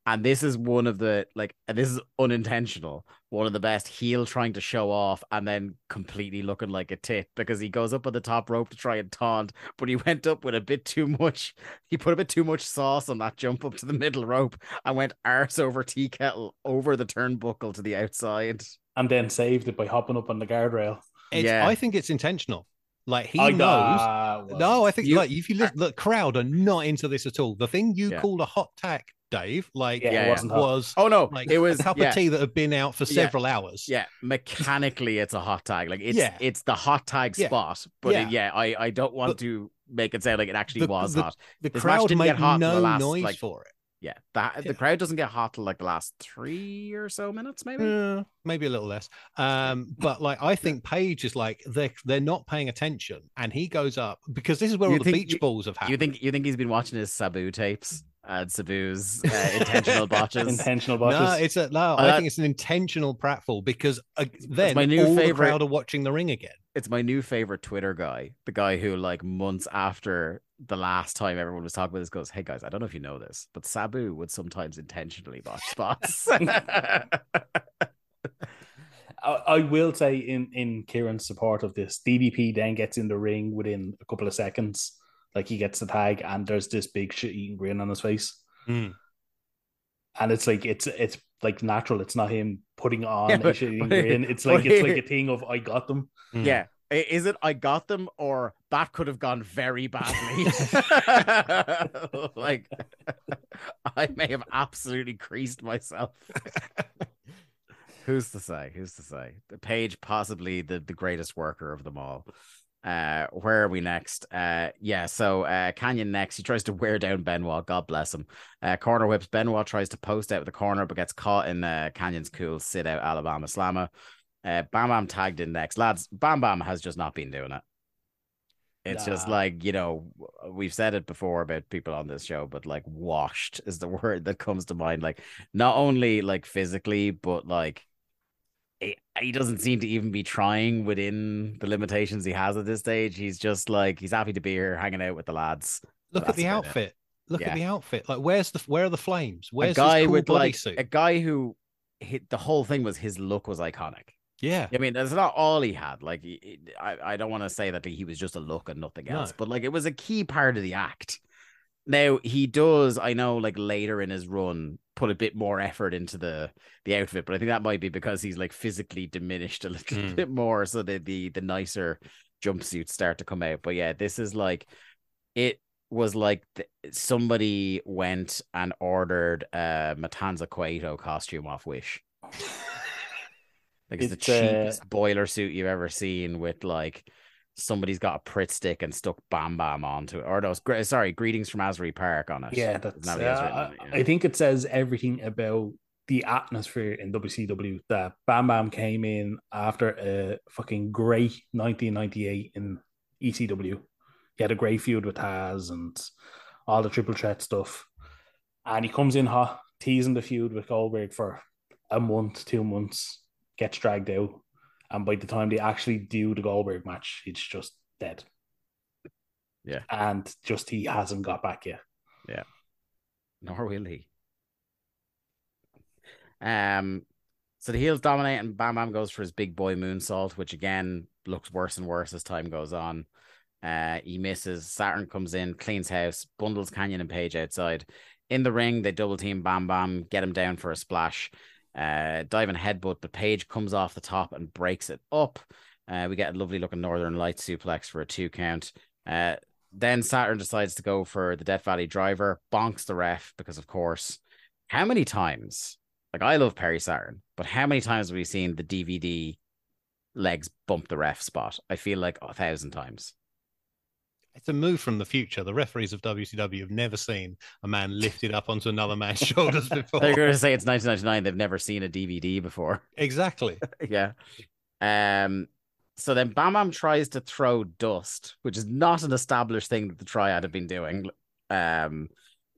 And this is one of the like, and this is unintentional. One of the best heel trying to show off and then completely looking like a tit because he goes up on the top rope to try and taunt, but he went up with a bit too much. He put a bit too much sauce on that jump up to the middle rope and went arse over tea kettle over the turnbuckle to the outside. and then saved it by hopping up on the guardrail. It's, Yeah. I think it's intentional. Like he I knows. know. No, I think You- like if you look, the crowd are not into this at all. The thing you Yeah. called a hot tack, Dave, like Yeah, it was wasn't hot. Oh no, like it was a cup yeah. of tea that had been out for Yeah. several hours. Yeah, mechanically, it's a hot tag. Like it's Yeah. it's the hot tag Yeah. spot. But uh, Yeah. It, yeah, I I don't want But- to make it sound like it actually The- was the- hot. The This crowd didn't made get hot in the no last, noise like- for it. Yeah, that Yeah. the crowd doesn't get hot till like the last three or so minutes, maybe. Uh, maybe a little less. Um, but like I think Page is like they're they're not paying attention, and he goes up because this is where You all the beach you- balls have happened. You think you think he's been watching his Sabu tapes and Sabu's uh, intentional botches? intentional botches. No, it's a no. Uh, I think it's an intentional pratfall because uh, then my new all the favorite- crowd are watching the ring again. it's my new favorite Twitter guy, the guy who like months after the last time everyone was talking about this goes, "Hey guys, I don't know if you know this, but Sabu would sometimes intentionally botch spots." I, I will say in in Kieran's support of this, DDP then gets in the ring within a couple of seconds. Like he gets the tag, and there's this big shit eating grin on his face, Mm. and it's like it's it's like natural. It's not him putting on Yeah, a shit eating grin. It's like it's like a thing of I got them. Mm. yeah. Is it I got them or that could have gone very badly? like I may have absolutely creased myself. Who's to say? Who's to say? The page possibly the, the greatest worker of them all. Uh where are we next? Uh yeah, so uh Kanyon next. He tries to wear down Benoit, God bless him. Uh corner whips Benoit tries to post out the corner, but gets caught in uh Kanyon's cool sit out Alabama slammer. Uh Bam Bam tagged in next. Lads, Bam Bam has just not been doing it. It's just like, you know, we've said it before about people on this show, but like washed is the word that comes to mind. Like, not only like physically, but like he, he doesn't seem to even be trying within the limitations he has at this stage. He's just like, he's happy to be here hanging out with the lads. Look at the about it. outfit. Look Yeah. at the outfit. Like, where's the where are the flames? Where's a guy cool with like bodysuit? a guy who hit the whole thing was his look was iconic. Yeah, I mean, that's not all he had. Like, he- I, I don't want to say that he was just a look and nothing No. else, but like, it was a key part of the act. Now he does, I know, like later in his run, put a bit more effort into the the outfit, but I think that might be because he's like physically diminished a little Mm. bit more, so that the the nicer jumpsuits start to come out. But yeah, this is like it was like th- somebody went and ordered a Matanza Cueto costume off Wish. Like it's, It's, the uh, cheapest boiler suit you've ever seen with like somebody's got a Prit stick and stuck Bam Bam onto it. Or no, sorry, greetings from Asbury Park on it. Yeah, that's. that what he has uh, it? I think it says everything about the atmosphere in WCW. That Bam Bam came in after a fucking great 1998 in ECW. He had a great feud with Taz and all the triple threat stuff, and he comes in hot, teasing the feud with Goldberg for a month, two months, gets dragged out, and by the time they actually do the Goldberg match, it's just dead. Yeah. and just he hasn't got back yet. Yeah, nor will he. Um, so the heels dominate, and Bam Bam goes for his big boy moonsault, which again looks worse and worse as time goes on. Uh, he misses. Saturn comes in, cleans house, bundles Kanyon and Page outside. In the ring, they double team Bam Bam, get him down for a splash. Uh, diving headbutt, but Page comes off the top and breaks it up. Uh, we get a lovely looking Northern Light suplex for a two count. Uh, then Saturn decides to go for the Death Valley driver, bonks the ref because, of course, how many times? Like I love Perry Saturn, but how many times have we seen the DVD legs bump the ref spot? I feel like a thousand times. It's a move from the future. The referees of WCW have never seen a man lifted up onto another man's shoulders before. They're going to say it's 1999. They've never seen a DVD before. Exactly. yeah. Um. So then Bam Bam tries to throw dust, which is not an established thing that the Triad have been doing. Um,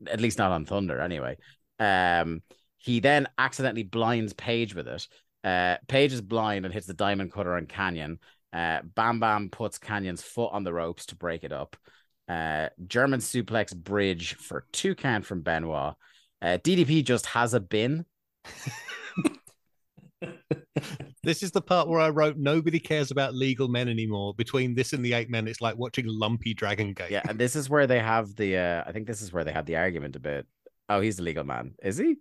at least not on Thunder, anyway. Um, he then accidentally blinds Page with it. Uh, Page is blind and hits the diamond cutter on Kanyon. Uh, Bam Bam puts Kanyon's foot on the ropes to break it up. Uh, German suplex bridge for two count from Benoit. Uh, DDP just has a bin. This is the part where I wrote nobody cares about legal men anymore. Between this and the eight men, it's like watching Lumpy Dragon Gate. Yeah, and this is where they have the. Uh, I think this is where they had the argument about. Oh, he's the legal man, is he?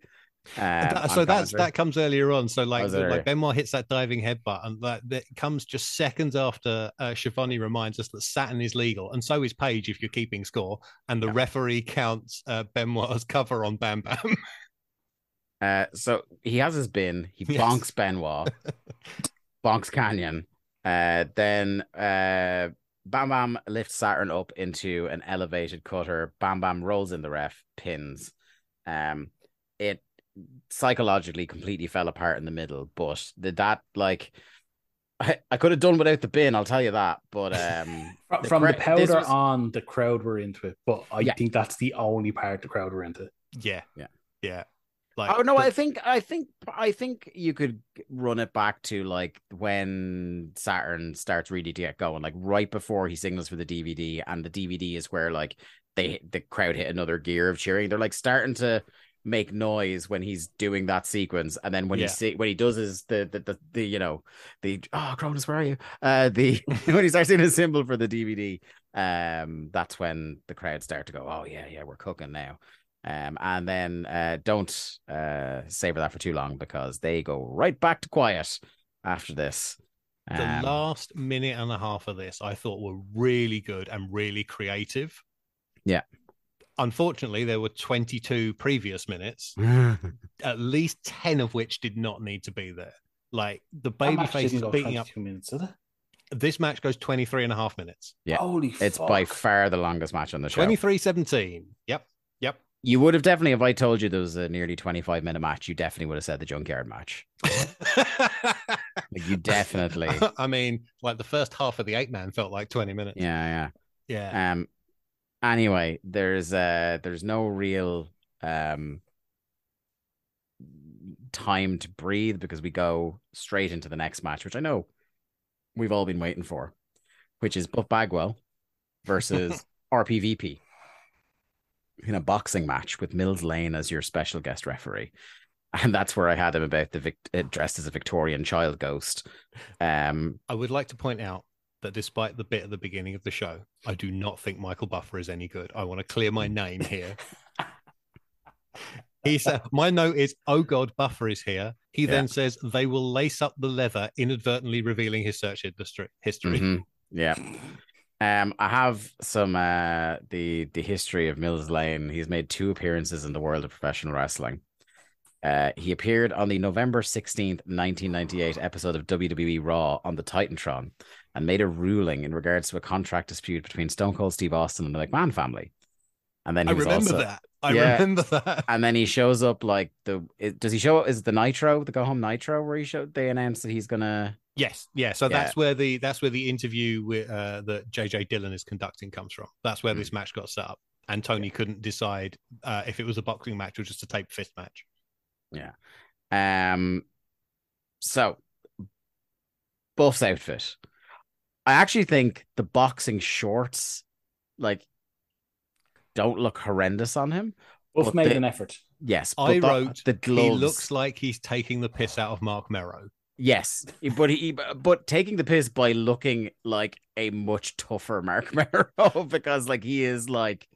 Um, so that's that comes earlier on. So like, it like? Benoit hits that diving headbutt, and that, that comes just seconds after uh, Schiavone reminds us that Saturn is legal, and so is Page if you're keeping score. And the Yeah. referee counts uh, Benoit's cover on Bam Bam. Uh, so he has his bin. He Yes. bonks Benoit, bonks Kanyon. Uh, then uh, Bam Bam lifts Saturn up into an elevated cutter. Bam Bam rolls in the ref, pins. Um, it psychologically completely fell apart in the middle, but the, that like. I, I could have done without the bin, I'll tell you that. But um, From, the from the cra- this powder was- on, the crowd were into it, but I Yeah. think that's the only part the crowd were into. yeah, Yeah. yeah. Like, oh no, the- I think I think I think you could run it back to like when Saturn starts really to get going, like right before he signals for the DVD, and the DVD is where like they the crowd hit another gear of cheering. They're like starting to make noise when he's doing that sequence, and then when Yeah. he see, when he does his the, the the the you know the oh Cronus, where are you? Uh, the when he starts doing his symbol for the DVD, um, that's when the crowd start to go, oh yeah, yeah, we're cooking now. Um, and then uh, don't uh, savor that for too long because they go right back to quiet after this. the Um, last minute and a half of this I thought were really good and really creative. Yeah. Unfortunately, there were 22 previous minutes, at least 10 of which did not need to be there. Like the That match babyface didn't is beating up. 22 minutes. This match goes 23 and a half minutes. Yeah. Holy it's fuck. by far the longest match on the show. 23 17. Yep. Yep. You would have definitely, if I told you there was a nearly 25 minute match, you definitely would have said the junkyard match. Like, you definitely, I mean, like the first half of the eight man felt like 20 minutes. yeah, Yeah. yeah. Um, anyway, there's uh, there's no real um time to breathe because we go straight into the next match, which I know we've all been waiting for, which is Buff Bagwell versus RPVP in a boxing match with Mills Lane as your special guest referee. And that's where I had him about the vic- dressed as a Victorian child ghost. Um, I would like to point out that despite the bit at the beginning of the show, I do not think Michael Buffer is any good. I want to clear my name here. He said, "My note is, oh God, Buffer is here." He then says, "They will lace up the leather, inadvertently revealing his search industry history." Mhm. Yeah. Um, I have some uh the the history of Mills Lane. He's made two appearances in the world of professional wrestling. Uh, he appeared on the November 16th, 1998 episode of WWE Raw on the Titantron and made a ruling in regards to a contract dispute between Stone Cold Steve Austin and the McMahon family. And then he I remember also, that. I Yeah. remember that. and then he shows up like the it, does he show up is the Nitro, the go home Nitro where he showed they announced that he's gonna Yes, yeah. So Yeah. that's where the that's where the interview with uh, that JJ Dillon is conducting comes from. That's where Hmm. this match got set up, and Tony couldn't decide uh, if it was a boxing match or just a tape fist match. Yeah. Um, so Buff's outfit. I actually think the boxing shorts, like, don't look horrendous on him. Buff But made the- an effort. Yes, I the- wrote, the gloves. He looks like he's taking the piss out of Marc Mero. yes, but he but taking the piss by looking like a much tougher Marc Mero because like he is like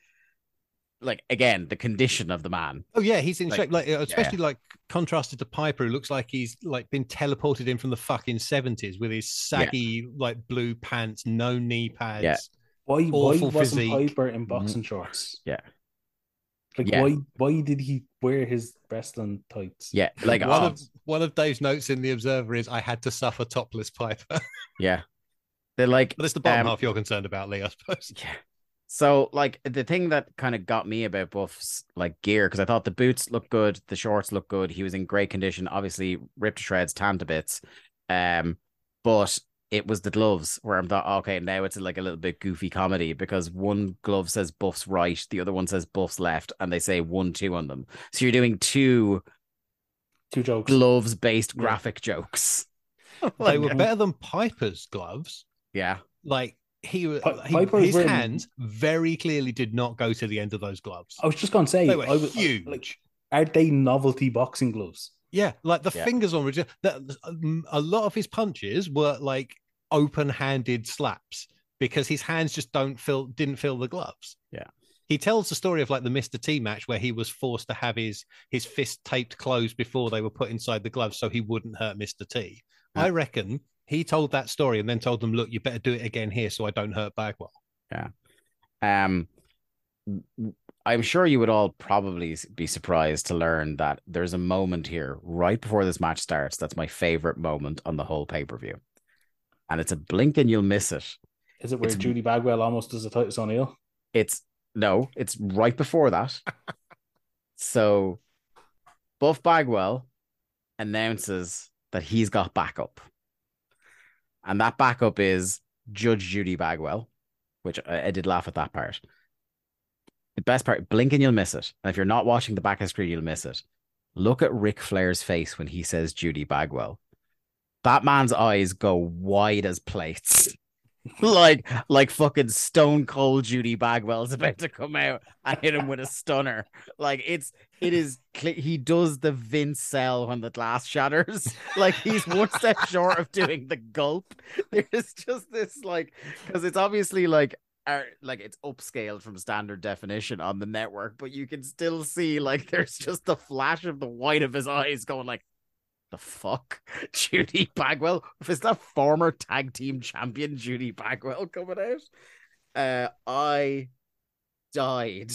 like again the condition of the man. Oh yeah, he's in Like, shape. Like especially like contrasted to Piper, who looks like he's like been teleported in from the fucking seventies with his saggy like blue pants, no knee pads. Yeah. Why, why wasn't physique. Piper in boxing shorts? Yeah. Like Yeah. why why did he wear his wrestling tights? Yeah, like one oh, of one of Dave's notes in the Observer is, "I had to suffer topless Piper." yeah, they're like but it's the bottom um, half you're concerned about, Lee, I suppose. Yeah. So like the thing that kind of got me about Buff's like gear because I thought the boots looked good, the shorts looked good. He was in great condition, obviously ripped to shreds, tanned to bits. Um, but it was the gloves where I'm thought, okay, now it's like a little bit goofy comedy because one glove says Buff's right, the other one says Buff's left, and they say one two on them. So you're doing two Two jokes. gloves based Yeah. graphic jokes. They were better than Piper's gloves. yeah, Like he, uh, was, Pi- he Piper was his wearing- hands very clearly did not go to the end of those gloves. I was just gonna say They were I was huge. Like Are they novelty boxing gloves? Yeah, like the Yeah. fingers on Richard. That um, a lot of his punches were like open-handed slaps because his hands just don't feel didn't feel the gloves. Yeah. He tells the story of like the Mr. T match where he was forced to have his his fist taped closed before they were put inside the gloves so he wouldn't hurt Mr. T. Yeah. I mm. reckon he told that story and then told them, "Look, you better do it again here so I don't hurt Bagwell." Yeah. Um, I'm sure you would all probably be surprised to learn that there's a moment here right before this match starts. That's my favorite moment on the whole pay per view, and it's a blink and you'll miss it. Is it where It's- Judy Bagwell almost does a Titus O'Neil? It's no, it's right before that. so, Buff Bagwell announces that he's got backup, and that backup is Judge Judy Bagwell, which I, I did laugh at that part. The best part, blink and you'll miss it. And if you're not watching the back of the screen, you'll miss it. Look at Ric Flair's face when he says Judy Bagwell. That man's eyes go wide as plates. like like fucking stone cold Judy Bagwell's about to come out and hit him with a stunner. Like it's it is he does the Vince cell when the glass shatters. Like he's one step short of doing the gulp. There's just this like because it's obviously like uh, like it's upscaled from standard definition on the network, but you can still see like there's just the flash of the white of his eyes going like the fuck? Judy Bagwell? Is that former tag team champion Judy Bagwell coming out? Uh I died.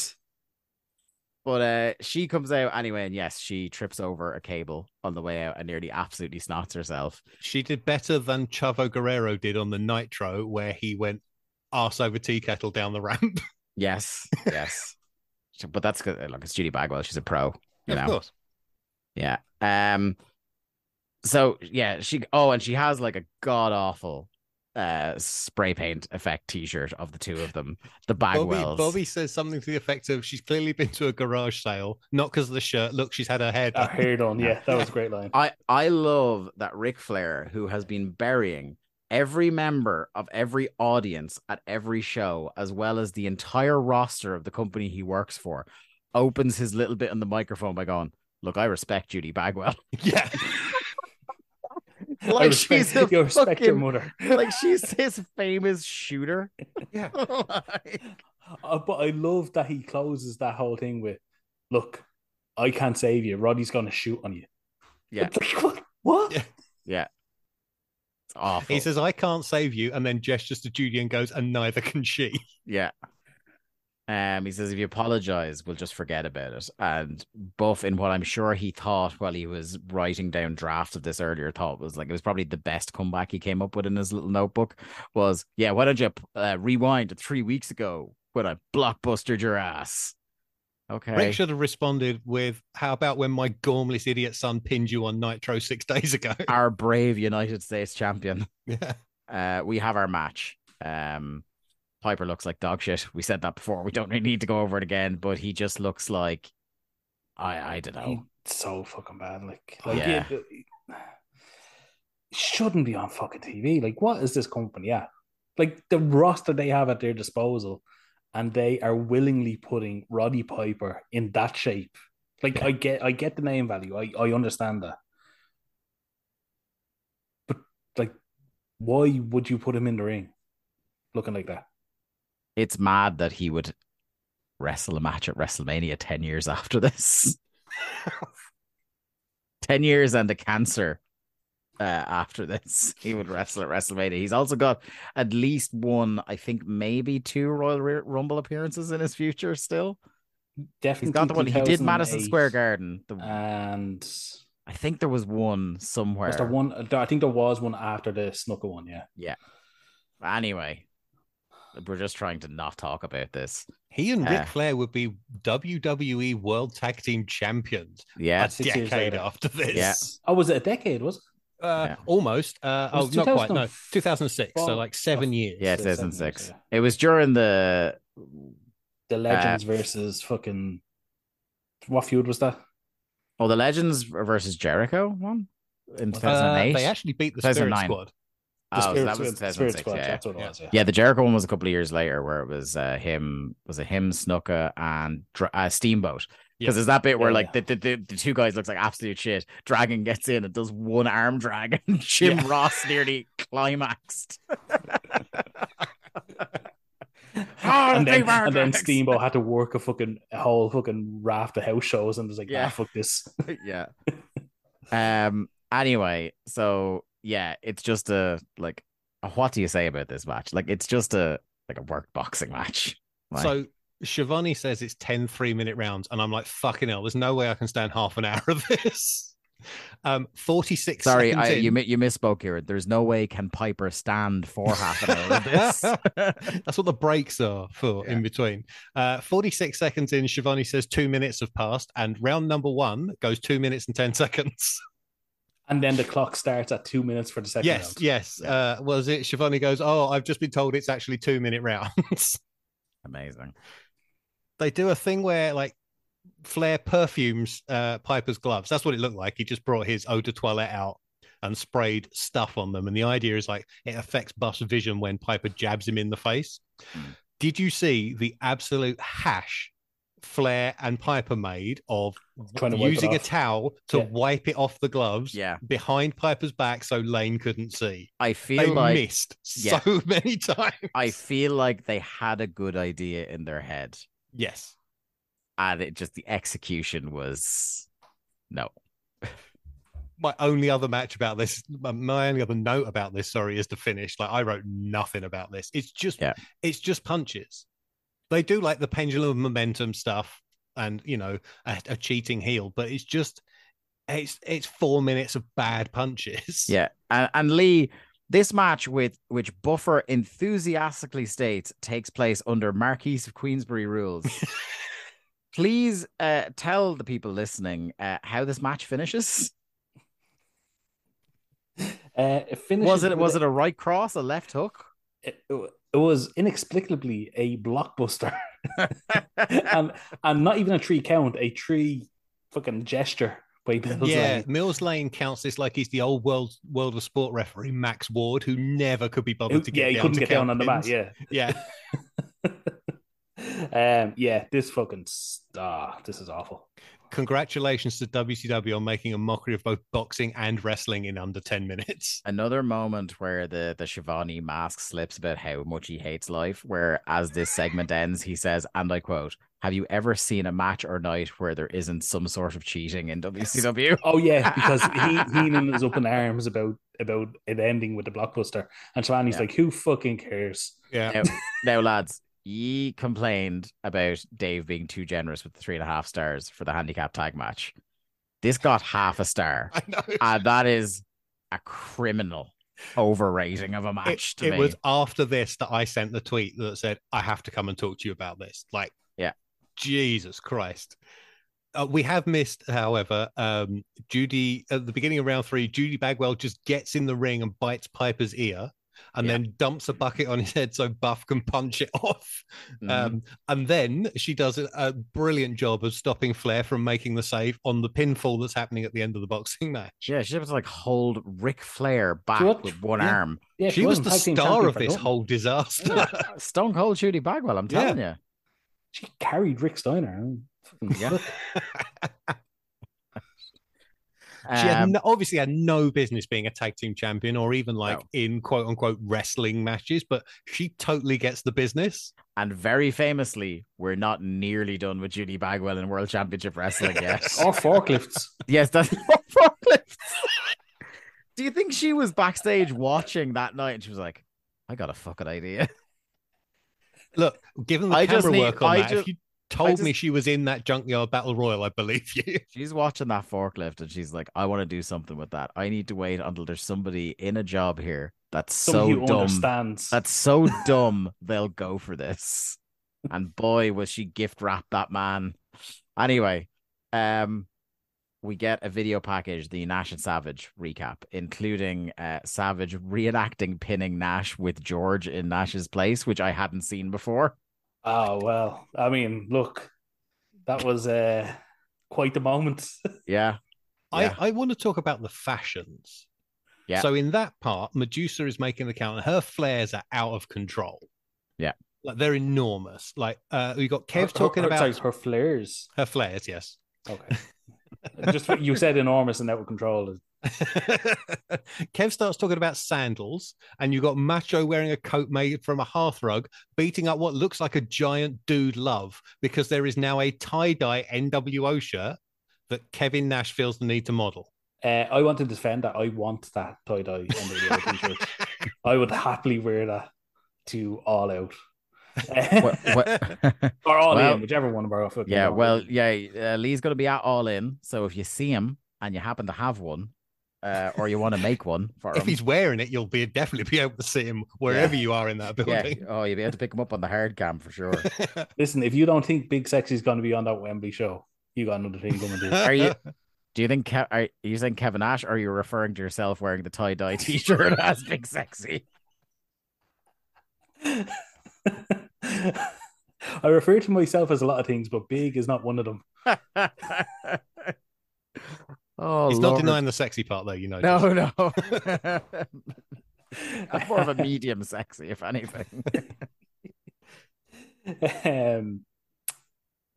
But uh she comes out anyway, and yes, she trips over a cable on the way out and nearly absolutely snots herself. She did better than Chavo Guerrero did on the Nitro, where he went arse over tea kettle down the ramp. Yes, yes. but that's good. Look, it's Judy Bagwell. She's a pro. You of know? course. Yeah. Um. So yeah, she. Oh, and she has like a god awful, uh, spray paint effect T-shirt of the two of them. The Bobby, Bagwells. Bobby says something to the effect of she's clearly been to a garage sale, not because of the shirt. Look, she's had her hair Our done. hair done. Yeah, that was a great line. I I love that Ric Flair, who has been burying every member of every audience at every show, as well as the entire roster of the company he works for, opens his little bit on the microphone by going, "Look, I respect Judy Bagwell." yeah. I like respect, she's a you respect your fucking- mother. like she's his famous shooter. Yeah. Like, Uh, but I love that he closes that whole thing with, "Look, I can't save you. Roddy's gonna shoot on you." yeah, like, what? What? Yeah. yeah. It's awful. He says, I can't save you, and then gestures to Judy and goes, and neither can she. Yeah. Um, he says if you apologize, we'll just forget about it. And Buff, in what I'm sure he thought while he was writing down drafts of this earlier, thought was like it was probably the best comeback he came up with in his little notebook. Was yeah, why don't you uh, rewind to three weeks ago when I blockbustered your ass? Okay, Ric should have responded with, How about when my gormless idiot son pinned you on Nitro six days ago? our brave United States champion. yeah. Uh, we have our match. Um, Piper looks like dog shit. We said that before. We don't really need to go over it again, but he just looks like I I don't know. He's so fucking bad. Like, like Yeah. it- it- shouldn't be on fucking TV. Like, what is this company at? Like the roster they have at their disposal, and they are willingly putting Roddy Piper in that shape. Like, I get, I get the name value. I, I understand that, but like, why would you put him in the ring looking like that? It's mad that he would wrestle a match at WrestleMania 10 years after this. 10 years and a cancer uh, after this. He would wrestle at WrestleMania. He's also got at least one, I think maybe two Royal Ru- Rumble appearances in his future still. Definitely, He's got the one. He did Madison 2008, Square Garden. The, and I think there was one somewhere. was there one? I think there was one after the Snuka one. Yeah. Yeah. Anyway, we're just trying to not talk about this. He and Uh. Ric Flair would be WWE World Tag Team Champions Yeah. a decade after this. Yeah. Oh, was it a decade? Was it? Uh, Yeah. Almost. Uh, oh, was not quite. No, 2004. 2006. So like seven years. Yeah, 2006. years, It was during the The Legends versus fucking. What feud was that? oh the Legends versus Jericho one in Uh, 2008. they actually beat the Spirit 2009. Squad. Oh, so that was Squad- Spirit 2006. Squad, yeah. That's what it Yeah. was. Yeah. yeah, the Jericho one was a couple of years later, where it was uh, him was a him Snuka and uh, Steamboat. Because there's that bit where Yeah, like the, the, the, the two guys looks like absolute shit. Dragon gets in and does one arm drag, and Jim Yeah. Ross nearly climaxed. and then, and then. Steamboat had to work a fucking a whole fucking raft of house shows and was like, Yeah. ah, fuck this. yeah. Um. Anyway, so yeah, it's just a like. What do you say about this match? Like, it's just a like a work boxing match. Like, So Schiavone says it's 10 three minute rounds, and I'm like, fucking hell, there's no way I can stand half an hour of this. Um, 46 sorry, I, you you misspoke here. There's no way can Piper stand for half an hour of this. That's what the breaks are for Yeah. in between. Uh, 46 seconds in, Schiavone says two minutes have passed, and round number one goes two minutes and 10 seconds. And then the clock starts at two minutes for the second yes, round. yes. Yeah. Uh, was it? Schiavone goes, Oh, I've just been told it's actually two minute rounds. Amazing. they do a thing where, like, Flair perfumes uh, Piper's gloves. That's what it looked like. He just brought his eau de toilette out and sprayed stuff on them. And the idea is like it affects Buff's vision when Piper jabs him in the face. Mm. Did you see the absolute hash Flair and Piper made of Trying to wipe it using a towel to Yeah. wipe it off the gloves Yeah, behind Piper's back so Lane couldn't see? I feel They like missed Yeah. so many times. I feel like they had a good idea in their head, yes. and it just the execution was no. my only other match about this, my only other note about this, sorry, is to finish. Like I wrote nothing about this. It's just, Yeah. it's just punches. They do like the pendulum of momentum stuff, and you know, a, a cheating heel, but it's just, it's it's four minutes of bad punches. Yeah, and, and Lee, this match with which Buffer enthusiastically states takes place under Marquess of Queensberry rules. Please uh, tell the people listening uh, how this match finishes. Uh, it Was it was it a right cross, a left hook? it, it was inexplicably a blockbuster and and not even a tree count, a tree fucking gesture by Mills yeah. Lane. Mills Lane counts this like he's the old world world of sport referee Max Ward, who never could be bothered to get yeah, he couldn't to get down on the mat. Yeah, yeah. um, yeah, this fucking ah, this is awful. Congratulations to WCW on making a mockery of both boxing and wrestling in under 10 minutes. Another moment where the the Schiavone mask slips about how much he hates life. Where as this segment ends, he says, and I quote, "Have you ever seen a match or night where there isn't some sort of cheating in WCW?" Oh yeah, because he Heenan is up in arms about about it ending with the blockbuster, and Schiavone's Yeah. like, "Who fucking cares?" Yeah. now, now, lads, ye complained about Dave being too generous with the three and a half stars for the handicap tag match. This got half a star, and that is a criminal overrating of a It, match to it me. was after this that I sent the tweet that said, I have to come and talk to you about this. Like, Yeah. Jesus Christ. Uh, we have missed, however, um, Judy at the beginning of round three. Judy Bagwell just gets in the ring and bites Piper's ear, and Yeah. then dumps a bucket on his head so Buff can punch it off. Mhm. Um, and then she does a, a brilliant job of stopping Flair from making the save on the pinfall that's happening at the end of the boxing match. yeah, she was to like hold Ric Flair back what- with one yeah. arm. Yeah, she was wasn't the star of this whole disaster. Yeah. Stone Cold Judy Bagwell, I'm telling you. She carried Rick Steiner. I mean, fucking Yeah. look. She had Um, no, obviously had no business being a tag team champion or even like No. in quote unquote wrestling matches, but she totally gets the business. and very famously, we're not nearly done with Judy Bagwell in World Championship Wrestling yet. or forklifts. yes, that's forklifts. Do you think she was backstage watching that night and she was like, I got a fucking idea? Look, given the I just camera need- work on I that, ju- if you told I me she was in that junkyard battle royal, I believe you. She's watching that forklift and she's like, I want to do something with that. I need to wait until there's somebody in a job here that's Somebody so dumb. understands. That's so dumb they'll go for this. And boy, was she gift wrapped that man. Anyway, um, we get a video package, the Nash and Savage recap, including uh, Savage reenacting pinning Nash with George in Nash's place, which I hadn't seen before. Oh well, I mean, look, that was uh, quite the moment. Yeah. Yeah. I, I want to talk about the fashions. Yeah. So in that part, Medusa is making the count and her flares are out of control. Yeah. Like they're enormous. Like uh, we got Kev Her- talking her, about sorry, her flares. her flares. Yes. Okay. Just you said enormous and out of control. Kev starts talking about sandals, and you've got Macho wearing a coat made from a hearth rug, beating up what looks like a giant dude love because there is now a tie dye NWO shirt that Kevin Nash feels the need to model. Uh, I want to defend that. I want that tie dye NWO t-shirt. I would happily wear that to all out. What- what- or all Well, in, whichever one of our fucking yeah, well, yeah, uh, Lee's going to be at all in. So if you see him and you happen to have one, uh, or you want to make one for If him, he's wearing it, you'll be definitely be able to see him wherever you are in that yeah, building. oh, you'll be able to pick him up on the hard cam for sure. Listen, if you don't think Big Sexy's going to be on that Wembley show, you got another thing coming to Are you? Do you think Kev, are you saying Kevin Nash, or are you referring to yourself wearing the tie dye T-shirt as Big Sexy? I refer to myself as a lot of things, but big is not one of them. Oh, He's not denying the sexy part, though. You know. No, no. I'm more of a medium sexy, if anything. um,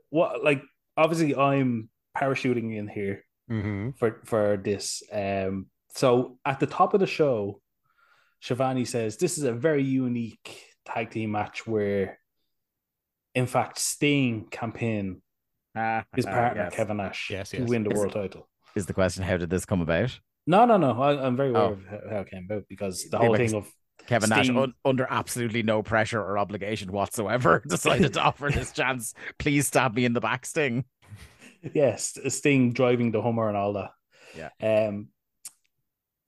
what like obviously I'm parachuting in here hmm for for this. Um, so at the top of the show, Schiavone says this is a very unique tag team match where, in fact, Sting can pin his partner Ah, Yes. Kevin Nash Yes, to yes. win the Is- world title. Is the question how did this come about? No, no, no. I, I'm very aware Oh. of how, how it came about because the whole because thing of Kevin Nash, un- under absolutely no pressure or obligation whatsoever, decided to offer this chance. Please stab me in the back, Sting. yes, Sting driving the Hummer and all that. Yeah. Um,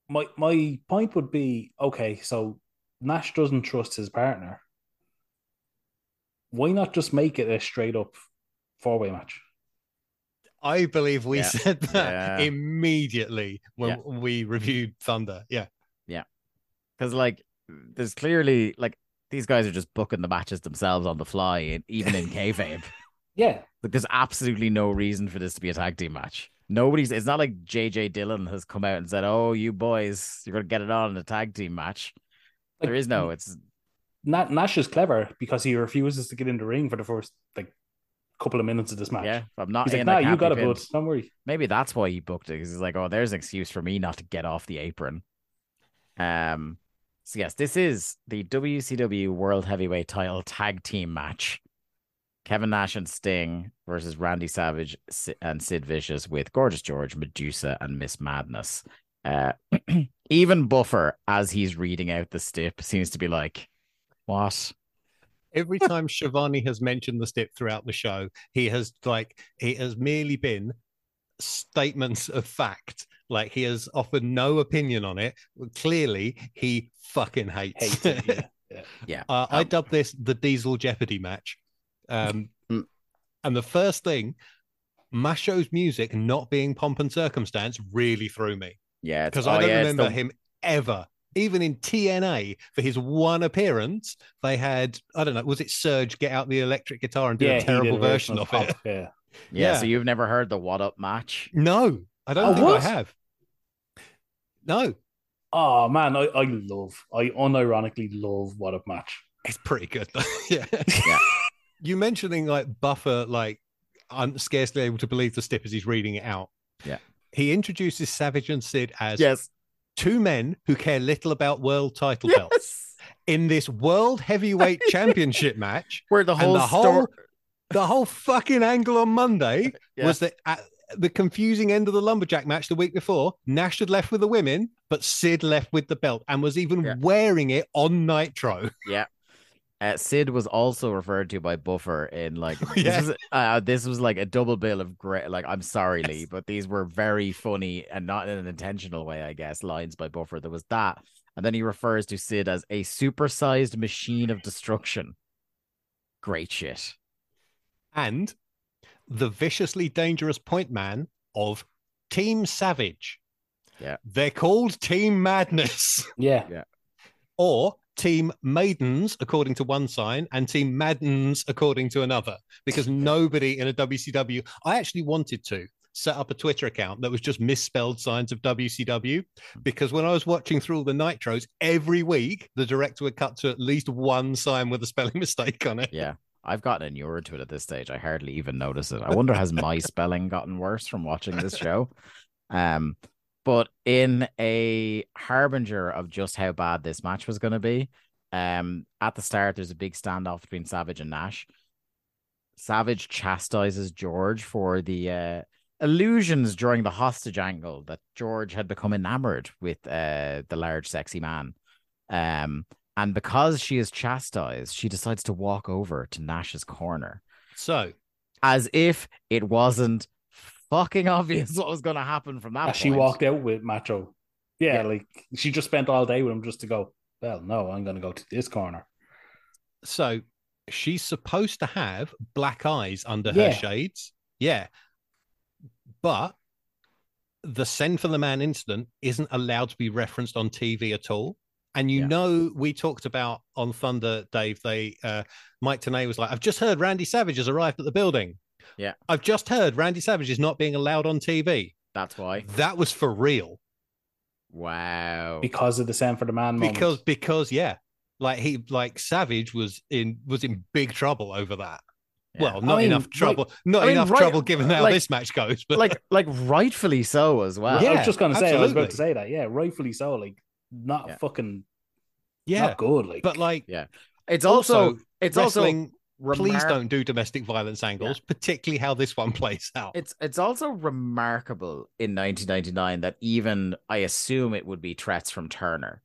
my my point would be okay. So Nash doesn't trust his partner. Why not just make it a straight up four way match? I believe we Yeah. said that Yeah. immediately when Yeah. we reviewed Thunder. Yeah. Yeah. Because, like, there's clearly, like, these guys are just booking the matches themselves on the fly, even in kayfabe. Yeah, Like, there's absolutely no reason for this to be a tag team match. Nobody's. It's not like JJ Dillon has come out and said, "Oh, you boys, you're gonna get it on in a tag team match." Like, there is no. It's Na- Nash is clever because he refuses to get in the ring for the first like couple of minutes of this match. yeah. I'm not He's in. like, nah, you got pinned." bud. Don't worry. Maybe that's why he booked it because he's like, "Oh, there's an excuse for me not to get off the apron." Um. So yes, this is the WCW World Heavyweight Title Tag Team match. Kevin Nash and Sting versus Randy Savage and Sid Vicious with Gorgeous George, Medusa, and Miss Madness. Uh, even Buffer, as he's reading out the stip, seems to be like, "What? Every time Schiavone has mentioned the step throughout the show, he has like he has merely been statements of fact. Like he has offered no opinion on it. Clearly, he fucking hates. Hates it. Yeah. yeah. Yeah, Uh, I dub this the Diesel Jeopardy match. Um, Mm. and the first thing, Macho's music not being pomp and circumstance really threw me yeah." because oh, I don't yeah, remember the- him ever. Even in TNA for his one appearance, they had I don't know, was it Surge get out the electric guitar and do Yeah, a terrible version of it? Pop, Yeah. Yeah, Yeah. so you've never heard the What Up match? No, I don't Oh, think what? I have. No, Oh man, I, I love, I unironically love what up match. it's pretty good. though. yeah. Yeah. You mentioning like Buffer, like I'm scarcely able to believe the stip as he's reading it out. Yeah. He introduces Savage and Sid as Yes. Two men who care little about world title belts in this world heavyweight championship match. Where the whole the whole the whole fucking angle on Monday Yeah. was that at uh, the confusing end of the lumberjack match the week before, Nash had left with the women, but Sid left with the belt and was even Yeah. wearing it on Nitro. Yeah. Uh, Sid was also referred to by Buffer in like this, was, uh, this was like a double bill of great. Like I'm sorry, Lee, but these were very funny and not in an intentional way, I guess. Lines by Buffer. There was that, and then he refers to Sid as a supersized machine of destruction. Great shit. And the viciously dangerous point man of Team Savage. Yeah. They're called Team Madness Yeah, Yeah. or Team Maidens, according to one sign, and Team Maddens, according to another, because nobody in a WCW, I actually wanted to set up a Twitter account that was just misspelled signs of WCW. Because when I was watching through all the Nitros, every week the director would cut to at least one sign with a spelling mistake on it. Yeah. I've gotten inured to it at this stage. I hardly even notice it. I wonder has my spelling gotten worse from watching this show? Um, but in a harbinger of just how bad this match was going to be, um, at the start there's a big standoff between Savage and Nash. Savage chastises George for the uh, illusions during the hostage angle that George had become enamored with uh, the large, sexy man. Um, and because she is chastised, she decides to walk over to Nash's corner So as if it wasn't fucking obvious what was going to happen from that. As she point. walked out with Macho. Yeah, Yeah. like she just spent all day with him just to go, well, no, I'm going to go to this corner. so she's supposed to have black eyes under Yeah. her shades. Yeah. But the send for the man incident isn't allowed to be referenced on TV at all. And you Yeah. know, we talked about on Thunder, Dave. They uh Mike Tenay was like, I've just heard Randy Savage has arrived at the building. Yeah. I've just heard Randy Savage is not being allowed on TV. That's why. That was for real. Wow. Because of the send for the man moment. Because because yeah. Like he like Savage was in was in big trouble over that. Yeah. Well, not mean, enough right- trouble. Not I mean, enough right- trouble given how like- this match goes. But like, like rightfully so as well. Yeah, I Yeah, was just going to say, I was about absolutely. to say that. Yeah, rightfully so. Like, not Yeah. fucking, yeah, not good. Like, but like Yeah. It's also, it's wrestling. also please don't do domestic violence angles, particularly how this one plays out. It's it's also remarkable in 1999 that even I assume it would be threats from Turner.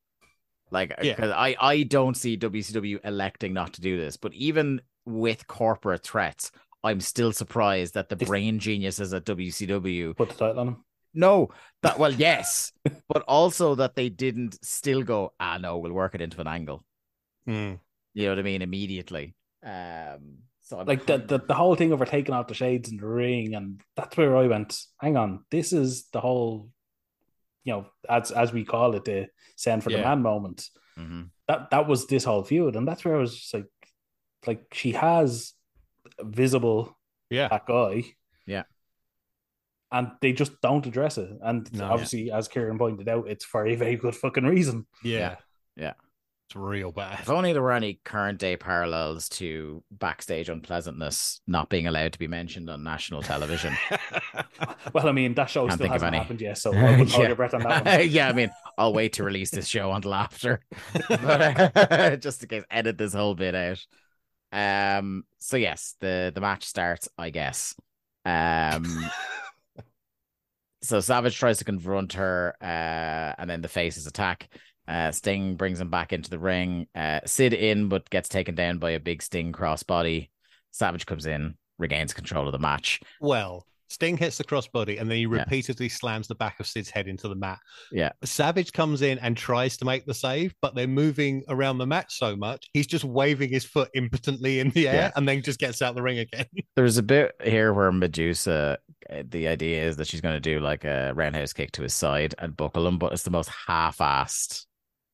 Like Yeah. because I I don't see WCW electing not to do this, but even with corporate threats, I'm still surprised that the If- brain geniuses at WCW put the title on him. no that well yes, but also that they didn't still go ah no we'll work it into an angle. Mm. You know what I mean immediately. Um, so I'm Like the, the the whole thing of her taking off the shades and the ring, and that's where I went. Hang on, this is the whole, you know, as as we call it, the send for the man moment. Mhm. That that was this whole feud, and that's where I was just like, like she has visible Yeah, that guy. Yeah. And they just don't address it. And No. obviously, as Kieran pointed out, it's for a very good fucking reason. yeah, Yeah. It's real bad. If only there were any current day parallels to backstage unpleasantness not being allowed to be mentioned on national television. Well, I mean, that show Can't still hasn't any. happened yet, so I wouldn't hold your breath on that one. yeah, I mean, I'll wait to release this show on laughter, but, uh, just in case, edit this whole bit out. Um. So yes, the the match starts. I guess. Um. so Savage tries to confront her, uh, and then the faces attack. Uh, Sting brings him back into the ring. Uh, Sid in, but gets taken down by a big Sting crossbody. Savage comes in, regains control of the match. well, Sting hits the crossbody and then he Yeah. repeatedly slams the back of Sid's head into the mat. Yeah. Savage comes in and tries to make the save, but they're moving around the mat so much, he's just waving his foot impotently in the air Yeah. and then just gets out the ring again. There's a bit here where Medusa, uh, the idea is that she's going to do like a roundhouse kick to his side and buckle him, but it's the most half-assed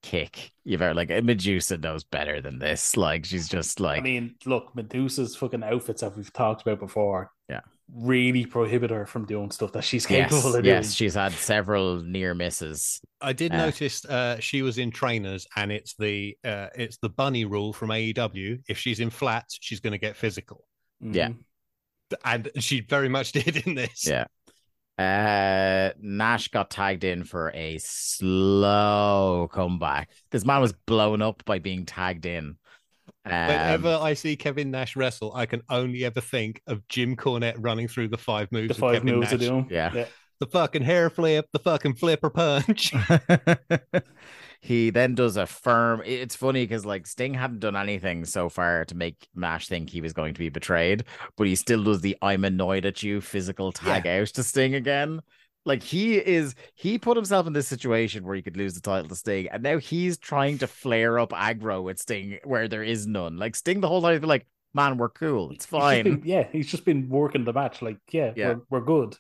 kick you've ever like. Medusa knows better than this. Like she's just like, I mean, look, Medusa's fucking outfits that we've talked about before. Yeah. Really prohibit her from doing stuff that she's capable yes, of doing. yes, she's had several near misses. I did Uh. notice uh, she was in trainers, and it's the uh, it's the bunny rule from AEW. If she's in flats, she's going to get physical, Yeah. Mhm. and she very much did in this. Yeah. Uh, Nash got tagged in for a slow comeback. This man was blown up by being tagged in. Um, Whenever I see Kevin Nash wrestle, I can only ever think of Jim Cornette running through the five moves. The of five Kevin moves to Nash. do 'em. Yeah. The fucking hair flip, the fucking flipper punch. he then does a firm. It's funny because like Sting hadn't done anything so far to make Nash think he was going to be betrayed, but he still does the "I'm annoyed at you" physical tag out to Sting again. Like he is, he put himself in this situation where he could lose the title to Sting, and now he's trying to flare up aggro with Sting where there is none. Like Sting, the whole time, like, man, we're cool, it's He's just fine. been- yeah, he's just been working the match. Like, yeah, Yeah. We're, we're good.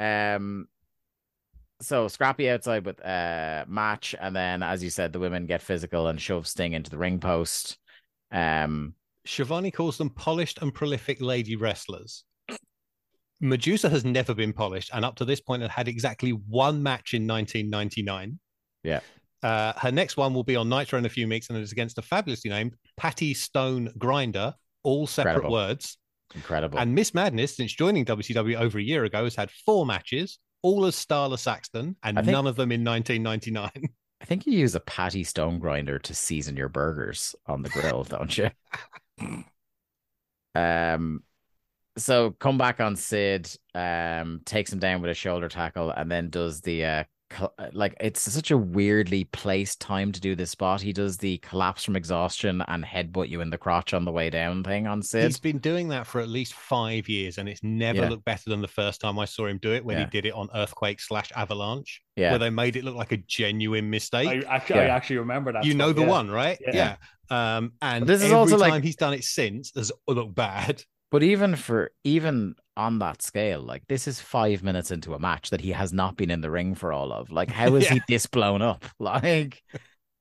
Um, so scrappy outside with uh match, and then as you said, the women get physical and shove Sting into the ring post. Um, Schiavone calls them polished and prolific lady wrestlers. Medusa has never been polished, and up to this point, had had exactly one match in 1999. Yeah. Uh, her next one will be on Nitro in a few weeks, and it is against a fabulously named Patty Stone Grinder, all separate Incredible. words. Incredible. And Miss Madness, since joining WCW over a year ago, has had four matches, all as Starla Saxton, and think- none of them in 1999. I think you use a patty stone grinder to season your burgers on the grill, don't you? um, so come back on Sid, um, takes him down with a shoulder tackle, and then does the uh, like it's such a weirdly placed time to do this spot. He does the collapse from exhaustion and headbutt you in the crotch on the way down thing on Sid. He's been doing that for at least five years, and it's never Yeah. looked better than the first time I saw him do it when Yeah. he did it on Earthquake slash Avalanche, Yeah. where they made it look like a genuine mistake. I actually, I actually remember that. you know the yeah. one, right? Yeah. Um, and But this is every also, time like- he's done it since has looked bad. But even for even on that scale, like this is five minutes into a match that he has not been in the ring for all of. Like, how is he Yeah. this blown up? Like,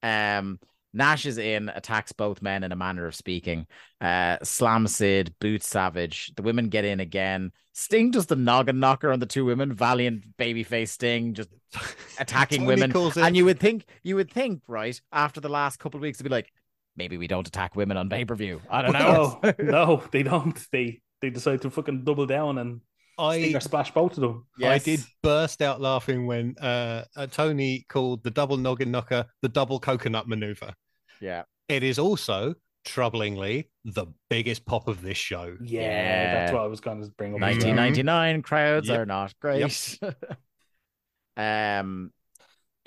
um, Nash is in, attacks both men in a manner of speaking. Uh, slam Sid, boot Savage. The women get in again. Sting does the noggin knocker on the two women. Valiant babyface Sting just attacking women. And you would think, you would think, right after the last couple of weeks, to be like, maybe we don't attack women on pay per view. I don't know. No, no, they don't. They they decide to fucking double down and I stinger splash both of them. I did burst out laughing when uh, uh, Tony called the double noggin knocker the double coconut maneuver. Yeah. It is also troublingly the biggest pop of this show. Yeah, that's Yeah. what I was going to bring up. 1999 crowds Yep. are not great. um,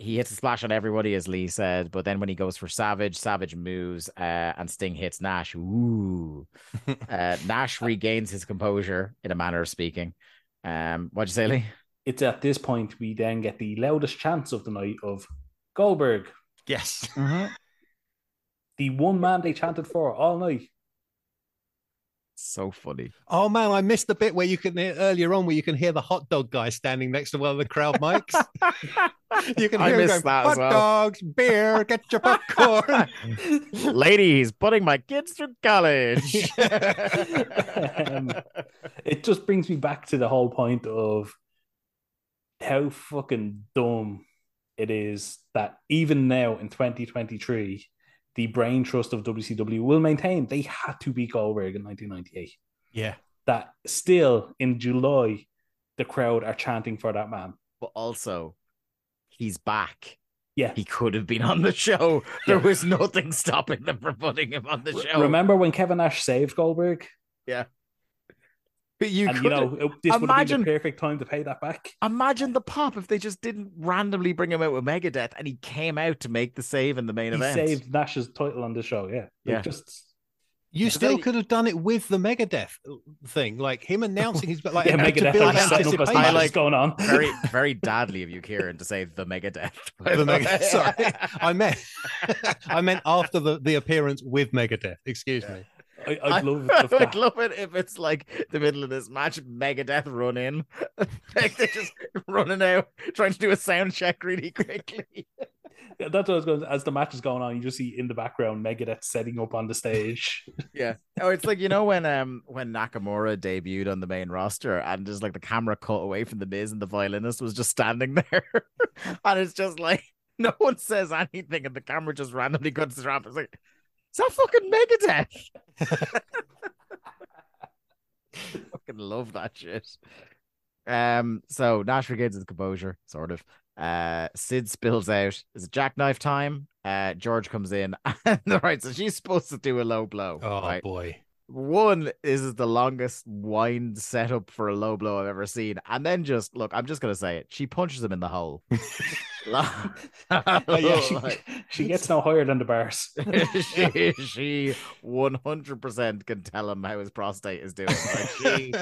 he hits a splash on everybody, as Lee said, but then when he goes for Savage, Savage moves, uh, and Sting hits Nash. Ooh, uh, Nash regains his composure in a manner of speaking. Um, what'd you say, Lee? It's at this point we then get the loudest chance of the night of Goldberg, Yes. the one man they chanted for all night. So funny. Oh man, I missed the bit where you can hear earlier on where you can hear the hot dog guy standing next to one of the crowd mics. you can I hear him going, that as hot well." dogs, beer, get your popcorn. Ladies, putting my kids through college. Um, it just brings me back to the whole point of how fucking dumb it is that even now in 2023, the brain trust of WCW will maintain they had to beat Goldberg in 1998. yeah. That still in July, the crowd are chanting for that man. but also, he's back. Yeah. He could have been on the show. There Yeah. was nothing stopping them from putting him on the show. Remember when Kevin Nash saved Goldberg? But you and you know, it- this would have imagine- been the perfect time to pay that back. imagine the pop if they just didn't randomly bring him out with Megadeth and he came out to make the save in the main He event. saved Nash's title on the show, yeah. Like, Yeah. Just You But still they- could have done it with the Megadeth thing, like him announcing his like yeah, to Megadeth build like, up a anticipation. match like- going on. very, very dadly of you, Kieran, to say the Megadeth. The the. Megadeth, sorry, I meant I meant after the, the appearance with Megadeth. Excuse me. I, I'd love I if would love it if it's like the middle of this match, Megadeth run in, like they're just running out, trying to do a sound check really quickly. Yeah, That's what I was going. As the match is going on, you just see in the background Megadeth setting up on the stage. Yeah. Oh, it's like you know when um when Nakamura debuted on the main roster and just like the camera cut away from the Miz and the violinist was just standing there, and it's just like no one says anything and the camera just randomly cuts ramp. It's like, is that fucking Megadeth? fucking love that shit. Um, so Nash regains his composure, sort of. Uh, Sid spills out. Is it jackknife time? Uh, George comes in. And right, so she's supposed to do a low blow. Oh right? boy. One is the longest wind setup for a low blow I've ever seen. And then just look, I'm just gonna say it. She punches him in the hole. Oh, yeah, she, Like, she gets no higher than the bars. she, she 100% can tell him how his prostate is doing. Like she,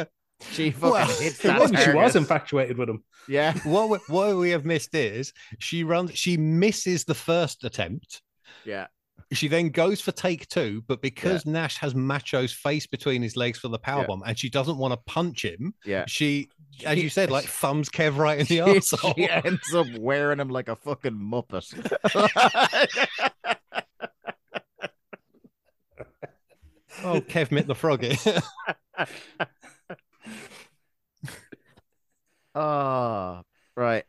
she fucking Well, hits that. Maybe she was infatuated with him. Yeah, what we, what we have missed is she runs. She misses the first attempt. yeah. She then goes for take two, but because Nash has Macho's face between his legs for the Yeah. powerbomb, and she doesn't want to punch him, Yeah. she, as you said, like thumbs Kev right in the arsehole. she ends up wearing him like a fucking muppet. Oh, Kev Mitt the Froggy.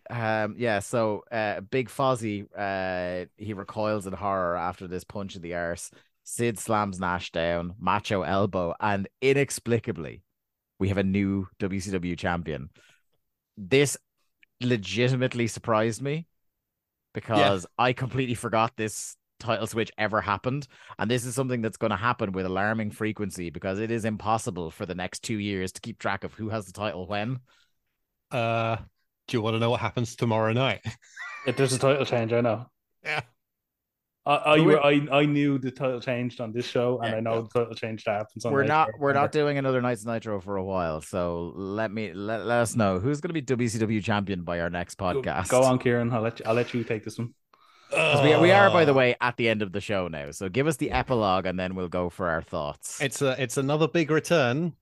uh, so uh, Big Fozzy, uh, he recoils in horror after this punch in the arse. Sid slams Nash down, macho elbow, and inexplicably, we have a new WCW champion. This legitimately surprised me because I completely forgot this title switch ever happened. And this is something that's going to happen with alarming frequency because it is impossible for the next two years to keep track of who has the title when. Uh, do you want to know what happens tomorrow night? If there's a title change, I know. Yeah. I I, Do we- I I knew the title changed on this show, and Yeah, I know the title change that happens on. we're Nitro. not we're not doing another Nights Nitro for a while, so let me let, let us know who's going to be WCW champion by our next podcast. Go on, Kieran. I'll let you. I'll let you take this one. 'Cause we, we are, by the Oh. way, at the end of the show now. So give us the epilogue, and then we'll go for our thoughts. It's a it's another big return.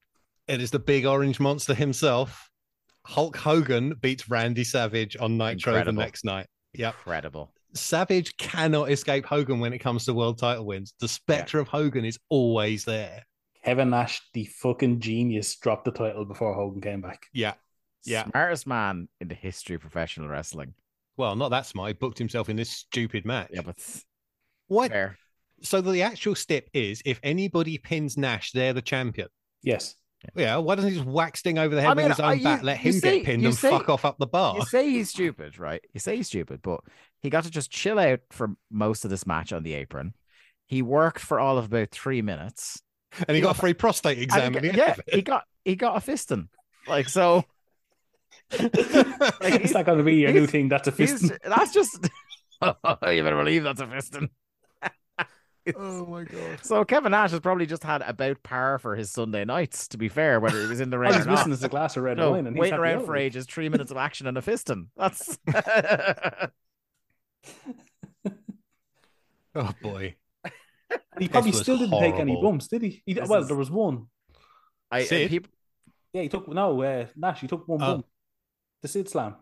It is the big orange monster himself. Hulk Hogan beats Randy Savage on Nitro Incredible. the next night. Yep. incredible. Savage cannot escape Hogan when it comes to world title wins. The specter of Hogan is always there. Kevin Nash, the fucking genius, dropped the title before Hogan came back. Yeah. Yeah. Smartest man in the history of professional wrestling. Well, not that smart. He booked himself in this stupid match. Yeah, but What? fair. So the actual step is if anybody pins Nash, they're the champion. Yes. Yeah. Why doesn't he just whack Sting over the head I with mean, his I- own you- bat, let him say- get pinned and say- fuck off up the bar? You say he's stupid, right? You say he's stupid, but he got to just chill out for most of this match on the apron. He worked for all of about three minutes. And he got a free prostate exam. he at the got- end yeah, he got he got a fisting. Like so. Like, it's not going to be your new thing. That's a he's, fist. that's just oh, you better believe that's a fisting. Oh my god. So Kevin Nash has probably just had about par for his Sunday nights. To be fair, whether he was in the ring All or he's not. missing a glass of red No, wine, and waiting happy around for ages, three minutes of action and a fisting. That's Oh boy. He probably still didn't take any bumps, did he? he well, is- there was one. I Sid? people. Yeah, he took no. Uh, Nash, he took one Oh. bump. The Sid Slam.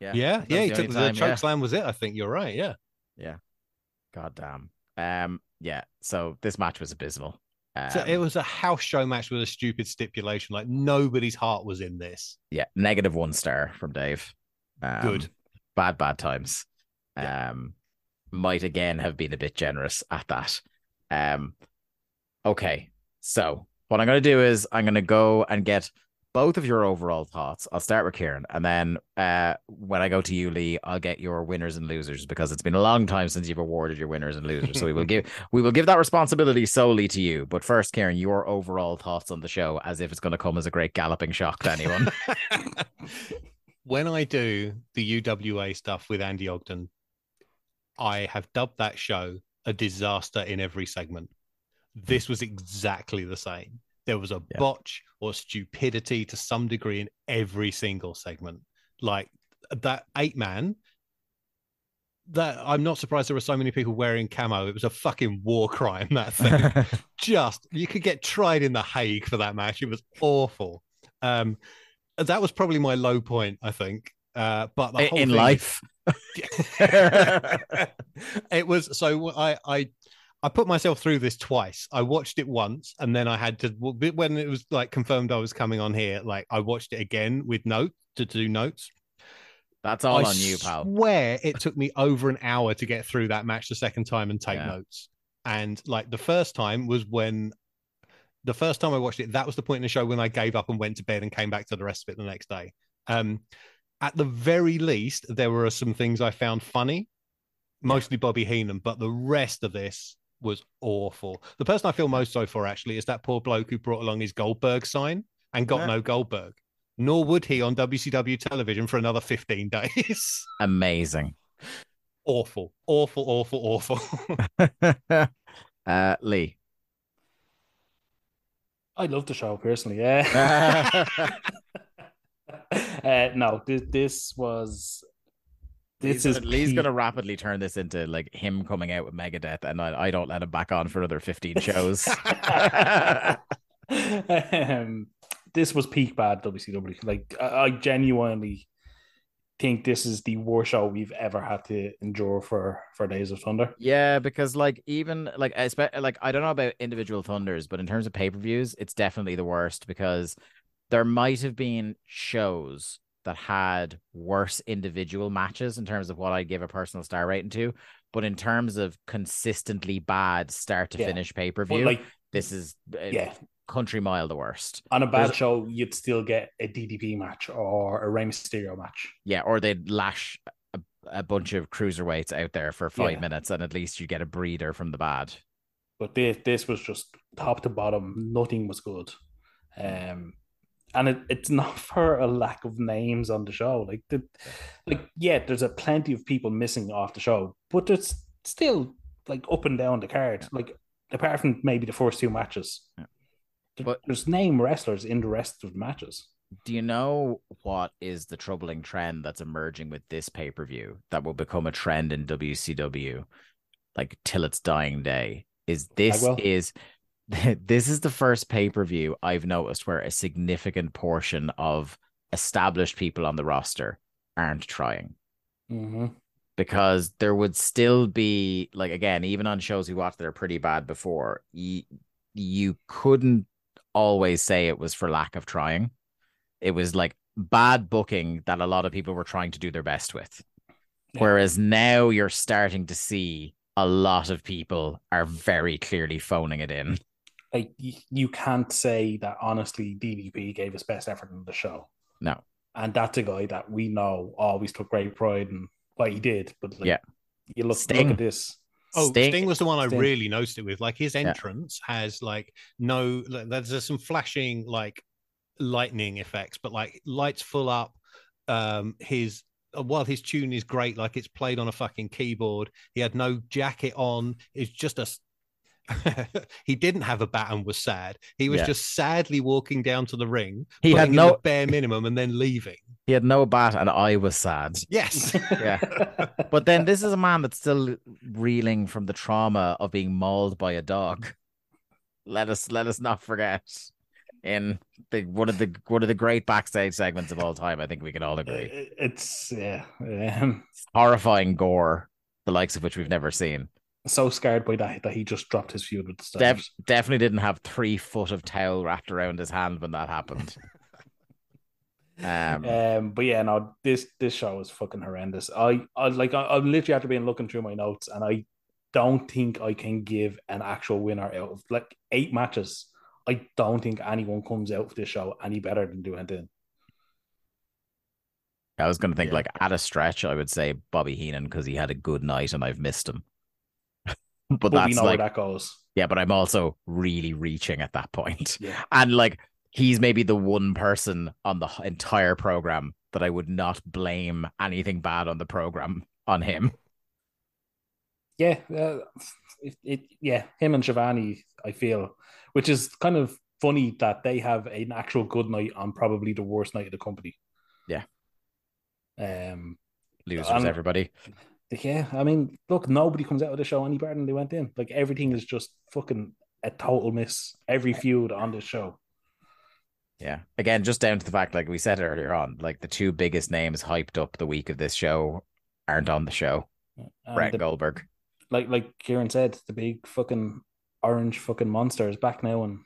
Yeah, Yeah, yeah. He took only the time, choke yeah. slam was it? I think you're right. Yeah, yeah. God damn. Um, yeah. So this match was abysmal. Um, So it was a house show match with a stupid stipulation. Like nobody's heart was in this. yeah, negative one star from Dave. Um, Good. Bad, bad times. Um, might again have been a bit generous at that. Um, okay. So what I'm going to do is I'm going to go and get both of your overall thoughts. I'll start with Kieran, and then uh, when I go to you, Lee, I'll get your winners and losers because it's been a long time since you've awarded your winners and losers. So we will give we will give that responsibility solely to you. But first, Kieran, your overall thoughts on the show, as if it's going to come as a great galloping shock to anyone. when I do the UWA stuff with Andy Ogden, I have dubbed that show a disaster in every segment. This was exactly the same. There was a Yeah. botch or stupidity to some degree in every single segment. Like that eight man, that I'm not surprised there were so many people wearing camo. It was a fucking war crime, that thing just you could get tried in the Hague for that match. It was awful. Um, that was probably my low point, I think. Uh, but the whole in thing- life. it was so I I I put myself through this twice. I watched it once, and then I had to when it was like confirmed I was coming on here. Like I watched it again with notes to do notes. That's all I on you, pal. Swear it took me over an hour to get through that match the second time and take Yeah. notes. And like the first time was when the first time I watched it, that was the point in the show when I gave up and went to bed and came back to the rest of it the next day. Um, at the very least, there were some things I found funny, mostly Bobby Heenan, but the rest of this was awful. The person I feel most sorry for actually is that poor bloke who brought along his Goldberg sign and got Yeah. no Goldberg. Nor would he on WCW television for another 15 days. Amazing. awful, awful, awful, awful. uh, Lee. I love the show personally. Yeah. uh, no, this this was. This Lee's, is gonna, Lee's gonna rapidly turn this into like him coming out with Megadeth, and I, I don't let him back on for another fifteen shows. um, this was peak bad WCW. Like I, I genuinely think this is the worst show we've ever had to endure for for Days of Thunder. yeah, because like even like I spe- like I don't know about individual thunders, but in terms of pay per views, it's definitely the worst because there might have been shows that had worse individual matches in terms of what I'd give a personal star rating to. But in terms of consistently bad start to Yeah. finish pay per view, like, this is uh, yeah, country mile the worst. on a bad There's- show, you'd still get a DDP match or a Rey Mysterio match. Yeah, or they'd lash a, a bunch of cruiserweights out there for five Yeah. minutes, and at least you get a breather from the bad. But this this was just top to bottom. Nothing was good. Um, and it, it's not for a lack of names on the show. Like the, like yeah, there's a plenty of people missing off the show, but it's still like up and down the card. Like apart from maybe the first two matches, Yeah. But- there's name wrestlers in the rest of the matches. Do you know what is the troubling trend that's emerging with this pay per view that will become a trend in WCW, like till its dying day? Is this is this is the first pay per view I've noticed where a significant portion of established people on the roster aren't trying Mm-hmm. because there would still be like again even on shows we watched that are pretty bad before you, you couldn't always say it was for lack of trying it was like bad booking that a lot of people were trying to do their best with Yeah. whereas now you're starting to see a lot of people are very clearly phoning it in Like you can't say that honestly. DDP gave his best effort in the show. no and that's a guy that we know always took great pride in what he did. But like, Yeah. you look Sting. look at this. Oh, Sting- Sting, was the one I Sting. really noticed it with. Like his entrance has like no, there's there's some flashing like lightning effects, but like lights full up. Um, his uh, while his tune is great, like it's played on a fucking keyboard. He had no jacket on. It's just a. s- he didn't have a bat and was sad. He was Yeah. just sadly walking down to the ring. He had no- the bare minimum and then leaving. he had no bat and i was sad Yes. Yeah. But then this is a man that's still reeling from the trauma of being mauled by a dog. Let us let us not forget. In the one of the one of the great backstage segments of all time, I think we can all agree. It's yeah. Um, Horrifying gore, the likes of which we've never seen. So scared by that that he just dropped his feud with the Def- definitely didn't have three foot of towel wrapped around his hand when that happened. Um, Um, but yeah, no, this this show is fucking horrendous. I, I like I, I'm literally after being looking through my notes, and I don't think I can give an actual winner out of like eight matches. I don't think anyone comes out of this show any better than Duane Din. I was going to think Yeah. like at a stretch, I would say Bobby Heenan because he had a good night and I've missed him. But, But we that's know like where that goes. Yeah, but I'm also really reaching at that point. Yeah. And like he's maybe the one person on the entire program that I would not blame anything bad on the program on him. Yeah, uh, it, it yeah, him and Schiavone, I feel, which is kind of funny that they have an actual good night on probably the worst night of the company. Yeah. Um. Losers, Um, everybody. Yeah, I mean, look, nobody comes out of the show any better than they went in. Like everything is just fucking a total miss. Every feud on this show. Yeah. Again, just down to the fact, like we said earlier on, like the two biggest names hyped up the week of this show aren't on the show. And Bret the- Goldberg. like like Kieran said, the big fucking orange fucking monster is back now, and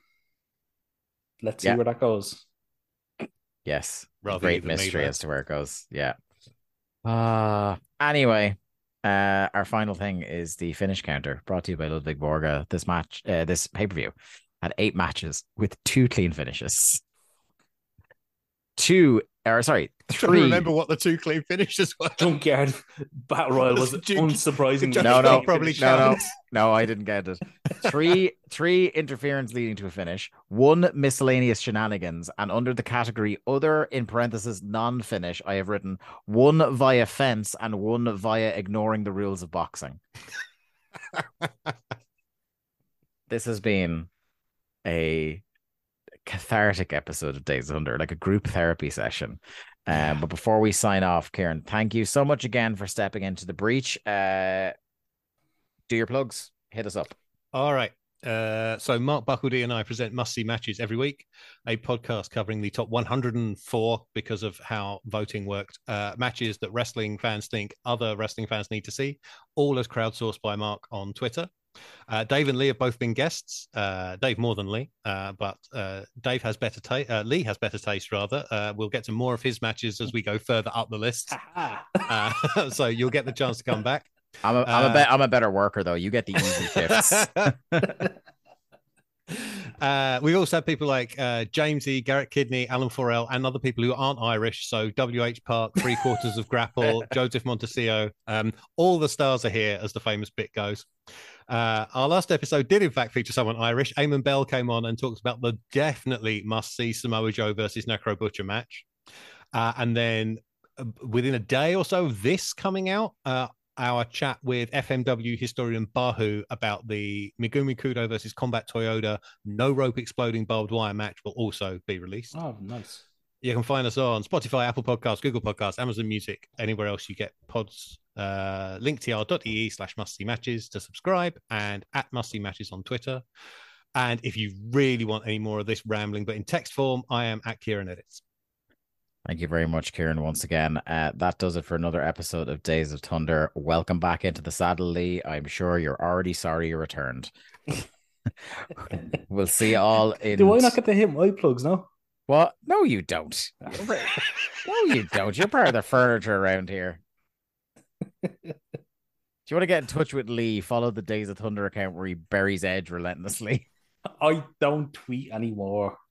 let's see Yeah. where that goes. Yes. Rather Great mystery as to where it goes. Yeah. Uh anyway, uh our final thing is the finish counter brought to you by Ludwig Borga. This match, uh, this pay-per-view had eight matches with two clean finishes. Two or sorry, Trying three. to remember what the two clean finishes were. Junkyard Battle Royal was Junk- unsurprisingly No, no, probably no, no, no, I didn't get it. Three, three interference leading to a finish, one miscellaneous shenanigans, and under the category other in parentheses non-finish, I have written one via fence and one via ignoring the rules of boxing. this has been a cathartic episode of Days of Thunder, like a group therapy session. Um, but before we sign off, Kieran, thank you so much again for stepping into the breach. Uh, do your plugs. Hit us up. All right. Uh, so Mark Buckledy and I present Must See Matches every week, a podcast covering the top 104 because of how voting worked. Uh, matches that wrestling fans think other wrestling fans need to see, all as crowdsourced by Mark on Twitter. Uh, Dave and Lee have both been guests. Uh, Dave more than Lee, uh, but uh, Dave has better taste. Uh, Lee has better taste, rather. Uh, we'll get to more of his matches as we go further up the list. Uh, so you'll get the chance to come back. I'm a, I'm a bet I'm a better worker though. You get the easy shifts. uh, we also have people like uh, Jamesy, Garrett Kidney, Alan Forel, and other people who aren't Irish. So W.H. Park, three quarters of Grapple, Joseph Montesio. Um, all the stars are here, as the famous bit goes. Uh, our last episode did, in fact, feature someone Irish. Eamon Bell came on and talked about the definitely must see Samoa Joe versus Necro Butcher match. Uh, and then uh, within a day or so of this coming out, uh, our chat with FMW historian Bahu about the Megumi Kudo versus Combat Toyota no rope exploding barbed wire match will also be released. Oh, nice. You can find us on Spotify, Apple Podcasts, Google Podcasts, Amazon Music, anywhere else you get pods. Uh, linktr.ee slash musty matches to subscribe and at musty matches on Twitter. And if you really want any more of this rambling, but in text form, I am at Kieran Edits. Thank you very much, Kieran, once again. Uh, that does it for another episode of Days of Thunder. Welcome back into the saddle, Lee. I'm sure you're already sorry you returned. we'll see you all in. Do I not get to hit my plugs now? What? No, you don't. no, you don't. You're part of the furniture around here. Do you want to get in touch with Lee? Follow the Days of Thunder account where he buries Edge relentlessly. I don't tweet anymore.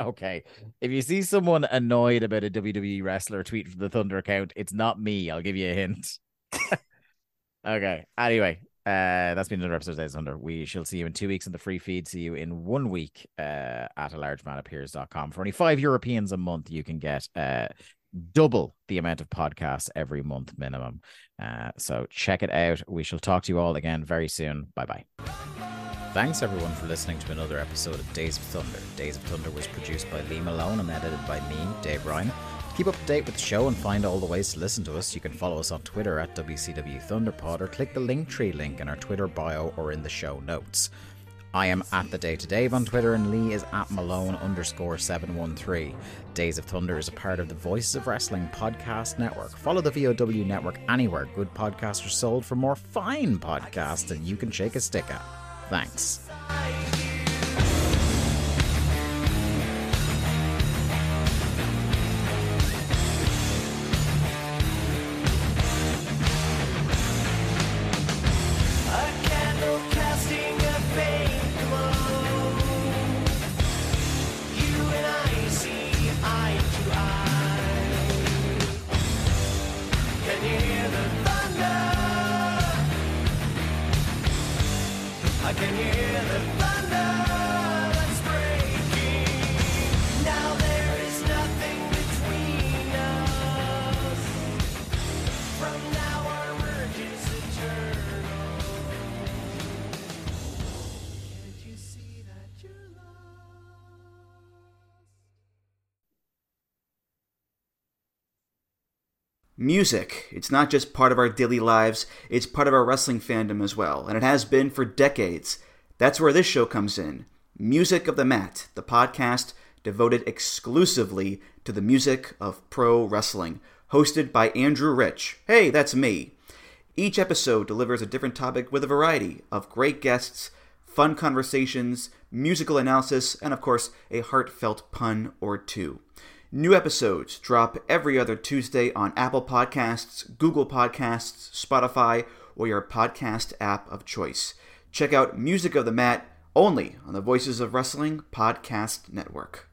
Okay. If you see someone annoyed about a WWE wrestler tweet from the Thunder account, it's not me. I'll give you a hint. okay. Anyway, uh, that's been another episode of Days of Thunder. We shall see you in two weeks in the free feed. See you in one week uh, at a largemanappears.com. For only five Europeans a month, you can get uh, double the amount of podcasts every month minimum. Uh, so check it out. We shall talk to you all again very soon. Bye bye. Thanks everyone for listening to another episode of Days of Thunder. Days of Thunder was produced by Lee Malone and edited by me, Dave Ryan. Keep up to date with the show and find all the ways to listen to us, you can follow us on Twitter at WCW Thunderpod or click the Linktree link in our Twitter bio or in the show notes. I am at the Day to Dave on Twitter and Lee is at Malone underscore 713. Days of Thunder is a part of the Voices of Wrestling podcast network. Follow the VOW network anywhere good podcasts are sold for more fine podcasts than you can shake a stick at. Thanks. Music. It's not just part of our daily lives, it's part of our wrestling fandom as well, and it has been for decades. That's where this show comes in. Music of the Mat, the podcast devoted exclusively to the music of pro wrestling, hosted by Andrew Rich. Hey, that's me. Each episode delivers a different topic with a variety of great guests, fun conversations, musical analysis, and of course, a heartfelt pun or two. New episodes drop every other Tuesday on Apple Podcasts, Google Podcasts, Spotify, or your podcast app of choice. Check out Music of the Mat only on the Voices of Wrestling Podcast Network.